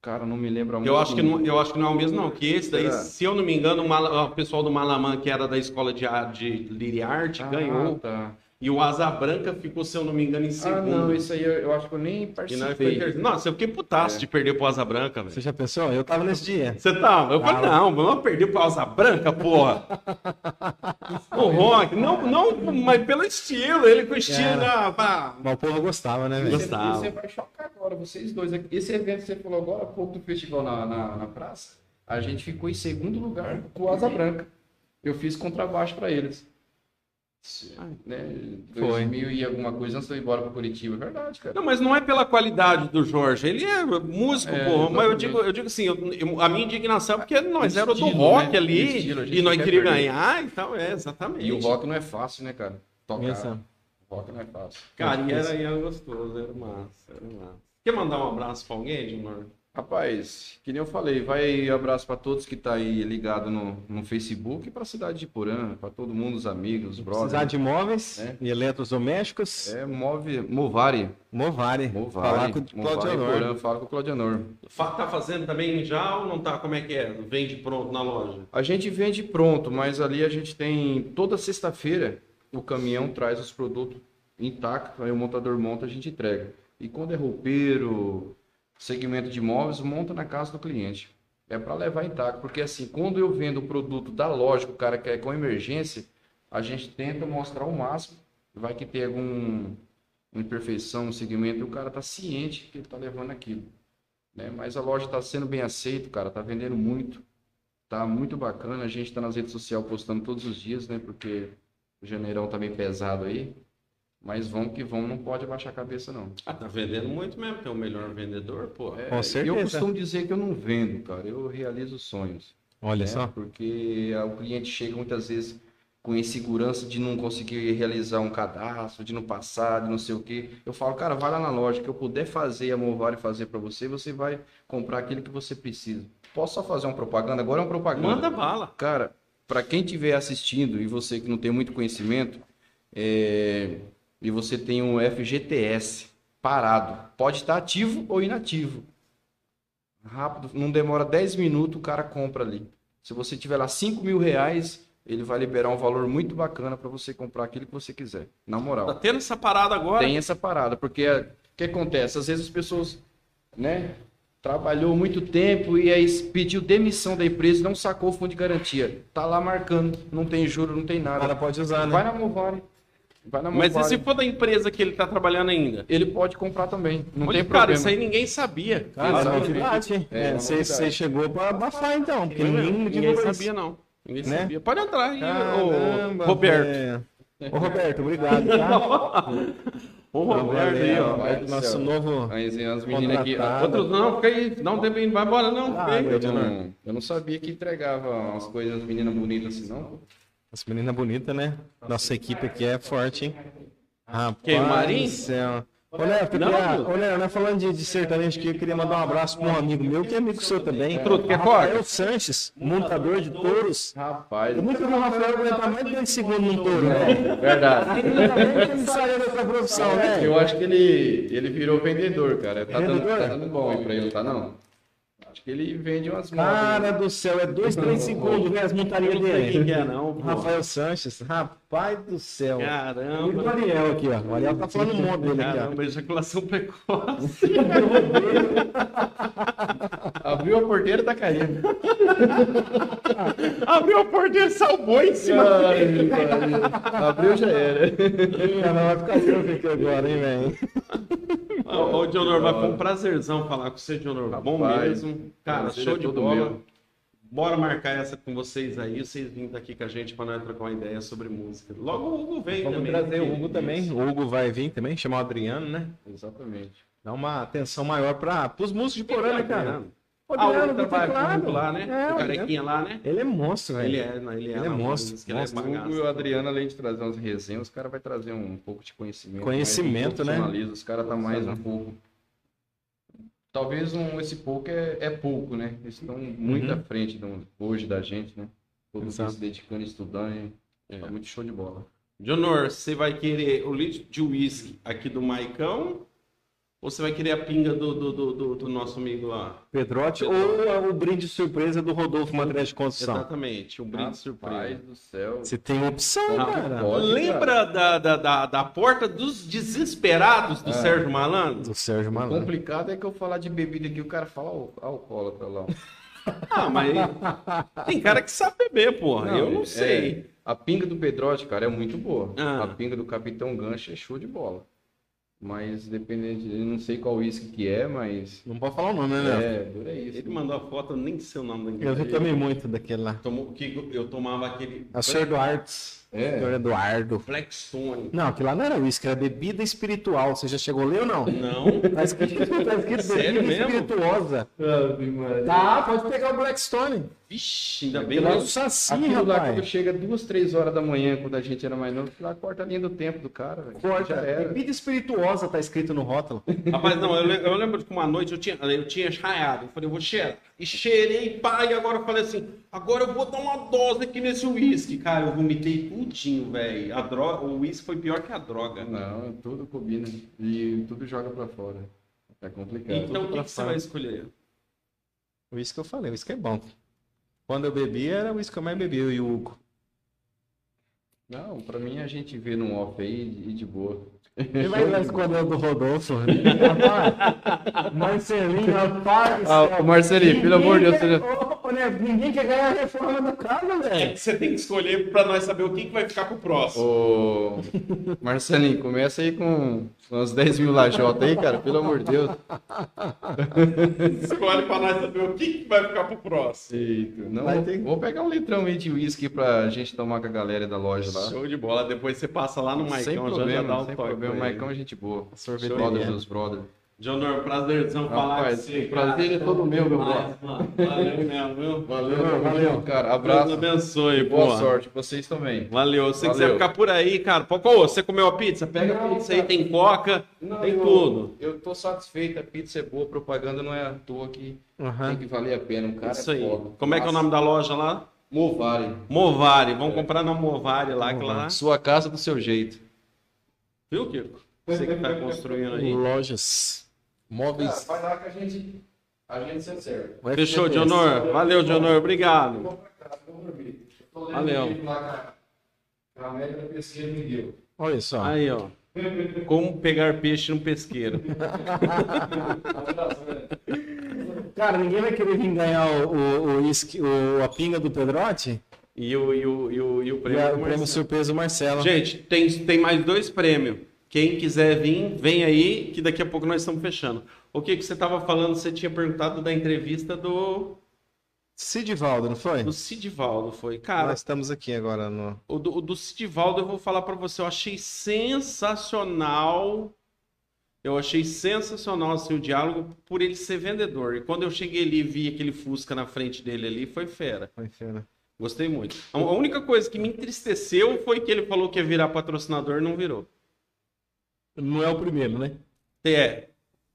Cara, não me lembro a Eu acho, que não, eu acho que não é o mesmo, não. Que esse daí, Será? se eu não me engano, o, Mala- o pessoal do Malamã, que era da escola de, de Liriarte, Ah, ganhou. Tá. E o Asa Branca ficou, se eu não me engano, em Ah, segundo. não, isso aí eu, eu acho que eu nem nós em participei. Nossa, eu fiquei putaço É. de perder pro Asa Branca, velho. Você já pensou? Eu tava nesse dia. Você tá? Eu falei, Tava. não, vamos perder pro Asa Branca, porra. (laughs) o rock, não, não, mas pelo estilo, ele com o estilo, Era. ah. Mas o povo gostava, né, velho? Gostava. você vai chocar agora, vocês dois. aqui. Esse evento que você falou agora, há pouco do festival na, na, na praça, a gente ficou em segundo lugar com o Asa Branca. Eu fiz contrabaixo pra eles. Né? Foi. 2000 e alguma coisa antes de eu ir embora pra Curitiba. É verdade, cara. Não, mas não é pela qualidade do Jorge, ele é músico, É, porra. Mas eu digo, eu digo assim, eu- eu- a minha indignação é porque nós O éramos do rock né? ali O estilo, e nós quer queríamos ganhar e tal, é, exatamente. E o rock não é fácil, né, cara? Tocar. Pensa. O rock não é fácil. Cara, e era, e era gostoso, era massa, era massa. Quer mandar um abraço pra alguém, Junior? Rapaz, que nem eu falei, vai abraço para todos que tá aí ligado no, no Facebook e para a cidade de Porã, para todo mundo, os amigos, os brothers. de imóveis É. e eletrodomésticos, É, move, Movari. Movari. Movari. Falar com o Movari, Claudio Honor. Porã, fala com o Claudionor. Tá fazendo também já ou não tá? Como é que é? Vende pronto na loja? A gente vende pronto, mas ali a gente tem toda sexta-feira o caminhão traz os produtos intactos, aí o montador monta, a gente entrega. E quando é roupeiro, segmento de imóveis, monta na casa do cliente. É para levar intacto, porque assim, quando eu vendo o produto da loja, o cara quer com emergência, a gente tenta mostrar o máximo. Vai que tem alguma imperfeição no segmento e o cara tá ciente que ele tá levando aquilo. Né? Mas a loja está sendo bem aceita, cara, tá vendendo muito. Tá muito bacana. A gente tá nas redes sociais postando todos os dias, né? Porque o janeirão tá meio pesado aí. Mas vamos que vamos, não pode abaixar a cabeça, não. Ah, tá vendendo muito mesmo, que é o melhor vendedor, pô. É, Com certeza. Eu costumo dizer que eu não vendo, cara. Eu realizo sonhos. Olha né? só. Porque o cliente chega muitas vezes com insegurança de não conseguir realizar um cadastro, de não passar, de não sei o quê. Eu falo, cara, vai lá na loja, que eu puder fazer a Movari fazer para você, você vai comprar aquilo que você precisa. Posso só fazer uma propaganda? Agora é uma propaganda. Manda bala. Cara, para quem estiver assistindo e você que não tem muito conhecimento, é, e você tem um FGTS parado, pode estar ativo ou inativo. Rápido, não demora 10 minutos, o cara compra ali. Se você tiver lá 5 mil reais, ele vai liberar um valor muito bacana para você comprar aquilo que você quiser. Na Tá moral. tendo essa parada agora? Tem essa parada, porque é, o que acontece? Às vezes as pessoas, né? trabalhou muito tempo e aí pediu demissão da empresa e não sacou o fundo de garantia. Tá lá marcando, não tem juro, não tem nada. pode usar, Vai né? na Movare. Vai na Mas e se for da empresa que ele tá trabalhando ainda? Ele pode comprar também, não Olha, tem cara, problema. isso aí ninguém sabia. Cara, é novidade? É, É, Você chegou pra abafar, então, porque ninguém ninguém sabia, não. Ninguém Né? sabia. Pode entrar aí, Caramba, ô Roberto. velho. Ô, Roberto, obrigado, tá? (laughs) Ô Roberto aí, ó. Nosso céu. novo... Mas as meninas aqui. Outros não, fica aí. Não tem bem, vai embora não. Ah, aí. Eu não, eu não sabia que entregava umas coisas meninas bonitas assim, não. Essa menina bonita, né? Nossa equipe aqui é forte, hein? Rapaz Quem, o Marinho? do céu. Ô, Léo, Não, ô, Léo, nós falando de, de sertanejo aqui, eu queria mandar um abraço para um amigo meu, que é amigo seu também. Truto, quer Rafael corte? Sanches, montador de touros. Rapaz, Eu nunca vi o Rafael aguentar mais de 10 segundos num touro, verdade. Ainda bem que ele saiu dessa profissão, velho. Eu acho que ele, ele virou vendedor, cara. Tá dando, Vendedor? tá dando bom aí pra ele, tá não? Acho que ele vende umas. Cara do céu, é 2, 3 (laughs) segundos, né? As montarias quem dele. que é não, pô. Rafael Sanches, rapaz do céu. E o Caramba. Ariel aqui, ó. O Ariel tá falando um monte dele aqui, ó. Caramba, ejaculação precoce. (laughs) (laughs) Abriu a porteira, tá caindo. (laughs) Abriu a porta e salvou em cima. Abriu, já era. Cara, vai ficar louco aqui agora, hein, velho? Ô, ô Dionor, mas foi um prazerzão falar com você, Dionor. Bom mesmo. Cara, prazer show é de bola. meu. Bora marcar essa com vocês aí, vocês vindo aqui com a gente para nós trocar uma ideia sobre música. Logo o Hugo vem Vamos também. trazer o Hugo também. O Hugo vai vir também, chamar o Adriano, né? Exatamente. Dá uma atenção maior para os músicos de Porã, né, cara? Adriano do teclado. Lá, né? É, o carequinha lá, né? Ele é monstro, velho. Ele é, não, ele é. Ele é monstro, ele é o Hugo e o Adriano, além de trazer umas resenhas, os caras vão trazer um pouco de conhecimento. Conhecimento, né? Os caras tá mais um pouco. Talvez um, esse pouco é, é pouco, né? Eles estão muito Uhum. à frente do- hoje da gente, né? Todo mundo se dedicando, estudando. e É. Tá muito show de bola. Dionor, você vai querer o litro de uísque aqui do Maicão? Ou você vai querer a pinga do, do, do, do- do nosso amigo lá? Pedrote ou o brinde surpresa do Rodolfo Materiais de Construção? Exatamente, um brinde Rapaz surpresa. do céu. Você tem opção, Não, cara. pode. Lembra da, da, da, da porta dos desesperados do É. Sérgio Malandro? Do Sérgio O Malandro. complicado é que eu falar de bebida aqui, o cara fala "Al- alcoólatra lá. (laughs) Ah, mas tem cara que sabe beber, porra. Não, eu não é- sei. A pinga do Pedrote, cara, é muito boa. Ah. A pinga do Capitão Gancho é show de bola. Mas dependente, eu não sei qual uísque que é, mas. Não pode falar o nome, né? É, dura isso. Ele mandou a foto, eu nem sei o nome da Eu já tomei muito daquele lá. Tomou, que eu tomava aquele A Sr. Duartes. É. Senhor Eduardo. Blackstone. Não, aquilo lá não era uísque, era bebida espiritual. Você já chegou a ler ou não? Não. Tá escrito, tá escrito Sério bebida mesmo? espirituosa. Tá, pode pegar o Blackstone. Vixe, ainda bem lá é Saci, Aquilo lá, rapaz. quando chega duas, três horas da manhã, quando a gente era mais novo, lá corta a linha do tempo do cara, velho. Corta. Já era. Bebida espirituosa tá escrito no rótulo. Rapaz, não, eu, eu lembro que uma noite eu tinha, eu tinha chaiado. Eu falei, eu vou cheirar. E cheirei, pá, e agora eu falei assim, agora eu vou dar uma dose aqui nesse uísque. Cara, eu vomitei tudinho, velho. A droga, o uísque foi pior que a droga. Não, tudo combina. E tudo joga pra fora. É complicado. Então o que, que você vai escolher? O uísque eu falei, o uísque é bom. Quando eu bebi, era o uísque que eu mais bebi, eu e o Hugo. Não, pra mim a gente vê num off aí e de boa. Ele vai escolher o do Rodolfo. Rapaz, (laughs) Marcelinho, rapaz. Ah, Marcelinho, pelo amor de Deus, né, Ninguém quer ganhar a reforma da casa, É velho. que você tem que escolher pra nós saber o que, que vai ficar pro próximo. Ô, Marcelinho, começa aí com uns 10 mil lajotas aí, cara, pelo amor de Deus. Escolhe pra nós saber o que, que vai ficar pro próximo. Eita, não, Vai vou, ter- vou pegar um litrão aí de uísque pra gente tomar com a galera da loja lá. Show de bola. Depois você passa lá no sem Maicão, já, já problema, dá um sem toque. problema. Maicão é gente boa. Sorveteria. Brother dos brother. Jonor, prazerzão falar Rapaz, com você. o prazer é todo meu, meu mano. Valeu mesmo, viu? (laughs) Valeu, valeu. cara. Deus Abraço. abençoe, Boa boa. sorte. Vocês também. Valeu. Se você quiser ficar por aí, cara. Pô, ô, você comeu a pizza? Pega a Não, pizza aí, tem coca, tem eu, tudo. Eu tô satisfeito, a pizza é boa, a propaganda não é à toa que Aham. tem que valer a pena. Um cara Isso é aí. foda. Como é que é o nome da loja lá? Movari. Movari. Vamos comprar na Movari lá, lá. Sua casa do seu jeito. Viu, Kiko? Você que tá construindo aí. Lojas. Móveis. vai lá que a gente, a gente se acerta. Fechou. Dionor. Valeu, Dionor. Obrigado. Vou pra casa, vou dormir. Eu tô lendo Valeu. livro lá que a média da pesquisa me deu. Olha só. Aí, ó. Como pegar peixe no pesqueiro. (laughs) Cara, ninguém vai querer vir ganhar o, o, o, uísque- o- a pinga do Pedrote E o, e o, e o, e o e prêmio. a- do o prêmio Marcelo. surpresa do Marcelo. Gente, tem, tem mais dois prêmios. Quem quiser vir, vem aí, que daqui a pouco nós estamos fechando. O que, que você estava falando? Você tinha perguntado da entrevista do, Sidivaldo, não foi? do Sidivaldo, foi. Cara, Nós estamos aqui agora no. o do, o do Sidivaldo eu vou falar para você. Eu achei sensacional. Eu achei sensacional assim, o diálogo por ele ser vendedor. E quando eu cheguei ali e vi aquele Fusca na frente dele ali, foi fera. Foi fera. Gostei muito. A a única coisa que me entristeceu foi que ele falou que ia virar patrocinador e não virou. Não é o primeiro, né? É.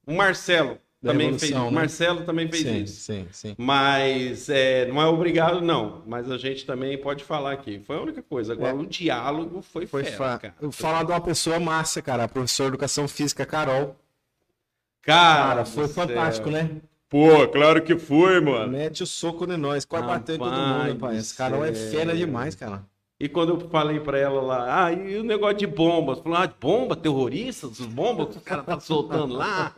O Marcelo Da também fez. O né? Marcelo também fez sim, isso. sim, sim. Mas é, não é obrigado, não. Mas a gente também pode falar aqui. Foi a única coisa. Agora, É. o diálogo foi, Foi fera, fa... cara. Falar de uma pessoa massa, cara. A professora de educação física, Carol. Cara, Cara, foi céu. fantástico, né? Pô, claro que foi, mano. Mete o soco em nós. Quase bateu em todo mundo, Esse Carol é fera demais, cara. E quando eu falei pra ela lá, ah, e o negócio de bombas? Falou, ah, bomba, terroristas, bombas que o cara tá soltando lá.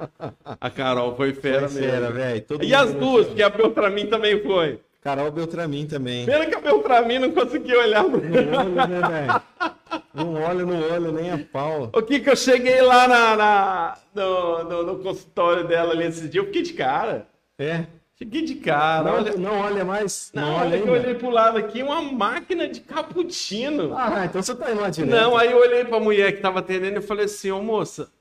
A Carol foi fera Foi mesmo. velho. E as duas, que a Beltramin também foi. Carol Beltramin também. Pena que a Beltramin não conseguiu olhar no Não olha, né, velho? Não olha, não olha, nem a pau. O que que eu cheguei lá na, na- no, no, no consultório dela ali esse dia, eu fiquei de cara. É. Fiquei de cara. Não, olha, não olha mais. Não, não, olha ainda. eu olhei pro lado aqui, uma máquina de cappuccino. Ah, então você tá direto. não, aí eu olhei pra mulher que tava atendendo e falei assim, ô moça,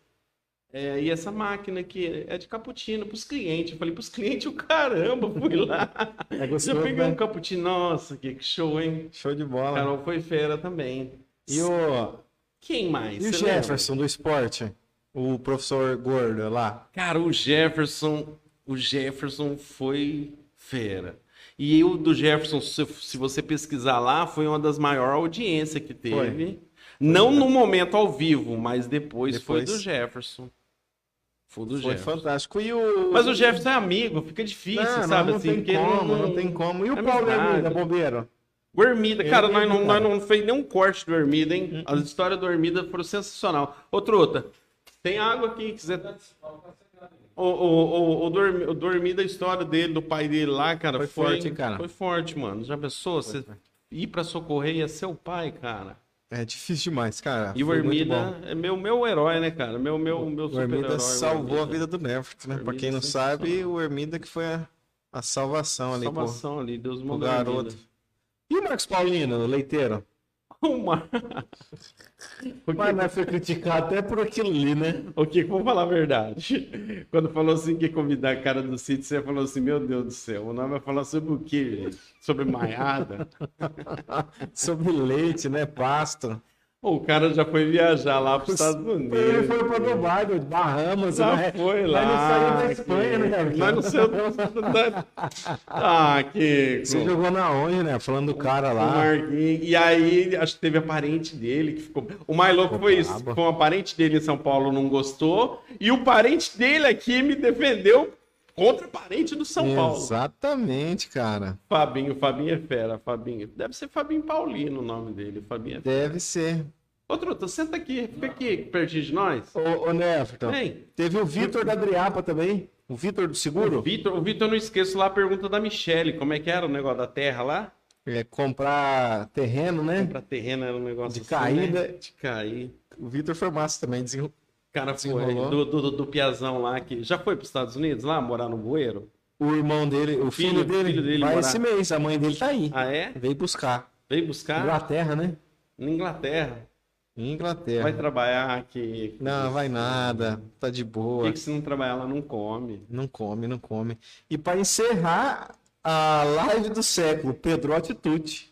é, e essa máquina aqui é de cappuccino pros clientes. Eu falei, pros clientes, o caramba, fui lá. É Já gostoso, peguei né? um cappuccino, nossa, que show, hein? Show de bola. Carol foi fera também. E o, Quem mais? e o Você lembra? Jefferson do esporte? O professor gordo lá. Cara, o Jefferson, o Jefferson foi fera. E o do Jefferson, se, se você pesquisar lá, foi uma das maiores audiências que teve. Não no momento ao vivo, mas depois, foi Depois. do Jefferson. Foi do Foi Jefferson. fantástico. E o... Mas o Jefferson é amigo, fica difícil, não, sabe? não, assim, tem porque como, não... tem como. E o Paulo Amizade. Hermida, bombeiro? O Hermida, cara, Ele nós, é não, nós não fez nenhum corte do Hermida, hein? As histórias do Hermida foram sensacional. Outra, outra. Tem água aqui, quiser. O, o, o, o, do, Hermi- o do Hermida, a história dele, do pai dele lá, cara, Foi foi, forte, hein, cara? Foi forte, mano. Já pensou? Você ir pra socorrer ia ser o pai, cara. É difícil demais, cara. E o Foi bom. é meu, meu herói, né, cara? Meu, meu, meu O super-herói. Hermida o salvou a vida do Neverton, né? Pra quem não sabe, o Hermida que foi a, a salvação ali. Salvação ali, Deus O mandou garoto. Hermida. E o Marcos Paulino, o leiteiro? O Mar- O que, foi criticado até por aquilo ali, né? o que, vamos falar a verdade. Quando falou assim que convidar a cara do sítio, você falou assim, meu Deus do céu, o nome vai falar sobre o quê, gente? Sobre maiada? (laughs) Sobre leite, né? Pasto. O cara já foi viajar lá para os Estados Ele Unidos. foi pra Dubai, Bahamas, Já né? foi Mas lá. não saiu da Espanha, né? Nós não saímos da... Ah, que... Você jogou na onde, né? Falando do cara lá. E aí, acho que teve a parente dele que ficou. O mais louco Ficou foi isso. brabo. Foi uma parente dele em São Paulo não gostou. E o parente dele aqui me defendeu contra o parente do São Paulo. Exatamente, cara. Fabinho, Fabinho é fera, Fabinho. Deve ser Fabinho Paulino o nome dele. Fabinho é fera. Deve ser. Ô, Truta, senta aqui, fica aqui, pertinho de nós. Ô, ô Neverton, Vem. teve o Vitor da Driapa também. O Vitor do O Seguro. Vitor, o Vitor, eu não esqueço lá a pergunta da Michelle. Como é que era o negócio da terra lá? É comprar terreno, né? Pra terreno era um negócio De assim, caída. né? De cair. O Vitor foi massa também. desenro- O cara foi Desenrolou. do, do, do, do Piazão lá que já foi para os Estados Unidos lá morar no bueiro. O irmão dele, o filho, Filho- dele, filho dele vai morar. esse mês. A mãe dele tá aí. Ah é? Veio buscar. Veio buscar Inglaterra, né? na Inglaterra. Em Inglaterra. Vai trabalhar aqui. Não, vai nada. Tá de Por boa. que, que se não trabalhar lá não come? Não come, não come. E para encerrar a live do século, Pedrote Tucci.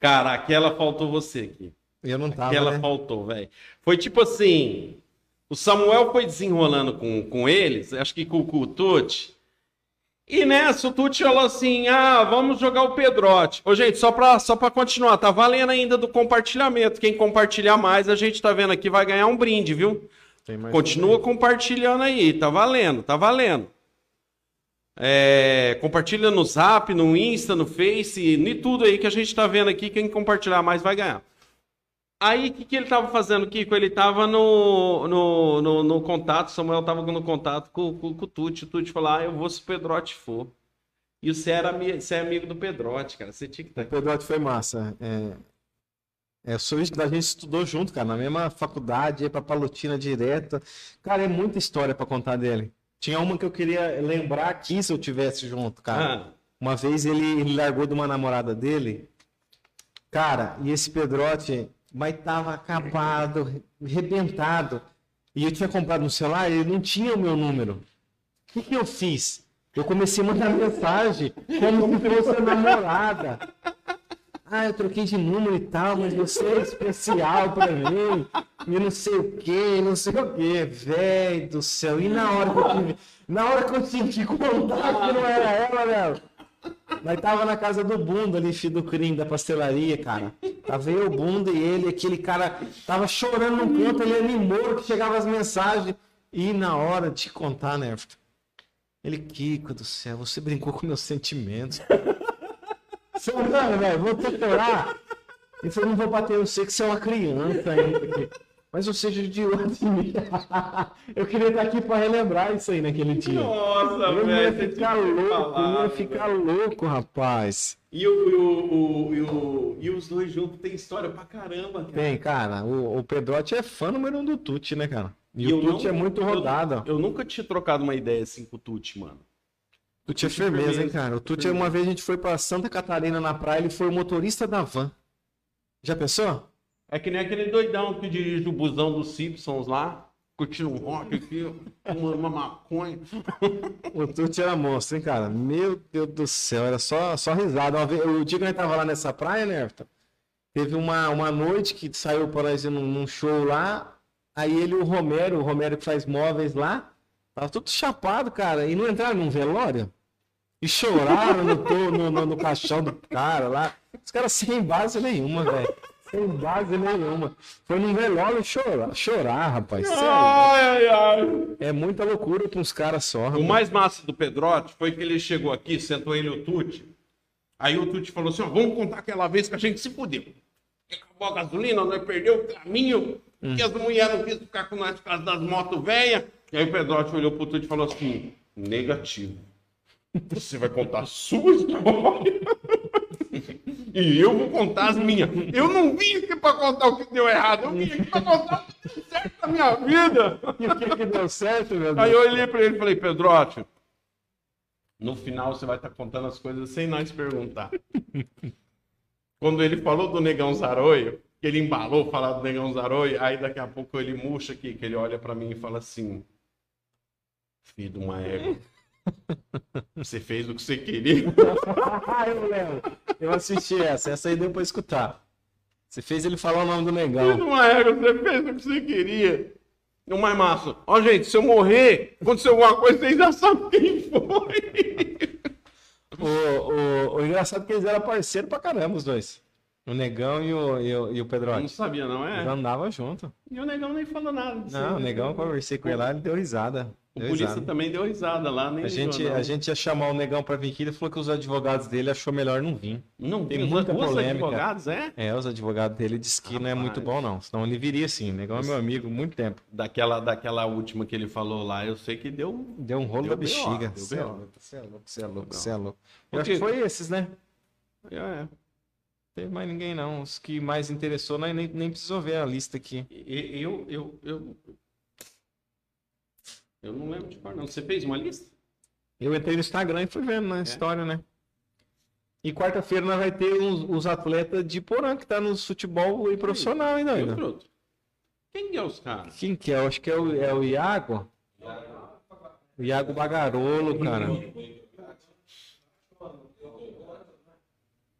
Cara, aquela faltou você aqui. Eu não tava, Aquela né? faltou, velho. Foi tipo assim. O Samuel foi desenrolando com, com eles, acho que com, com o Tuti. E nessa, o Tuti falou assim: ah, vamos jogar o Pedrote. Ô, gente, só pra, só pra continuar, tá valendo ainda do compartilhamento. Quem compartilhar mais, a gente tá vendo aqui, vai ganhar um brinde, viu? Continua compartilhando aí, tá valendo, tá valendo. É, compartilha no Zap, no Insta, no Face, em tudo aí que a gente tá vendo aqui. Quem compartilhar mais vai ganhar. Aí, o que, que ele tava fazendo, Kiko? Ele tava no, no, no, no contato, Samuel tava no contato com, com, com o Tuti. O Tuti falou, ah, eu vou se o Pedrote for. E você, era, você é amigo do Pedrote, cara. Você tinha que estar O Pedrote foi massa. É, é, Suíço da gente estudou junto, cara, na mesma faculdade, ia pra Palotina direto. Cara, é muita história pra contar dele. Tinha uma que eu queria lembrar aqui se eu tivesse junto, cara. Ah, Uma vez ele, ele largou de uma namorada dele. Cara, e esse Pedrote, mas tava acabado, arrebentado. E eu tinha comprado um celular, ele não tinha o meu número. O que, que eu fiz? Eu comecei a mandar mensagem como se fosse a namorada. Ah, eu troquei de número e tal, mas você é especial pra mim. E não sei o que, não sei o que. Velho do céu. E na hora que eu tive. Na hora que eu senti contato que não era ela, velho. Nós tava na casa do Bunda ali, filho do Crim, da pastelaria, cara. Tava eu, o Bunda e ele, aquele cara tava chorando no canto, ele animou que chegava as mensagens. E na hora de contar, né? Ele, Kiko do céu, você brincou com meus sentimentos. Santana, velho, vou te chorar. Ele falou, não vou bater, eu sei que você é uma criança ainda. Mas você judiou de mim. (laughs) Eu queria estar aqui pra relembrar isso aí naquele dia. Nossa, Eu ia velho. você ficar louco, falar, eu ia velho. ficar louco, rapaz. E, o, e, o, o- e, o- e os dois juntos tem história pra caramba, cara. Tem, cara, o, o Pedrotti é fã número um do Tuti, né, cara? E, E o eu Tuti é muito eu- rodado. Eu nunca tinha trocado uma ideia assim com o Tuti, mano. O Tuti é é firmeza, hein, firmeza. cara? O Tuti, uma vez a gente foi pra Santa Catarina na praia, ele foi o motorista da van. Já pensou? É que nem aquele doidão que dirige o busão dos Simpsons lá, curtindo um rock aqui, fumando uma maconha. O Tuti era monstro, hein, cara? Meu Deus do céu, era só, só risada. Uma vez- o dia que nós tava lá nessa praia, né? Teve uma, uma noite que saiu para nós num, num show lá. Aí ele o Romero, o Romero que faz móveis lá, tava tudo chapado, cara. E não entraram num velório? E choraram no, no, no, no caixão do cara lá. Os caras sem base nenhuma, velho. Sem base nenhuma. Foi num velório chorar, chorar rapaz. Sério. Ai, ai, ai. É muita loucura pra uns caras só. O rapaz. mais massa do Pedrotti foi que ele chegou aqui, sentou ele e o Tuti. Aí o Tuti falou assim: ó, vamos contar aquela vez que a gente se fudeu. Acabou a gasolina, nós perdeu o caminho, que as mulheres não quis ficar com nós por causa das motos velhas. E aí o Pedrotti olhou pro Tuti e falou assim: negativo. Você vai contar a sua história. (laughs) E eu vou contar as minhas. Eu não vim aqui pra contar o que deu errado. Eu vim aqui pra contar o que deu certo na minha vida. E o que que deu certo, meu Deus? Aí eu olhei pra ele e falei, Pedrote, no final você vai estar contando as coisas sem nós perguntar. (laughs) Quando ele falou do Negão Zaroio, que ele embalou falar do Negão Zaroio, aí daqui a pouco ele murcha aqui, que ele olha pra mim e fala assim, filho de uma égua, você fez o que você queria. (laughs) Eu lembro. Eu assisti essa. Essa aí deu pra escutar. Você fez ele falar o nome do negão. uma égua, você fez o que você queria. E o mais massa, ó gente, se eu morrer, aconteceu alguma coisa, vocês já sabem quem foi. (laughs) O, o, o engraçado é que eles eram parceiros pra caramba, os dois. O negão e o, e o, e o não sabia, não Eles é? andavam junto. E o negão nem falou nada. disso Não, o negão, eu conversei com ele lá, ele deu risada. O Deu polícia risada. também deu risada lá, nem A gente, ligou, a gente ia chamar o negão pra vir aqui, ele falou que os advogados dele achou melhor não vir. Não, tem os- muita os polêmica. advogados, é? É, os advogados dele disse que não é muito bom, não. Senão ele viria sim. O negão é meu amigo há muito tempo. Daquela, daquela última que ele falou lá, eu sei que deu. Deu um rolo Deu da bexiga. Você é B.O. louco, você é louco, você é louco, você é louco. Eu acho que foi esses, né? É. Teve mais ninguém, não. Os que mais interessou, nós nem, nem precisou ver a lista aqui. Eu, eu, eu. Eu não lembro de cor, não. Você fez uma lista? Eu entrei no Instagram e fui vendo na história, né? E quarta-feira nós vai ter os, os atletas de Porã, que tá no futebol e profissional ainda. Ainda. Quem que é os caras? Quem que é? Eu acho que é o, é o Iago. O Iago Bagarolo, cara.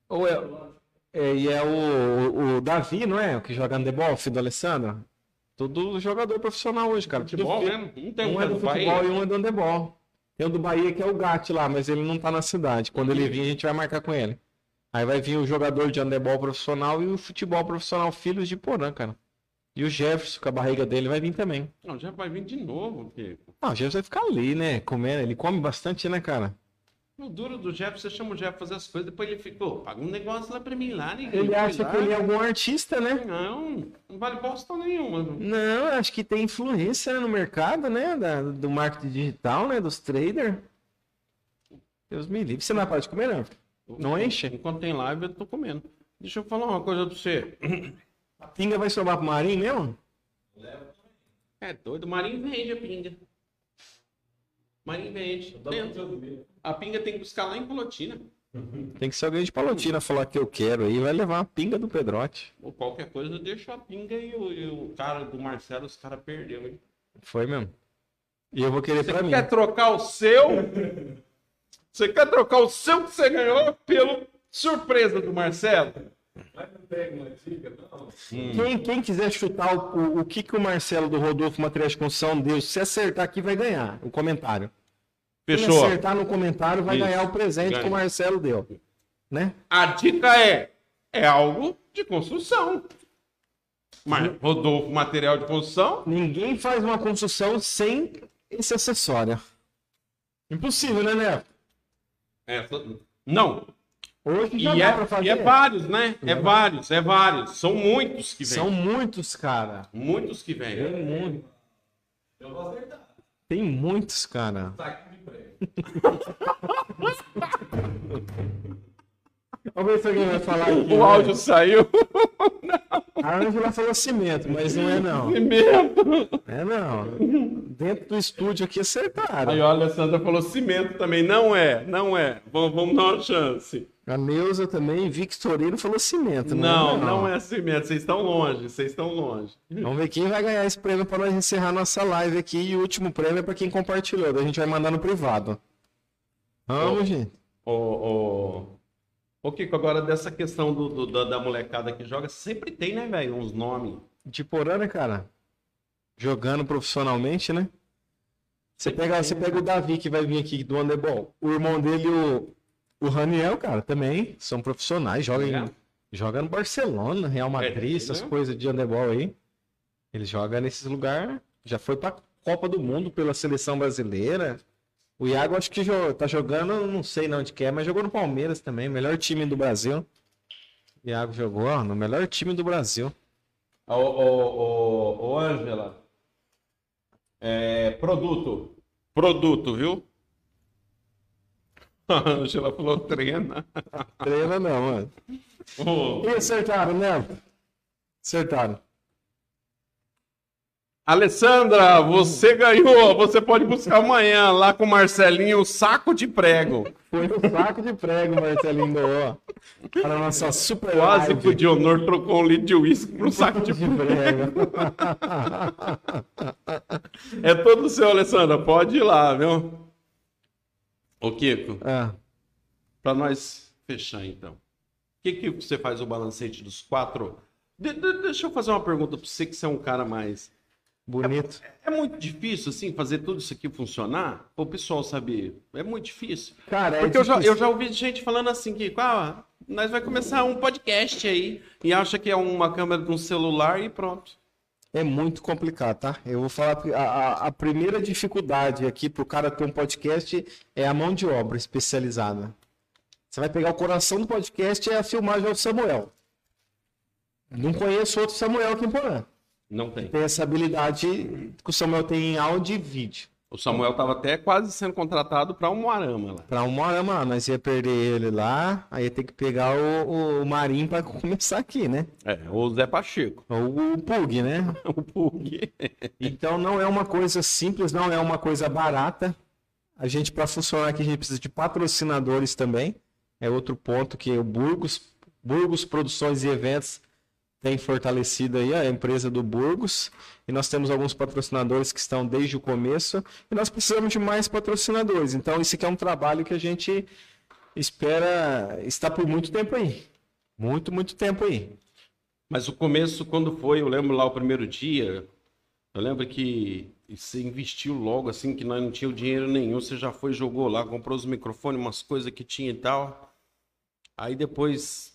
Ou é, é, e é o, o Davi, não é? O que joga handebol, filho do Alessandro? Tudo jogador profissional hoje, cara. Futebol mesmo? Não tem Um um é do do futebol Bahia? e um é do handebol. Tem o do Bahia que é o Gatti lá, mas ele não tá na cidade. Quando ele vir, a gente vai marcar com ele. Aí vai vir o jogador de handebol profissional e o futebol profissional Filhos de Porã, cara. E o Jefferson, com a barriga dele, vai vir também. Não, já vai vir de novo. Kiko. Não, o Jefferson vai ficar ali, né? Comendo. Ele come bastante, né, cara? O duro do Jeff, você chama o Jeff fazer as coisas, depois ele ficou, paga um negócio lá pra mim lá, ninguém. Ele acha lá. que ele é algum artista, né? Não, não vale bosta nenhuma. Não, acho que tem influência no mercado, né? Da- do marketing digital, né? Dos traders. Deus me livre. Você não pode comer, não. Não enche? Enquanto tem live, eu tô comendo. Deixa eu falar uma coisa pra você. A pinga vai sobrar pro Marinho mesmo? É doido, o Marinho vende a pinga. Marinho vende. Dentro. A pinga tem que buscar lá em Colotina. Tem que ser alguém de Palotina falar que eu quero aí. Vai levar uma pinga do Pedrote. Ou qualquer coisa, eu deixo a pinga e o, e o cara do Marcelo, os caras perderam, hein? Foi mesmo. E eu vou querer Você pra mim. quer trocar o seu? Você quer trocar o seu que você ganhou pelo surpresa do Marcelo? Quem, quem quiser chutar o, o, o que, que o Marcelo do Rodolfo Materiais de Construção deu, se acertar aqui, vai ganhar o comentário. Quem Fechou. acertar no comentário vai Isso. ganhar o presente Ganha. que o Marcelo deu. Né? A dica é: é algo de construção. Mas Rodolfo, material de construção, Ninguém faz uma construção sem esse acessório. Impossível, né, Neto? é, não. Hoje já E dá é, pra fazer. e é vários, né? É vários, é vários. São muitos que vêm. São muitos, cara. Muitos que vêm. Tem muito. Eu vou acertar. Tem muitos, cara. Saco de Ha ha ha ha! Vamos ver se alguém vai falar aqui. O né? áudio saiu. A Ângela falou cimento, mas não é não. Cimento. É não. Dentro do estúdio aqui acertaram. Aí ó, a Alessandra falou cimento também. Não é, não é. Vamos, vamos dar uma chance. A Neuza também, Victorino falou cimento. Não, é não é cimento. Vocês estão longe, vocês estão longe. Vamos ver quem vai ganhar esse prêmio para nós encerrar nossa live aqui. E o último prêmio é para quem compartilhou. A gente vai mandar no privado. Vamos, gente. Ô, ô, ô Kiko, agora dessa questão do, do- da, da molecada que joga, sempre tem, né, velho, uns nomes. De porã, né, cara? Jogando profissionalmente, né? Você pega, você pega o Davi que vai vir aqui do handebol. O irmão dele, o, o Raniel, cara, também são profissionais, jogam, em, É. joga no Barcelona, Real Madrid, É, essas né? coisas de handebol aí. Ele joga nesses lugares. Já foi pra Copa do Mundo pela seleção brasileira. O Iago acho que tá jogando, não sei não onde que é, mas jogou no Palmeiras também, melhor time do Brasil. O Iago jogou ó, no melhor time do Brasil. Ô, ô, ô, ô, Ângela. É, produto. Produto, viu? (laughs) A Ângela falou treina. Treina não, mano. Ô, E acertaram, né? Acertaram. Alessandra, você ganhou. Você pode buscar amanhã lá com o Marcelinho o saco de prego. Foi no saco de prego, Marcelinho doou. Para a nossa super Quase live que o Dionor trocou um litro de uísque pro saco de de prego. É todo seu, Alessandra. Pode ir lá, viu? Ô, Kiko, Ah, para nós fechar então. O que, que você faz o balancete dos quatro? De- de- deixa eu fazer uma pergunta para você, que você é um cara mais. Bonito. É muito difícil, assim, fazer tudo isso aqui funcionar? O pessoal saber. É muito difícil. Cara, é Porque eu já, difícil. eu já ouvi gente falando assim que, ah, nós vai começar um podcast aí e acha que é uma câmera de um celular e pronto. É muito complicado, tá? Eu vou falar que a, a- a primeira dificuldade aqui pro cara ter um podcast é a mão de obra especializada. Você vai pegar o coração do podcast é a filmagem ao Samuel. Não conheço outro Samuel aqui em Porã. Não tem. Tem essa habilidade que o Samuel tem em áudio e vídeo. O Samuel estava até quase sendo contratado para um Moarama lá. Pra uma hora, mano, nós ia perder ele lá, aí ia ter que pegar o, o, Marinho pra (laughs) começar aqui, né? É, o Zé Pacheco. Ou o Pug, né? (laughs) O Pug. Então não é uma coisa simples, não é uma coisa barata. A gente, para funcionar aqui, a gente precisa de patrocinadores também. É outro ponto que o Burgos, Burgos Produções e Eventos tem fortalecido aí a empresa do Burgos. E nós temos alguns patrocinadores que estão desde o começo. E nós precisamos de mais patrocinadores. Então, isso aqui é um trabalho que a gente espera estar por muito tempo aí. Muito, muito tempo aí. Mas o começo, quando foi, eu lembro lá o primeiro dia, eu lembro que você investiu logo, assim, que nós não tínhamos dinheiro nenhum, você já foi, jogou lá, comprou os microfones, umas coisas que tinha e tal. Aí depois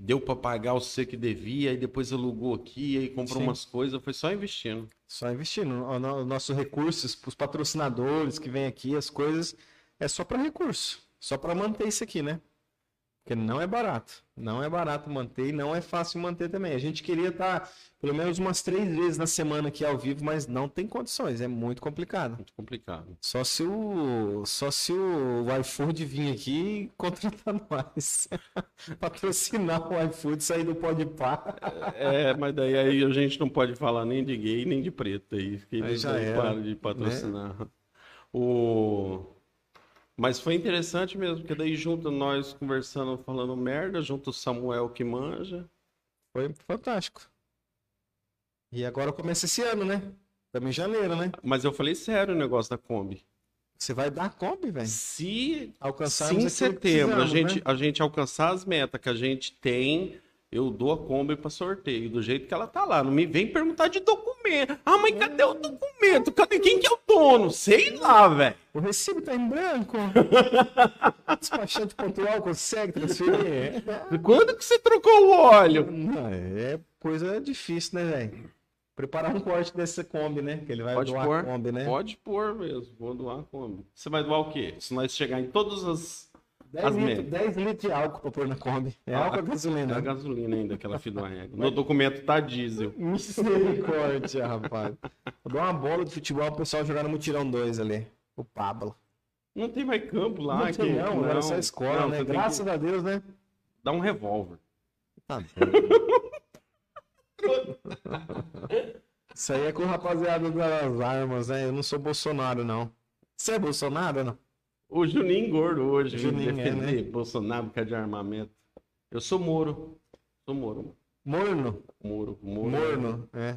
deu para pagar o C que devia, aí depois alugou aqui, aí comprou Sim. umas coisas, foi só investindo. Só investindo. O no- Nossos recursos, os patrocinadores que vêm aqui, as coisas, é só para recurso. Só para manter isso aqui, né? Porque não é barato. Não é barato manter e não é fácil manter também. A gente queria estar pelo menos umas três vezes na semana aqui ao vivo, mas não tem condições. É muito complicado. Muito complicado. Só se o, só se o iFood vir aqui e contratar (laughs) nós. (laughs) Patrocinar o iFood, sair do pode par. É, mas daí aí a gente não pode falar nem de gay nem de preto aí. Que Aí eles já param de patrocinar. O... Mas foi interessante mesmo, porque daí junto nós conversando, falando merda, junto o Samuel que manja. Foi fantástico. E agora começa esse ano, né? Em janeiro, né? Mas eu falei sério o negócio da Kombi. Você vai dar Kombi, velho. Se, Alcançarmos se em setembro a gente, né? a gente alcançar as metas que a gente tem, eu dou a Kombi para sorteio, do jeito que ela tá lá. Não me vem perguntar de documento. Ah, mas cadê o documento? Cadê quem que é o dono? Sei lá, velho. O recibo tá em branco. (laughs) Despachante pontual consegue transferir. Quando que você trocou o óleo? Não, é coisa difícil, né, velho? Preparar um corte dessa Kombi, né? Que ele vai Pode doar pôr, a Kombi, né? pode pôr mesmo. Vou doar a Kombi. Você vai doar o quê? Se nós chegar em todas as... 10 as litros, metas. 10 litros de álcool pra pôr na Kombi. É álcool ou É gasolina? a gasolina ainda, aquela da régua. No documento tá diesel. Misericórdia, rapaz. Eu dou uma bola de futebol pro pessoal jogar no Mutirão 2 ali. O Pablo. Não tem mais campo lá. não, que, tem não, era só escola, Não, né? Graças que a Deus, né? dar um revólver. Tá. Isso aí é com o rapaziada das armas, né? Eu não sou Bolsonaro, não. Você é Bolsonaro não? O Juninho gordo hoje, Juninho, é, defender Bolsonaro por causa de armamento. Eu sou Moro. Sou Moro. Morno. Moro. Moro. Morno, é.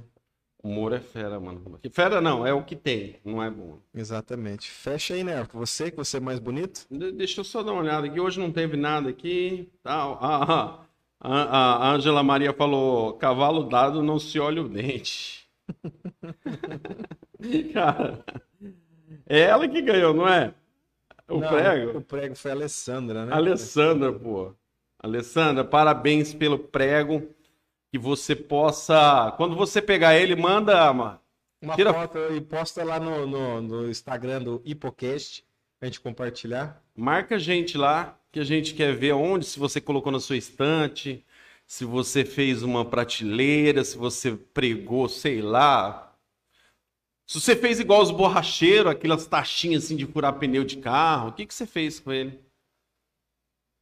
O Moro é fera, mano. Fera não, é o que tem, não é bom. Exatamente. Fecha aí, né? Você, que você é mais bonito. De- Deixa eu só dar uma olhada aqui. Hoje não teve nada aqui. Tal. Ah, ah. A a Ângela Maria falou: cavalo dado não se olha o dente. (laughs) Cara, é ela que ganhou, não é? O Não, prego? O prego foi a Alessandra, né? Alessandra, pô. Alessandra, parabéns pelo prego. Que você possa. Quando você pegar ele, manda. ma- Uma Tira- foto e posta lá no, no, no Instagram do Hipocast pra gente compartilhar. Marca a gente lá, que a gente quer ver onde, se você colocou na sua estante, se você fez uma prateleira, se você pregou, sei lá. Se você fez igual os borracheiros, aquelas taxinhas assim de furar pneu de carro, o que, que você fez com ele?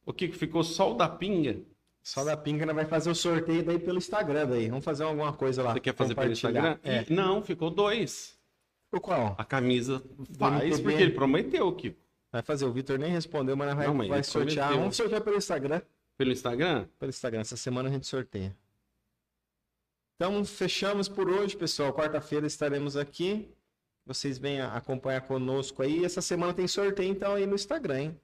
O que, que ficou só o da pinga? Só da Pinga né, vai fazer o sorteio daí pelo Instagram daí. Vamos fazer alguma coisa lá. Você quer fazer pelo. Instagram? É. E- Não, ficou dois. O qual? A camisa faz, porque ele prometeu, Kiko. Vai fazer. O Vitor nem respondeu, mas vai, Não, vai sortear. prometeu. Vamos sortear pelo Instagram. Pelo Instagram? Pelo Instagram. Essa semana a gente sorteia. Então, fechamos por hoje, pessoal. Quarta-feira estaremos aqui. Vocês venham acompanhar conosco aí. Essa semana tem sorteio, então, aí no Instagram, hein?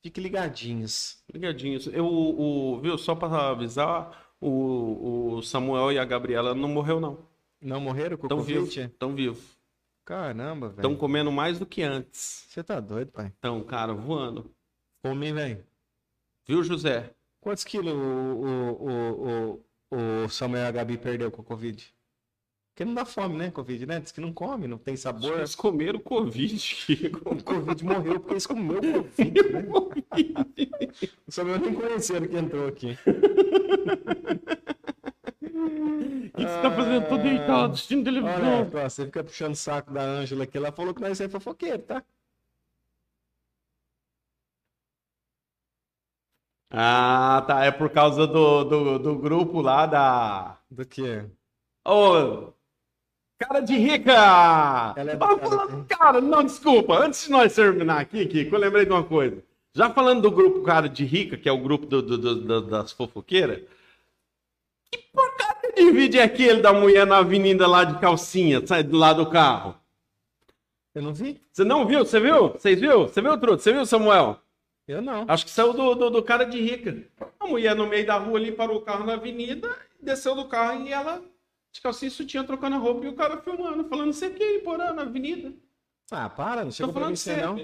Fiquem ligadinhos. Ligadinhos. Eu, o, viu, só pra avisar, o, o Samuel e a Gabriela não morreu, não. Não morreram com o Estão vivos. Covid? Estão vivos. Caramba, velho. Estão comendo mais do que antes. Você tá doido, pai? Estão, cara, voando. Come, velho. Viu, José? Quantos quilos o, o, o, o, Samuel e a Gabi perdeu com o Covid? Porque não dá fome, né, Covid, né? Diz que não come, não tem sabor. Eles comeram Covid, Kiko. O Covid morreu porque eles comeu Covid, né? O Samuel nem conheceram que entrou aqui. O (laughs) que você tá fazendo? Tô deitado assistindo Olha, televisão. ó, você fica puxando o saco da Ângela aqui. Ela falou que nós é fofoqueiro, tá? Ah, tá. É por causa do, do, do grupo lá da. Do que? Ô, cara de rica! Ela é Ah, cara não, desculpa. Antes de nós terminar aqui, Kiko, eu lembrei de uma coisa. Já falando do grupo Cara de Rica, que é o grupo do, do- do- do- das fofoqueiras, que porcaria de vídeo é aquele da mulher na avenida lá de calcinha, sai do lado do carro? Eu não vi? Você não viu? Você viu? Vocês viu? Você viu, Truto? Você viu, Samuel? Eu não. Acho que saiu do, do, do cara de rica. A mulher no meio da rua ali parou o carro na avenida, desceu do carro e ela de calcinha e sutiã trocando a roupa e o cara filmando, falando, você que Porã, na avenida. Ah, para, não chegou pra falando mim você não.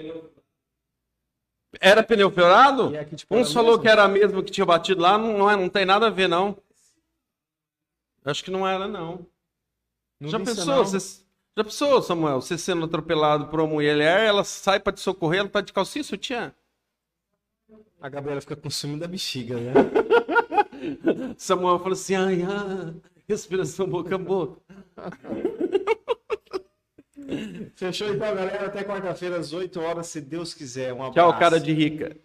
Era pneu furado? Uns falou mesmo? que era a mesma que tinha batido lá, não, não, é, não tem nada a ver, não. Acho que não era, não. Não já pensou? Você, já pensou, Samuel, você sendo atropelado por uma mulher, ela sai pra te socorrer, ela tá de calcinha e sutiã? A Gabriela fica com ciúme da bexiga, né? (laughs) Samuel falou assim, ai, ai, respiração boca a boca. (laughs) Fechou então, galera. Até quarta-feira, às 8 horas, se Deus quiser. Um abraço. Tchau, cara de rica.